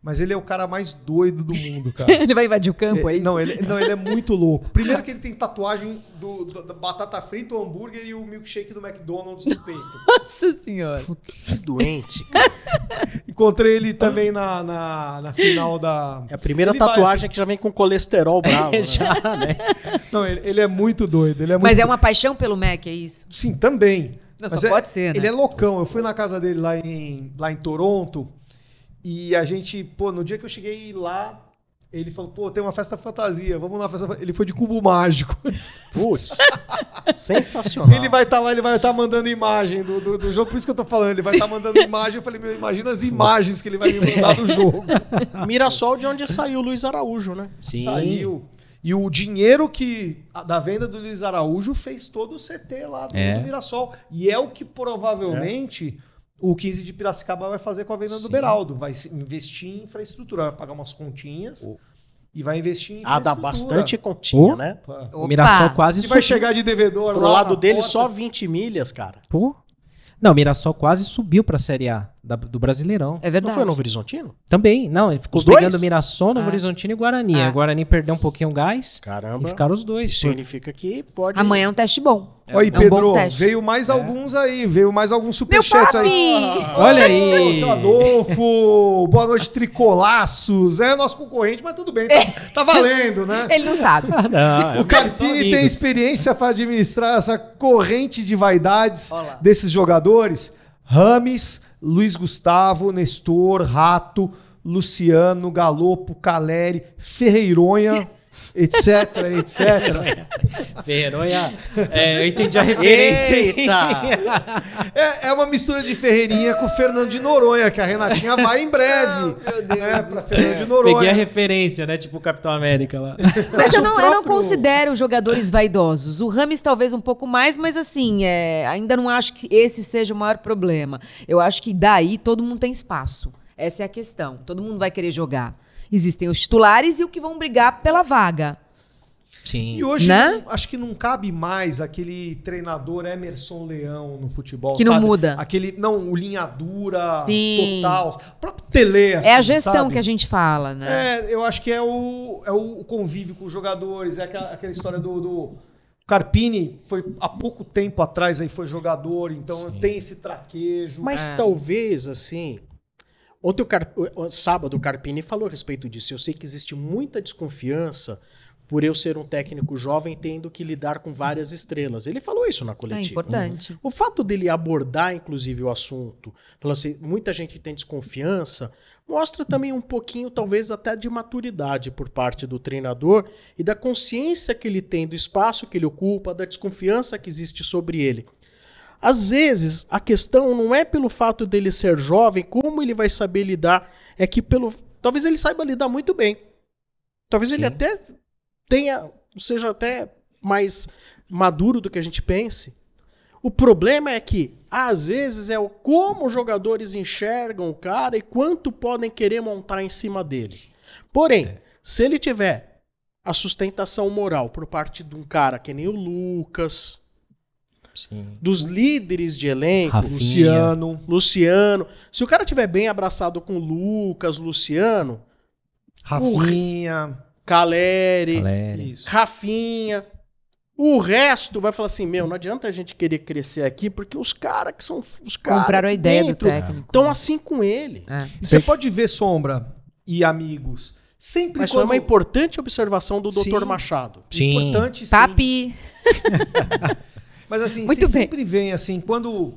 Speaker 2: mas ele é o cara mais doido do mundo, cara.
Speaker 3: Ele vai invadir o campo, é
Speaker 2: É,
Speaker 3: isso?
Speaker 2: não, ele, não, ele é muito louco. Primeiro que ele tem tatuagem do, do- da batata frita, o hambúrguer e o milkshake do McDonald's no peito.
Speaker 3: Nossa senhora.
Speaker 1: Que doente. cara.
Speaker 2: Encontrei ele também na, na, na final da.
Speaker 1: É a primeira
Speaker 2: Ele
Speaker 1: tatuagem que já vem com colesterol bravo. né?
Speaker 4: Já, né?
Speaker 2: Não, ele, ele é muito doido. Ele é muito
Speaker 3: Mas é uma paixão pelo Mac, é isso?
Speaker 2: Sim, também.
Speaker 3: Não,
Speaker 2: Mas
Speaker 3: só
Speaker 2: é-
Speaker 3: pode ser, né?
Speaker 2: Ele é loucão. Eu fui na casa dele lá em, lá em Toronto e a gente, pô, no dia que eu cheguei lá, ele falou, pô, tem uma festa fantasia, vamos na festa. fa-" Ele foi de cubo mágico.
Speaker 1: Putz. Sensacional.
Speaker 2: Ele vai estar lá, ele vai estar mandando imagem do, do, do jogo, por isso que eu tô falando, ele vai estar mandando imagem. Eu falei, meu, imagina as imagens que ele vai me mandar do jogo.
Speaker 1: Mirassol de onde saiu o Luiz Araújo, né?
Speaker 4: Sim.
Speaker 2: Saiu. E o dinheiro que a- da venda do Luiz Araújo fez todo o CT lá do,
Speaker 4: É.
Speaker 2: do Mirassol. E é o que provavelmente o 15 de Piracicaba vai fazer com a venda do
Speaker 4: Sim.
Speaker 2: Beraldo. Vai investir em infraestrutura, vai pagar umas continhas
Speaker 1: O-
Speaker 2: e vai investir em
Speaker 1: Ah, dá bastante continha,
Speaker 4: Oh.
Speaker 1: né?
Speaker 4: O Mirassol quase
Speaker 2: E vai chegar de devedor
Speaker 1: Pro
Speaker 2: lá
Speaker 1: lado dele,
Speaker 2: porta.
Speaker 1: só 20 milhas, cara.
Speaker 4: Pô. Não, o Mirassol quase subiu pra Série A da- do Brasileirão.
Speaker 3: É verdade.
Speaker 1: Não foi Novo Horizontino?
Speaker 4: Também, não, ele ficou
Speaker 1: Os dois?
Speaker 4: brigando Mirassol, Novo
Speaker 3: Ah.
Speaker 4: Horizontino e Guarani.
Speaker 3: Ah.
Speaker 4: A Guarani perdeu um pouquinho o gás e
Speaker 1: Caramba.
Speaker 4: ficaram os dois.
Speaker 1: Isso
Speaker 4: Por-
Speaker 1: significa que pode.
Speaker 3: Amanhã é um teste bom.
Speaker 2: Olha aí,
Speaker 3: É um bom
Speaker 2: Pedro,
Speaker 3: teste.
Speaker 2: veio mais alguns aí, veio mais alguns superchats aí.
Speaker 3: papi!
Speaker 4: Olha aí.
Speaker 2: Seu Adolfo, boa noite, Tricolaços. É nosso concorrente, mas tudo bem, tá, tá valendo, né?
Speaker 3: Ele não sabe.
Speaker 4: Ah, não, é
Speaker 2: O Carpini tem
Speaker 4: amigos.
Speaker 2: experiência para administrar essa corrente de vaidades
Speaker 3: Olha lá.
Speaker 2: desses jogadores? Rames, Luiz Gustavo, Nestor, Rato, Luciano, Galopo, Caleri, Ferreironha, etc, etc.
Speaker 4: Ferreironha. É, eu entendi a referência.
Speaker 1: Eita!
Speaker 2: É, é uma mistura de Ferreirinha com o Fernando de Noronha, que a Renatinha vai em breve. né, pra Fernando de Noronha.
Speaker 4: Peguei a referência, né? Tipo o Capitão América lá.
Speaker 3: Mas eu não, eu não
Speaker 2: próprio-
Speaker 3: considero jogadores vaidosos. O Rames talvez um pouco mais, mas assim, é, ainda não acho que esse seja o maior problema. Eu acho que daí todo mundo tem espaço. Essa é a questão. Todo mundo vai querer jogar. Existem os titulares e o que vão brigar pela vaga.
Speaker 4: Sim.
Speaker 2: E hoje
Speaker 3: Né?
Speaker 2: não- acho que não cabe mais aquele treinador Emerson Leão no futebol.
Speaker 3: Que não
Speaker 2: sabe?
Speaker 3: muda.
Speaker 2: Aquele, não, o linha dura,
Speaker 3: Sim.
Speaker 2: total. O próprio Tele, assim,
Speaker 3: é a gestão
Speaker 2: sabe?
Speaker 3: que a gente fala, né?
Speaker 2: É, eu acho que é o, é o convívio com os jogadores, é aquela, aquela história do, do Carpini foi há pouco tempo atrás aí foi jogador, então
Speaker 4: Sim.
Speaker 2: tem esse traquejo.
Speaker 1: Mas
Speaker 3: É.
Speaker 1: talvez, assim. Ontem, o Car... sábado, o Carpini falou a respeito disso. Eu sei que existe muita desconfiança por eu ser um técnico jovem tendo que lidar com várias estrelas. Ele falou isso na
Speaker 3: É
Speaker 1: coletiva.
Speaker 3: importante.
Speaker 1: O fato dele abordar, inclusive, o assunto, falando assim, muita gente tem desconfiança, mostra também um pouquinho, talvez até de maturidade por parte do treinador e da consciência que ele tem do espaço que ele ocupa, da desconfiança que existe sobre ele. Às vezes, a questão não é pelo fato dele ser jovem, como ele vai saber lidar, é que pelo. Talvez ele saiba lidar muito bem. Talvez ele
Speaker 4: Sim.
Speaker 1: até tenha, seja até mais maduro do que a gente pense. O problema é que, às vezes, é o como os jogadores enxergam o cara e quanto podem querer montar em cima dele. Porém, se ele tiver a sustentação moral por parte de um cara que nem o Lucas,
Speaker 4: Sim.
Speaker 1: dos líderes de elenco,
Speaker 4: Rafinha.
Speaker 2: Luciano,
Speaker 1: Luciano, se o cara tiver bem abraçado com o Lucas, Luciano,
Speaker 2: Rafinha,
Speaker 1: Caleri,
Speaker 4: Valério.
Speaker 2: isso.
Speaker 1: Rafinha. O resto vai falar assim: meu, não adianta a gente querer crescer aqui, porque os caras que são os caras.
Speaker 3: Compraram a ideia
Speaker 1: dentro
Speaker 3: do técnico.
Speaker 1: Estão assim com ele.
Speaker 3: É.
Speaker 2: E você pode ver sombra e amigos. Sempre
Speaker 1: Mas foi
Speaker 2: quando
Speaker 1: uma importante observação do
Speaker 2: Sim.
Speaker 1: Dr. Machado.
Speaker 4: Sim.
Speaker 2: importante sim.
Speaker 3: Papi.
Speaker 2: Mas assim,
Speaker 3: Muito bem.
Speaker 2: sempre vem assim, quando,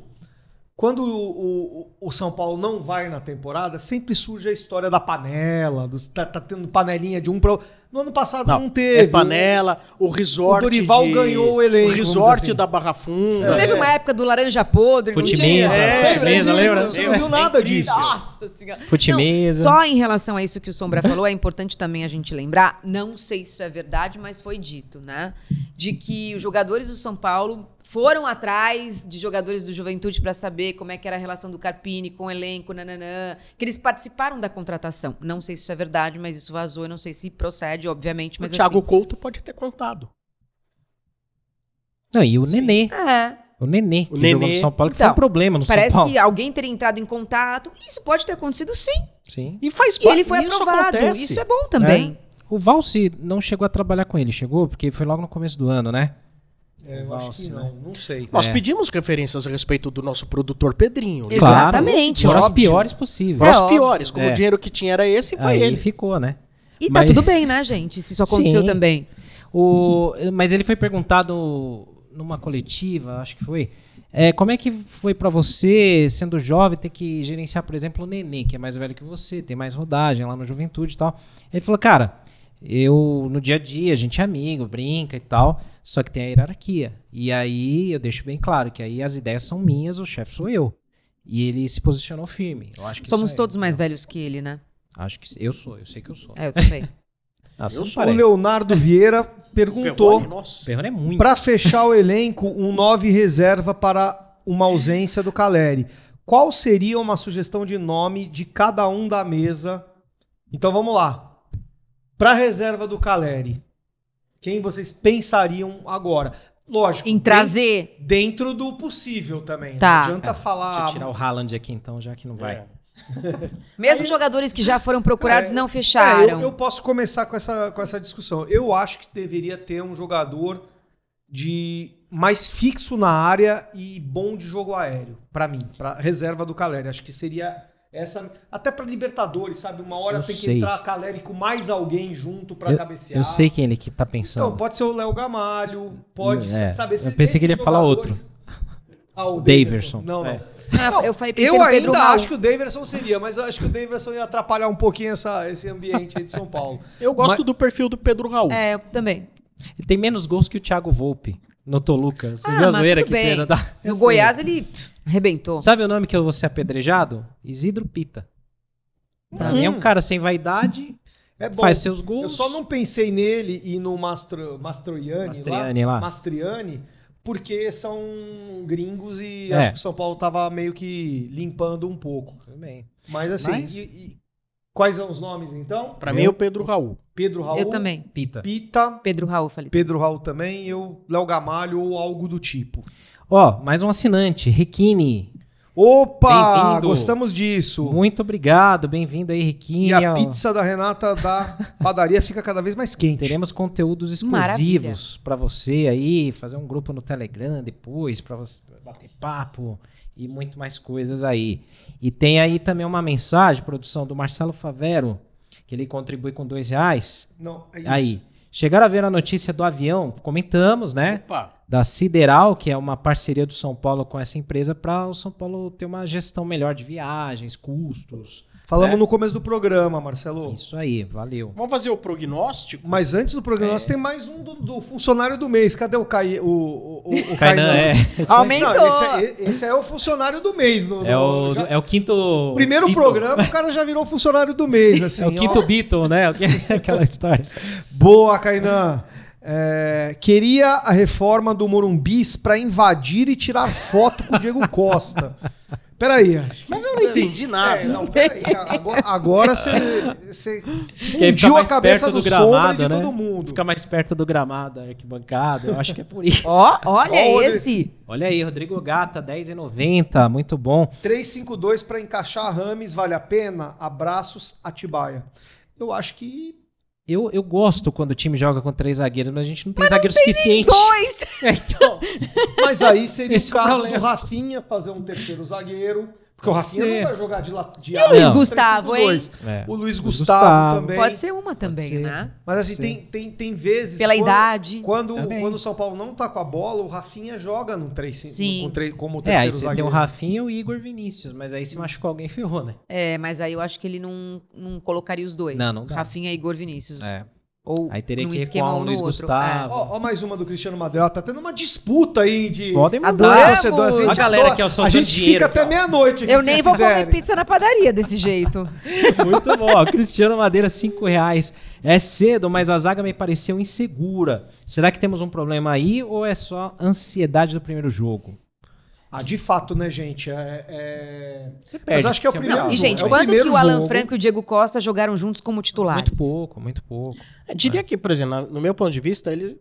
Speaker 2: quando o, o, o São Paulo não vai na temporada, sempre surge a história da panela, dos, tá, tá tendo panelinha de um pro. No ano passado não,
Speaker 1: Não,
Speaker 2: teve.
Speaker 1: É panela, o resort.
Speaker 2: O Dorival
Speaker 1: de-
Speaker 2: ganhou o elenco,
Speaker 1: O resort
Speaker 2: assim.
Speaker 1: da Barra Funda.
Speaker 3: Não teve uma época do laranja podre, não
Speaker 4: Fute
Speaker 3: tinha?
Speaker 4: mesa,
Speaker 3: É,
Speaker 4: fute mesa, lembra?
Speaker 2: Você não viu nada disso.
Speaker 3: Nossa senhora.
Speaker 4: Fute
Speaker 3: Não. Só em relação a isso que o Sombra falou, é importante também a gente lembrar, não sei se isso é verdade, mas foi dito, né? De que os jogadores do São Paulo foram atrás de jogadores do Juventude para saber como é que era a relação do Carpini com o elenco, nananã, que eles participaram da contratação. Não sei se isso é verdade, mas isso vazou, eu não sei se procede, obviamente,
Speaker 1: O
Speaker 3: mas
Speaker 1: Thiago
Speaker 3: assim,
Speaker 1: Couto pode ter contado.
Speaker 4: Não, e o Nenê.
Speaker 3: É.
Speaker 4: O Nenê, que
Speaker 1: O Nenê.
Speaker 4: jogou no São Paulo, que
Speaker 3: Então,
Speaker 4: foi um problema no
Speaker 3: Parece
Speaker 4: São Paulo.
Speaker 3: que alguém teria entrado em contato. Isso pode ter acontecido sim.
Speaker 4: Sim.
Speaker 1: E faz
Speaker 3: E ele foi
Speaker 1: isso
Speaker 3: aprovado.
Speaker 1: acontece.
Speaker 3: Isso é bom também.
Speaker 4: O Valsi não chegou a trabalhar com ele, chegou? Porque foi logo no começo do ano, né?
Speaker 2: É, eu acho que
Speaker 4: Valse,
Speaker 2: não, não sei.
Speaker 1: Nós
Speaker 4: É.
Speaker 1: pedimos referências a respeito do nosso produtor Pedrinho.
Speaker 3: Exato. Exatamente.
Speaker 4: Foram as piores possíveis.
Speaker 1: Foram
Speaker 3: É
Speaker 1: as
Speaker 3: óbvio.
Speaker 1: piores. Como
Speaker 4: É.
Speaker 1: o dinheiro que tinha era esse, foi
Speaker 4: Aí
Speaker 1: ele.
Speaker 4: ficou, né?
Speaker 3: E tá
Speaker 4: Mas-
Speaker 3: tudo bem, né, gente? Se isso aconteceu
Speaker 4: Sim.
Speaker 3: também.
Speaker 4: O, mas ele foi perguntado numa coletiva, acho que foi. é, como é que foi pra você, sendo jovem, ter que gerenciar, por exemplo, o Nenê, que é mais velho que você, tem mais rodagem lá no Juventude e tal. Ele falou, cara, eu no dia a dia, a gente é amigo, brinca e tal, só que tem a hierarquia. E aí eu deixo bem claro que aí as ideias são minhas, o chefe sou eu. E ele se posicionou firme. Eu acho que
Speaker 3: Somos todos mais velhos que ele, né?
Speaker 4: Acho que eu sou, eu sei que eu sou.
Speaker 3: É, eu também.
Speaker 4: Você
Speaker 1: Eu sou
Speaker 2: O. Leonardo Vieira perguntou
Speaker 1: Perrone, nossa.
Speaker 4: É muito.
Speaker 2: Para fechar o elenco, um 9 reserva para uma ausência do Caleri. Qual seria uma sugestão de nome de cada um da mesa? Então vamos lá. Para reserva do Caleri, quem vocês pensariam agora? Lógico.
Speaker 3: Em trazer.
Speaker 2: Dentro do possível também.
Speaker 3: Tá.
Speaker 2: Não adianta
Speaker 4: Deixa
Speaker 2: falar.
Speaker 4: eu tirar o Haaland aqui então, já que não vai.
Speaker 1: É.
Speaker 3: Mesmo
Speaker 2: Aí-
Speaker 3: jogadores que já foram procurados
Speaker 2: É,
Speaker 3: não
Speaker 2: É,
Speaker 3: fecharam.
Speaker 2: eu, eu posso começar com essa, com essa discussão. Eu acho que deveria ter um jogador de mais fixo na área e bom de jogo aéreo, Pra mim, para reserva do Caleri. Acho que seria essa até pra Libertadores, sabe? Uma hora
Speaker 4: Eu
Speaker 2: tem que
Speaker 4: sei.
Speaker 2: entrar Caleri com mais alguém junto pra cabecear.
Speaker 4: Eu sei quem ele que tá pensando.
Speaker 2: Então, pode ser o Léo Gamalho, pode
Speaker 4: É,
Speaker 2: saber
Speaker 4: eu pensei que ele ia falar outro.
Speaker 2: Ah, o
Speaker 4: Daverson.
Speaker 2: Não, não.
Speaker 4: É.
Speaker 3: Ah, eu falei
Speaker 2: Eu ainda acho que o Daverson seria, mas eu acho que o Daverson ia atrapalhar um pouquinho essa, esse ambiente aí de São Paulo.
Speaker 1: Eu gosto
Speaker 2: Mas-
Speaker 1: do perfil do Pedro Raul.
Speaker 3: É, eu também.
Speaker 4: Ele tem menos gols que o Thiago Volpe no Toluca. Você
Speaker 3: Ah,
Speaker 4: viu a zoeira que teve? Da...
Speaker 3: No Goiás ele pff, arrebentou.
Speaker 4: Sabe o nome que eu vou ser apedrejado? Isidro Pita. Pra mim é um cara sem vaidade,
Speaker 2: É bom.
Speaker 4: faz seus gols.
Speaker 2: Eu só não pensei nele e no Mastro, Mastroianni
Speaker 4: Mastriani
Speaker 2: lá,
Speaker 4: lá.
Speaker 2: Mastriani, porque são gringos e
Speaker 4: É.
Speaker 2: acho que o São Paulo tava meio que limpando um pouco.
Speaker 4: Tudo bem.
Speaker 2: Mas assim,
Speaker 4: Mas-
Speaker 2: e- e quais são os nomes então?
Speaker 1: Pra mim é o Pedro Raul.
Speaker 2: Pedro Raul,
Speaker 3: Eu também.
Speaker 4: Pita.
Speaker 2: Pita,
Speaker 3: Pedro Raul, falei.
Speaker 2: Pedro Raul também, eu Léo Gamalho ou algo do tipo.
Speaker 4: Ó, mais um assinante, Requini.
Speaker 2: Opa,
Speaker 4: Bem-vindo.
Speaker 2: gostamos disso.
Speaker 4: Muito obrigado, bem-vindo aí, Requini.
Speaker 2: E a pizza da Renata da padaria fica cada vez mais quente.
Speaker 4: Teremos conteúdos exclusivos pra você aí, fazer um grupo no Telegram depois pra você bater papo e muito mais coisas aí. E tem aí também uma mensagem, produção do Marcelo Favero, que ele contribui com dois reais.
Speaker 2: Não, é isso.
Speaker 4: Aí, chegaram a ver a notícia do avião? Comentamos, né?
Speaker 1: Opa.
Speaker 4: Da Sideral, que é uma parceria do São Paulo com essa empresa para o São Paulo ter uma gestão melhor de viagens, custos.
Speaker 2: Falamos
Speaker 4: É.
Speaker 2: no começo do programa, Marcelo.
Speaker 4: Isso aí, valeu.
Speaker 1: Vamos fazer o prognóstico?
Speaker 2: Mas antes do programa, nós tem mais um do, do funcionário do mês. Cadê o, Cai, o, o, o, o
Speaker 4: Kainan, é. Esse aí.
Speaker 3: Aumentou.
Speaker 2: Não, esse, é, esse é o funcionário do mês. No,
Speaker 4: É o,
Speaker 2: já-
Speaker 4: é o quinto.
Speaker 2: primeiro
Speaker 4: Beatle.
Speaker 2: programa, o cara já virou funcionário do mês. Assim,
Speaker 4: É o quinto
Speaker 2: ó.
Speaker 4: Beatle, né? Aquela história.
Speaker 2: Boa, Kainan. É, queria a reforma do Morumbis para invadir e tirar foto com o Diego Costa. Peraí. acho que-
Speaker 1: Mas eu não entendi nada.
Speaker 2: É, não, peraí. Agora, você, fundiu a
Speaker 4: mais
Speaker 2: cabeça
Speaker 4: perto
Speaker 2: do,
Speaker 4: do gramado,
Speaker 2: de
Speaker 4: né?
Speaker 2: todo mundo.
Speaker 4: Fica mais perto do gramado, da arquibancada. Eu acho que é por isso.
Speaker 3: Ó, olha
Speaker 2: Olha.
Speaker 3: esse.
Speaker 4: Olha aí, Rodrigo Gata, 10,90. Muito bom.
Speaker 2: 352 para encaixar Rames, vale a pena? Abraços, Atibaia. Eu acho que.
Speaker 4: Eu, eu gosto quando o time joga com três zagueiros, mas a gente não tem zagueiro suficiente.
Speaker 3: Dois.
Speaker 4: É, então,
Speaker 2: Mas aí seria
Speaker 4: Esse
Speaker 2: o
Speaker 4: é o
Speaker 2: caso
Speaker 4: problema.
Speaker 2: do Rafinha fazer um terceiro zagueiro. Porque o Rafinha
Speaker 4: ser.
Speaker 2: não vai jogar de, la- de
Speaker 3: E o Luiz Gustavo,
Speaker 2: 352.
Speaker 4: É.
Speaker 2: O Luiz
Speaker 4: O
Speaker 2: Gustavo,
Speaker 4: Gustavo.
Speaker 2: também.
Speaker 3: Pode ser uma também,
Speaker 4: ser.
Speaker 3: né?
Speaker 2: Mas assim,
Speaker 4: Sim.
Speaker 2: tem, tem, tem vezes.
Speaker 3: Pela
Speaker 2: quando-
Speaker 3: idade.
Speaker 2: Quando,
Speaker 4: Também.
Speaker 2: quando o São Paulo não tá com a bola, o Rafinha joga no 3
Speaker 3: Sim.
Speaker 2: com como
Speaker 4: é, aí
Speaker 2: terceiro
Speaker 4: você tem
Speaker 2: zagueiro.
Speaker 4: o Rafinha e o Igor Vinícius, mas aí se machucou alguém, ferrou, né?
Speaker 3: É, mas aí eu acho que ele não, não colocaria os dois.
Speaker 4: Não, não dá.
Speaker 3: Rafinha e Igor Vinícius.
Speaker 4: É.
Speaker 3: Ou
Speaker 4: Aí teria que ir
Speaker 3: esquema
Speaker 4: com
Speaker 3: ou
Speaker 4: o Luiz
Speaker 3: outro.
Speaker 4: Gustavo.
Speaker 2: Ó, ó mais uma do Cristiano Madeira. Tá tendo uma disputa aí de.
Speaker 4: Podem
Speaker 3: Adoramos.
Speaker 4: mandar.
Speaker 2: torcedor, assim,
Speaker 4: A galera que é o
Speaker 2: A
Speaker 4: soltando
Speaker 2: gente
Speaker 4: dinheiro,
Speaker 2: fica até
Speaker 4: cara.
Speaker 2: meia-noite.
Speaker 3: É.
Speaker 2: aqui,
Speaker 3: Eu nem vou comer
Speaker 2: quiserem.
Speaker 3: pizza na padaria desse jeito.
Speaker 4: Muito bom. ó. Cristiano Madeira, 5 reais. É cedo, mas a zaga me pareceu insegura. Será que temos um problema aí ou é só ansiedade do primeiro jogo?
Speaker 2: Ah, de fato, né, gente? É, é...
Speaker 4: Você
Speaker 2: Mas acho que é o primeiro-
Speaker 3: Não, e,
Speaker 2: é
Speaker 3: gente,
Speaker 2: o
Speaker 3: quando que o Alan
Speaker 2: jogo.
Speaker 3: Franco e o Diego Costa jogaram juntos como titulares?
Speaker 4: Muito pouco, muito pouco.
Speaker 1: Eu diria que, por exemplo, no meu ponto de vista, ele,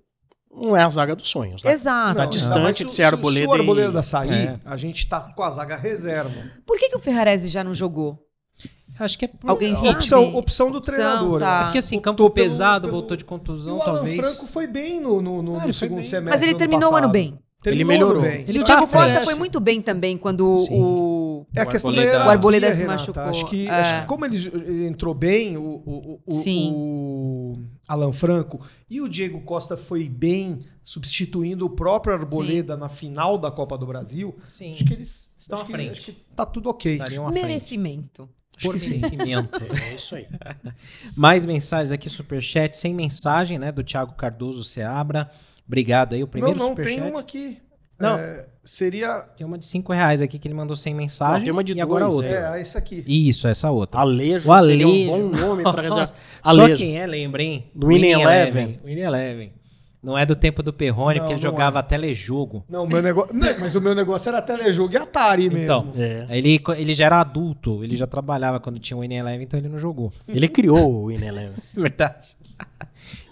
Speaker 1: não é a zaga dos sonhos, né?
Speaker 3: Exato.
Speaker 1: Tá
Speaker 2: Não,
Speaker 1: distante
Speaker 2: mas
Speaker 1: de
Speaker 2: se-
Speaker 1: ser
Speaker 2: se-
Speaker 1: Arboleda
Speaker 2: Se o Arboleda
Speaker 1: e-
Speaker 2: sair,
Speaker 4: É.
Speaker 2: a gente tá com a zaga reserva.
Speaker 3: Por que, que o Ferrarese já não jogou?
Speaker 4: Sabe? que é por...
Speaker 3: Alguém sabe?
Speaker 2: Opção, opção do
Speaker 3: Opção,
Speaker 2: treinador.
Speaker 3: tá.
Speaker 2: né?
Speaker 4: Porque assim,
Speaker 2: Optou
Speaker 4: campo
Speaker 2: pelo-
Speaker 4: pesado,
Speaker 2: pelo-
Speaker 4: voltou de
Speaker 2: E
Speaker 4: contusão,
Speaker 2: o Alan
Speaker 4: talvez.
Speaker 2: Franco foi bem no, no, no-
Speaker 4: Ah,
Speaker 2: no segundo
Speaker 4: bem.
Speaker 2: semestre.
Speaker 3: Mas ele
Speaker 2: do
Speaker 3: terminou o ano bem.
Speaker 1: Ele melhorou.
Speaker 2: bem.
Speaker 3: E o Thiago
Speaker 2: frente.
Speaker 3: Costa foi muito bem também quando
Speaker 4: Sim.
Speaker 3: o.
Speaker 2: É a questão da
Speaker 4: Arboleda-
Speaker 2: hierarquia,
Speaker 3: O Arboleda se
Speaker 2: Renata.
Speaker 3: machucou.
Speaker 2: Acho que,
Speaker 3: É.
Speaker 2: acho que como ele, ele entrou bem, o, o, o,
Speaker 3: Sim.
Speaker 2: o Alan Franco, e o Diego Costa foi bem substituindo o próprio Arboleda na final da Copa do Brasil,
Speaker 4: Sim.
Speaker 2: acho que eles
Speaker 4: Estão
Speaker 2: acho
Speaker 4: à
Speaker 2: que-
Speaker 4: frente.
Speaker 2: Acho que tá tudo ok.
Speaker 4: Estariam à frente.
Speaker 3: Merecimento.
Speaker 4: Por merecimento.
Speaker 1: É isso aí.
Speaker 4: Mais mensagens aqui, superchat, sem mensagem, né? Do Thiago Cardoso Seabra. Obrigado aí, o
Speaker 2: Não,
Speaker 4: primeiro
Speaker 2: não,
Speaker 4: superchat.
Speaker 2: tem uma aqui.
Speaker 4: Não.
Speaker 2: É, seria.
Speaker 4: Tem uma de 5 reais aqui que ele mandou sem mensagem.
Speaker 1: Não, tem uma de
Speaker 4: e agora
Speaker 1: dois,
Speaker 4: outra.
Speaker 2: É, essa aqui.
Speaker 4: Isso, essa outra.
Speaker 1: Alejo,
Speaker 4: O
Speaker 1: seria um
Speaker 4: Alejo.
Speaker 1: bom nome para reserva.
Speaker 4: Só
Speaker 1: Alejo.
Speaker 4: quem é lembra, hein?
Speaker 1: Do Winning Eleven.
Speaker 4: Winning Eleven. Não é do tempo do Perrone,
Speaker 2: Não,
Speaker 4: porque ele
Speaker 2: não
Speaker 4: jogava
Speaker 2: é.
Speaker 4: telejogo.
Speaker 2: Não, o meu negócio. Não, mas o meu negócio era telejogo e Atari mesmo.
Speaker 4: Então,
Speaker 1: É.
Speaker 4: ele, ele já era adulto, ele já trabalhava quando tinha o Winning Eleven, então ele não jogou.
Speaker 1: Ele criou o Winning Eleven.
Speaker 4: Verdade.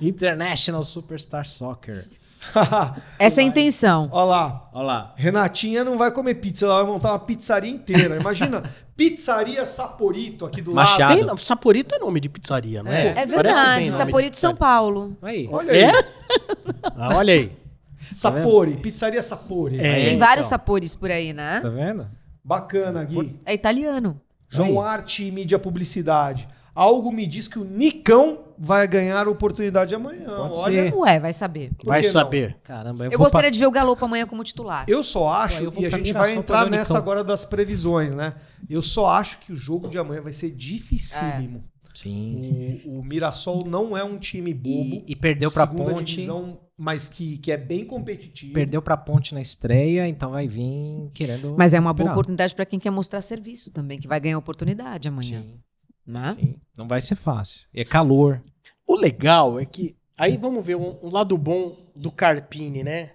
Speaker 4: International Superstar Soccer.
Speaker 3: Essa é a intenção.
Speaker 2: Olha lá.
Speaker 4: Olha lá.
Speaker 2: Renatinha não vai comer pizza, ela vai montar uma pizzaria inteira. Imagina, pizzaria Saporito aqui do
Speaker 4: Machado.
Speaker 2: lado.
Speaker 1: Tem, não, Saporito é nome de pizzaria, não é?
Speaker 3: É
Speaker 1: Parece
Speaker 3: verdade. Saporito São Paulo.
Speaker 4: Aí.
Speaker 2: Olha aí.
Speaker 1: É? Ah, olha aí.
Speaker 2: Sapori, pizzaria Sapori.
Speaker 1: É.
Speaker 3: Tem
Speaker 1: então.
Speaker 3: vários sapores por aí, né?
Speaker 4: Tá vendo?
Speaker 2: Bacana, Gui.
Speaker 3: É italiano.
Speaker 2: João
Speaker 4: Aí.
Speaker 2: Arte e Mídia Publicidade. Algo me diz que o Nicão vai ganhar oportunidade amanhã.
Speaker 4: Pode
Speaker 2: Olha,
Speaker 4: ser.
Speaker 3: Ué, vai saber.
Speaker 2: Por
Speaker 1: Vai saber.
Speaker 4: Caramba, eu,
Speaker 3: Eu
Speaker 4: vou
Speaker 3: gostaria de ver o Galopo amanhã como titular.
Speaker 2: Eu só acho,
Speaker 4: Ué, eu
Speaker 2: e a
Speaker 4: pra
Speaker 2: gente vai
Speaker 4: pra
Speaker 2: entrar nessa
Speaker 4: Nicão.
Speaker 2: agora das previsões, né? Eu só acho que o jogo de amanhã vai ser dificílimo.
Speaker 4: Sim.
Speaker 2: O, o Mirassol não é um time bobo.
Speaker 4: E, e perdeu pra Ponte.
Speaker 2: divisão, mas que, que é bem competitivo.
Speaker 4: Perdeu pra Ponte na estreia, então vai vir querendo.
Speaker 3: Mas é uma boa oportunidade para quem quer mostrar serviço também, que vai ganhar oportunidade amanhã.
Speaker 4: Sim,
Speaker 3: Né?
Speaker 4: sim. Não vai ser fácil. É calor.
Speaker 1: O legal é que. Aí vamos ver um, um lado bom do Carpini, né?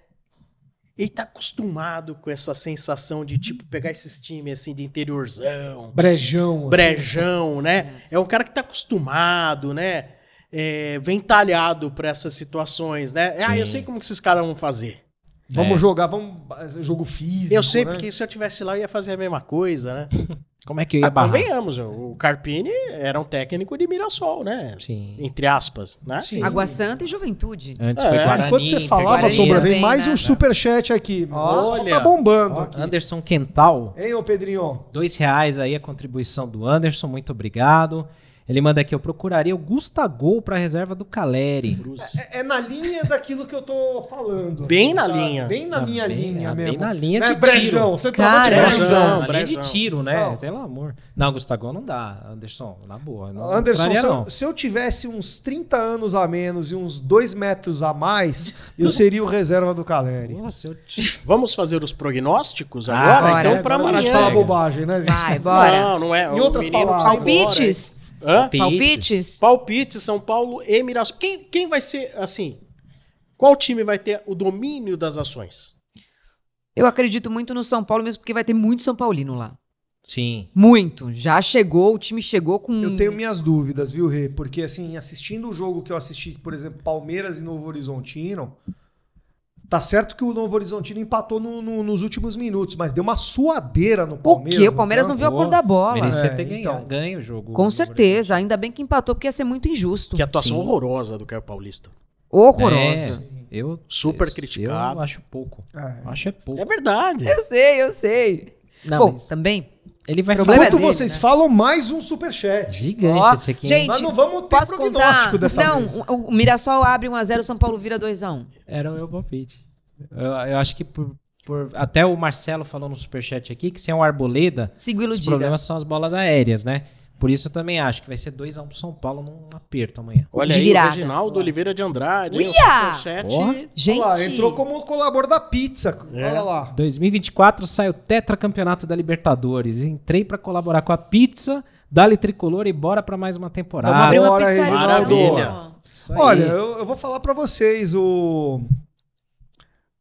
Speaker 1: Ele tá acostumado com essa sensação de, tipo, pegar esses times assim de interiorzão,
Speaker 2: Brejão. assim.
Speaker 1: brejão, né? É um cara que tá acostumado, né? É, vem talhado pra essas situações, né? Ah, eu sei como que esses caras vão fazer.
Speaker 2: Vamos
Speaker 4: É.
Speaker 2: jogar, vamos. Jogo físico.
Speaker 1: Eu sei,
Speaker 2: né?
Speaker 1: porque se eu tivesse lá, eu ia fazer a mesma coisa, né?
Speaker 4: Como é que eu ia
Speaker 1: Ah,
Speaker 4: barrar?
Speaker 1: convenhamos, o Carpini era um técnico de Mirassol, né?
Speaker 4: Sim.
Speaker 1: Entre aspas, né?
Speaker 4: Sim.
Speaker 3: Água Santa e Juventude.
Speaker 4: Antes
Speaker 1: É,
Speaker 4: foi Guarani.
Speaker 2: Enquanto você falava,
Speaker 3: Guarani
Speaker 2: Sombra, vem mais
Speaker 3: né?
Speaker 2: um superchat aqui. Olha. Tá bombando
Speaker 4: Ó,
Speaker 2: aqui.
Speaker 4: Anderson Quental.
Speaker 2: Hein, ô Pedrinho?
Speaker 4: Dois reais aí a contribuição do Anderson, muito obrigado. Ele manda aqui, eu procuraria o Gustagol para reserva do Caleri.
Speaker 2: É, é na linha daquilo que eu tô falando.
Speaker 1: Bem na
Speaker 2: sabe?
Speaker 1: linha.
Speaker 2: Bem na
Speaker 4: Tá
Speaker 2: minha
Speaker 4: bem-
Speaker 2: linha
Speaker 4: tá
Speaker 2: mesmo.
Speaker 4: bem na linha
Speaker 2: Né,
Speaker 4: de
Speaker 2: Brejão, você tava de
Speaker 3: Cara,
Speaker 2: brejão.
Speaker 1: Brejão,
Speaker 4: na linha
Speaker 1: Brejão.
Speaker 4: de tiro, né?
Speaker 2: Não.
Speaker 4: Pelo amor. Não, Gustagol não dá, Anderson, na boa. Não
Speaker 2: Anderson,
Speaker 4: compraria,
Speaker 2: se eu,
Speaker 4: não.
Speaker 2: se eu tivesse uns 30 anos a menos e uns 2 metros a mais, eu seria o reserva do Caleri.
Speaker 4: Nossa, eu te...
Speaker 1: Vamos fazer os prognósticos
Speaker 4: Ah,
Speaker 1: agora?
Speaker 3: bora.
Speaker 1: então, pra
Speaker 2: Parar
Speaker 1: amanhã.
Speaker 2: de falar bobagem, né?
Speaker 3: Vai, bora.
Speaker 1: Não, não é.
Speaker 2: Em outras palavras.
Speaker 3: Palpites?
Speaker 1: Hã?
Speaker 3: Palpites?
Speaker 1: Palpite, São Paulo e Mirassol. Quem, quem vai ser, assim, qual time vai ter o domínio das ações?
Speaker 3: Eu acredito muito no São Paulo, mesmo porque vai ter muito São Paulino lá.
Speaker 4: Sim.
Speaker 3: Muito. Já chegou, o time chegou com.
Speaker 2: Eu tenho minhas dúvidas, viu, Rê? Porque, assim, assistindo o jogo que eu assisti, por exemplo, Palmeiras e Novo Horizontino, tá certo que o Novo Horizontino empatou no- no- nos últimos minutos, mas deu uma suadeira no
Speaker 3: O
Speaker 2: Palmeiras.
Speaker 3: quê? O Palmeiras não
Speaker 2: campo.
Speaker 3: viu a cor da bola.
Speaker 4: Merecia
Speaker 2: É,
Speaker 4: ter ganho,
Speaker 2: então.
Speaker 4: ganho o jogo.
Speaker 3: Com certeza. Ainda bem que empatou, porque ia ser muito injusto.
Speaker 1: Que atuação
Speaker 4: Sim.
Speaker 1: horrorosa do Caio Paulista.
Speaker 3: Horrorosa.
Speaker 4: É, eu,
Speaker 1: Super
Speaker 4: eu-
Speaker 1: criticado.
Speaker 4: Eu acho pouco.
Speaker 2: É.
Speaker 4: Acho é pouco.
Speaker 1: É verdade.
Speaker 3: Eu sei, eu sei.
Speaker 4: Não,
Speaker 3: Bom,
Speaker 4: mas
Speaker 3: também.
Speaker 4: Ele vai falar
Speaker 2: Enquanto
Speaker 3: é dele,
Speaker 2: vocês
Speaker 3: né?
Speaker 2: falam, mais um superchat.
Speaker 4: gigante
Speaker 3: Ó,
Speaker 4: esse aqui.
Speaker 3: gente,
Speaker 2: Mas não vamos ter
Speaker 3: Posso
Speaker 2: prognóstico
Speaker 3: contar?
Speaker 2: dessa
Speaker 3: não,
Speaker 2: vez.
Speaker 3: o, o Mirassol abre 1x0, o São Paulo vira 2x1.
Speaker 4: Era o meu palpite. Eu, eu acho que por, por- Até o Marcelo falou no superchat aqui que sem o Arboleda,
Speaker 3: Sigo
Speaker 4: os problemas são as bolas aéreas, né? Por isso eu também acho que vai ser 2x1 pro São Paulo num aperto amanhã.
Speaker 1: Olha
Speaker 3: De
Speaker 1: aí,
Speaker 3: virada.
Speaker 1: o Reginaldo Oliveira de Andrade. hein, o
Speaker 3: Uia!
Speaker 1: superchat.
Speaker 4: Ó.
Speaker 3: Gente,
Speaker 2: Olha lá, entrou como colaborador da pizza.
Speaker 1: É.
Speaker 2: Olha lá.
Speaker 4: 2024 sai o tetracampeonato da Libertadores. Entrei pra colaborar com a pizza, dali tricolor e bora pra mais uma temporada.
Speaker 3: vamos abrir uma
Speaker 2: Bora,
Speaker 3: pizzaria.
Speaker 1: Maravilha.
Speaker 2: Olha, eu, eu vou falar pra vocês, o,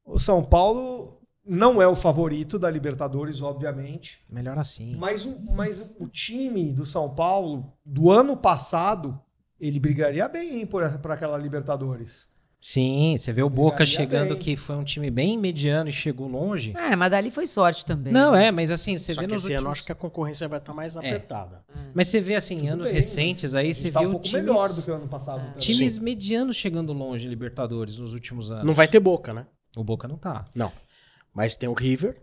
Speaker 2: o São Paulo não é o favorito da Libertadores, obviamente,
Speaker 4: melhor assim.
Speaker 2: mas, o- mas o time do São Paulo, do ano passado, ele brigaria bem por aquela Libertadores.
Speaker 4: Sim, você vê o Boca chegando
Speaker 2: bem.
Speaker 4: que foi um time bem mediano e chegou longe.
Speaker 3: É, mas dali foi sorte também.
Speaker 4: Não, é, mas assim, você
Speaker 1: Só
Speaker 4: vê
Speaker 1: que
Speaker 4: nos
Speaker 1: esse ano eu
Speaker 4: últimos...
Speaker 1: acho que a concorrência vai estar mais apertada.
Speaker 4: Mas você vê assim,
Speaker 2: Tudo
Speaker 4: anos
Speaker 2: bem,
Speaker 4: recentes aí, você
Speaker 2: tá
Speaker 4: viu
Speaker 2: um pouco
Speaker 4: times,
Speaker 2: melhor do que o ano passado. também.
Speaker 4: times medianos chegando longe em Libertadores nos últimos anos.
Speaker 1: Não vai ter boca, né?
Speaker 4: O Boca não tá.
Speaker 1: Não. Mas tem o River,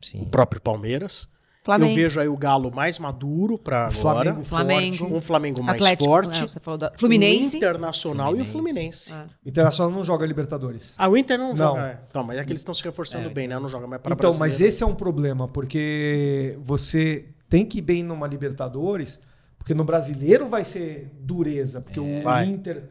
Speaker 4: Sim.
Speaker 1: o próprio Palmeiras.
Speaker 3: Flamengo.
Speaker 1: Eu vejo aí o Galo mais maduro pra agora.
Speaker 2: Flamengo,
Speaker 3: Flamengo.
Speaker 2: forte.
Speaker 1: Um Flamengo mais
Speaker 3: Atlético,
Speaker 1: forte.
Speaker 3: é, você falou da
Speaker 1: O
Speaker 3: Fluminense.
Speaker 1: Internacional e o
Speaker 4: Fluminense.
Speaker 1: Fluminense.
Speaker 3: É.
Speaker 2: Internacional não joga Libertadores.
Speaker 1: Ah, o Inter não,
Speaker 2: Não.
Speaker 1: joga. é. Então, mas é que eles estão se reforçando
Speaker 4: É,
Speaker 1: bem, né? Não joga mais para
Speaker 2: Então, mas esse é um problema, porque você tem que ir bem numa Libertadores, porque no brasileiro vai ser dureza, porque o
Speaker 1: Vai.
Speaker 2: Inter,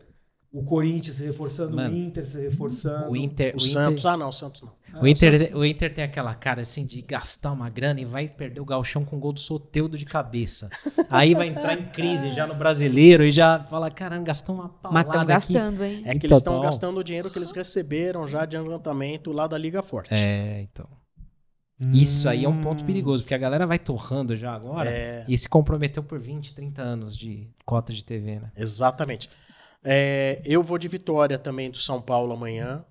Speaker 2: o Corinthians se reforçando,
Speaker 4: Mano,
Speaker 2: o Inter se reforçando.
Speaker 4: O Inter,
Speaker 1: O,
Speaker 4: o
Speaker 1: Santos.
Speaker 4: Inter,
Speaker 1: Ah, não, o Santos não.
Speaker 4: o, Inter, o Inter tem aquela cara assim de gastar uma grana e vai perder o galchão com gol do Soteudo de cabeça. Aí vai entrar em crise já no brasileiro e já fala, caramba, gastou uma
Speaker 3: Mas
Speaker 4: paulada
Speaker 3: estão gastando, hein?
Speaker 1: É que
Speaker 4: Então,
Speaker 1: eles estão gastando o dinheiro que eles receberam já de adiantamento lá da Liga Forte.
Speaker 4: É, então.
Speaker 2: Hum.
Speaker 4: Isso aí é um ponto perigoso, porque a galera vai torrando já agora
Speaker 1: É.
Speaker 4: e se comprometeu por 20, 30 anos de cota de TV, né?
Speaker 1: Exatamente. É, eu vou de vitória também do São Paulo amanhã.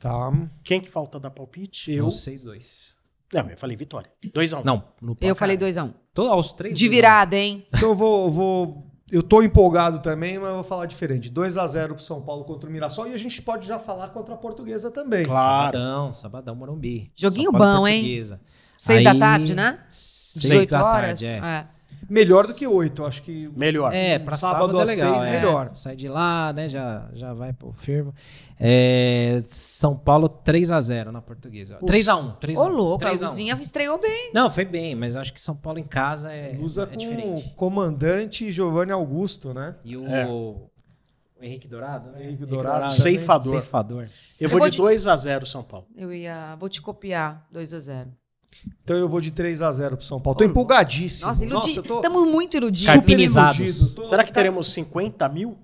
Speaker 2: Tá.
Speaker 1: Quem que falta dar palpite?
Speaker 2: Eu.
Speaker 4: Não sei dois.
Speaker 1: Não, eu falei vitória. 2x1.
Speaker 4: Não, no
Speaker 3: Eu falei 2x1.
Speaker 4: Tô aos três.
Speaker 3: De
Speaker 4: dois a um.
Speaker 3: virada, hein?
Speaker 2: Então eu vou, vou. Eu tô empolgado também, mas eu vou falar diferente. 2 a 0 pro São Paulo contra o Mirassol e a gente pode já falar contra a Portuguesa também.
Speaker 1: Claro.
Speaker 4: Sabadão, Sabadão, Morumbi.
Speaker 3: Joguinho bom, hein?
Speaker 4: Portuguesa.
Speaker 3: 6 da
Speaker 4: Aí-
Speaker 3: tarde, né?
Speaker 4: Seis
Speaker 3: 18
Speaker 4: da
Speaker 3: horas.
Speaker 4: tarde, é.
Speaker 3: É.
Speaker 2: Melhor do que 8, acho que.
Speaker 1: Melhor.
Speaker 4: É, pra
Speaker 2: Sábado
Speaker 4: sábado, é
Speaker 2: às
Speaker 4: legal.
Speaker 2: seis,
Speaker 4: é.
Speaker 2: melhor.
Speaker 4: Sai de lá, né? Já, já vai pro fervo. É, São Paulo 3x0 na portuguesa. 3x1. 3x1.
Speaker 3: Ô, louco, a
Speaker 4: 3x1.
Speaker 3: Luzinha estreou bem.
Speaker 4: Não, foi bem, mas acho que São Paulo em casa é,
Speaker 2: Usa
Speaker 4: é
Speaker 2: com
Speaker 4: diferente.
Speaker 2: o comandante Giovanni Augusto, né?
Speaker 4: E o,
Speaker 1: É.
Speaker 4: o Henrique Dourado, né?
Speaker 2: Henrique Dourado também.
Speaker 1: Ceifador.
Speaker 4: Ceifador.
Speaker 1: Eu
Speaker 3: Eu
Speaker 1: vou
Speaker 3: vou
Speaker 1: de
Speaker 3: de-
Speaker 1: 2x0 São Paulo.
Speaker 3: Eu ia. Vou te copiar. 2x0.
Speaker 2: Então eu vou de 3 a 0 pro São Paulo. Tô empolgadíssimo.
Speaker 3: Nossa, iludi...
Speaker 2: eu tô
Speaker 3: Estamos muito iludidos.
Speaker 2: Super iludido. Tô-
Speaker 1: Será que
Speaker 2: tá-
Speaker 1: teremos 50 mil?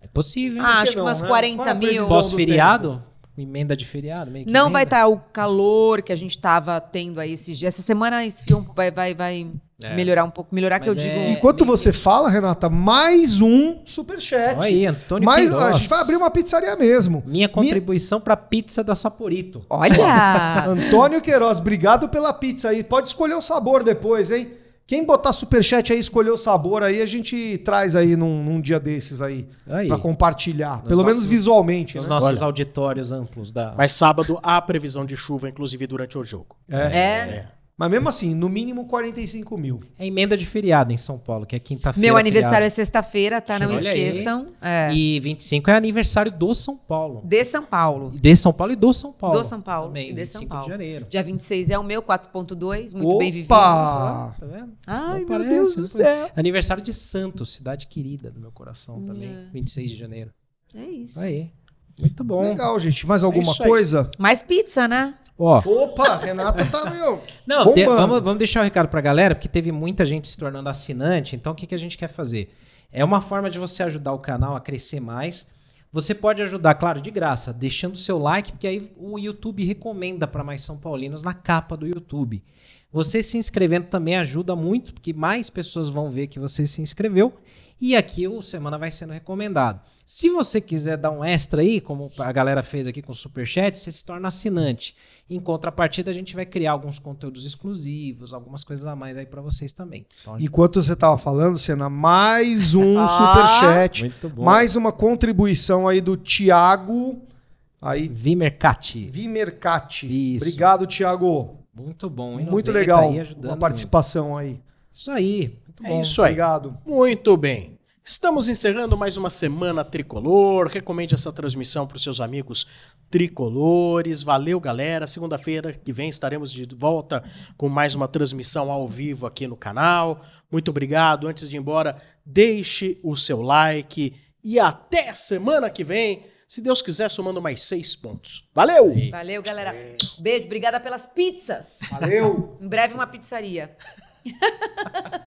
Speaker 4: É possível.
Speaker 3: Ah, acho que
Speaker 2: não,
Speaker 3: umas
Speaker 2: né?
Speaker 3: 40
Speaker 2: Qual é a
Speaker 3: mil.
Speaker 2: previsão?
Speaker 4: Pós-feriado? Emenda de feriado? Meio que
Speaker 3: Não
Speaker 4: emenda.
Speaker 3: vai estar o calor que a gente estava tendo aí esses dias. Essa semana esfriou um pouco, vai, vai, vai
Speaker 4: É.
Speaker 3: melhorar um pouco. Melhorar que eu
Speaker 4: Mas
Speaker 3: digo.
Speaker 4: é-
Speaker 2: Enquanto
Speaker 4: meio
Speaker 2: você fala, Renata, mais um superchat.
Speaker 4: Olha aí, Antônio
Speaker 2: mais,
Speaker 4: Queiroz.
Speaker 2: a gente vai abrir uma pizzaria mesmo.
Speaker 4: Minha contribuição pra pizza da Saporito.
Speaker 3: Olha!
Speaker 2: Antônio Queiroz, obrigado pela pizza aí. Pode escolher o sabor depois, hein? Quem botar superchat aí, escolher o sabor aí, a gente traz aí num, num dia desses aí,
Speaker 4: Aí.
Speaker 2: pra compartilhar.
Speaker 4: Nos
Speaker 2: Pelo menos
Speaker 4: nossos-
Speaker 2: visualmente,
Speaker 4: Nos
Speaker 2: né?
Speaker 4: nossos
Speaker 1: Olha.
Speaker 4: auditórios amplos da.
Speaker 1: Mas sábado há previsão de chuva, inclusive durante o jogo.
Speaker 2: É.
Speaker 3: é.
Speaker 2: Mas mesmo assim, no mínimo 45 mil.
Speaker 4: É emenda de feriado em São Paulo, que é quinta-feira.
Speaker 3: Meu aniversário é
Speaker 4: feriado.
Speaker 3: sexta-feira, tá? Não
Speaker 4: Olha aí.
Speaker 3: esqueçam. É.
Speaker 4: E 25 é aniversário do São Paulo.
Speaker 3: De São Paulo.
Speaker 4: De São Paulo e do São Paulo.
Speaker 3: Do São Paulo
Speaker 4: Também,
Speaker 3: e de
Speaker 4: 25
Speaker 3: São Paulo.
Speaker 4: de janeiro.
Speaker 3: Dia 26 é o meu, 4.2. Muito bem vivido.
Speaker 2: Opa!
Speaker 4: Tá vendo?
Speaker 3: Ai,
Speaker 4: Não
Speaker 3: meu
Speaker 4: parece,
Speaker 3: Deus do
Speaker 4: não
Speaker 3: céu.
Speaker 4: Aniversário de Santos, cidade querida do meu coração também.
Speaker 3: É.
Speaker 4: 26 de janeiro.
Speaker 3: É isso.
Speaker 4: Aí. Muito bom.
Speaker 2: Legal, gente. Mais alguma
Speaker 1: isso aí.
Speaker 2: coisa?
Speaker 3: Mais pizza, né?
Speaker 4: Ó,
Speaker 2: Opa, Renata tá meio.
Speaker 4: Não, de- vamos, vamos deixar o recado pra galera, porque teve muita gente se tornando assinante. Então, o que, que a gente quer fazer? É uma forma de você ajudar o canal a crescer mais. Você pode ajudar, claro, de graça, deixando seu like, porque aí o YouTube recomenda para mais São Paulinos na capa do YouTube. Você se inscrevendo também ajuda muito, porque mais pessoas vão ver que você se inscreveu. E aqui o Semana vai sendo recomendado. Se você quiser dar um extra aí, como a galera fez aqui com o Superchat, você se torna assinante. Em contrapartida, a gente vai criar alguns conteúdos exclusivos, algumas coisas a mais aí para vocês também. Então,
Speaker 2: Enquanto você tava falando, Senna, mais um
Speaker 3: Ah,
Speaker 2: superchat.
Speaker 4: muito bom.
Speaker 2: Mais uma contribuição aí do Thiago. Aí,
Speaker 4: Vimercati.
Speaker 2: Vimercati.
Speaker 4: Isso.
Speaker 2: Obrigado, Thiago.
Speaker 4: Muito bom. hein?
Speaker 2: Muito
Speaker 4: 90
Speaker 2: legal
Speaker 4: aí ajudando
Speaker 2: a participação aí.
Speaker 4: muito. Isso aí. Muito
Speaker 1: É
Speaker 4: bom.
Speaker 1: isso aí.
Speaker 2: Obrigado.
Speaker 1: Muito bem. Estamos encerrando mais uma semana tricolor. Recomende essa transmissão para os seus amigos tricolores. Valeu, galera. Segunda-feira que vem estaremos de volta com mais uma transmissão ao vivo aqui no canal. Muito obrigado. Antes de ir embora, deixe o seu like e até semana que vem. Se Deus quiser, somando mais seis pontos. Valeu!
Speaker 3: Valeu, galera. Beijo. Obrigada pelas pizzas.
Speaker 2: Valeu.
Speaker 3: Em breve, uma pizzaria.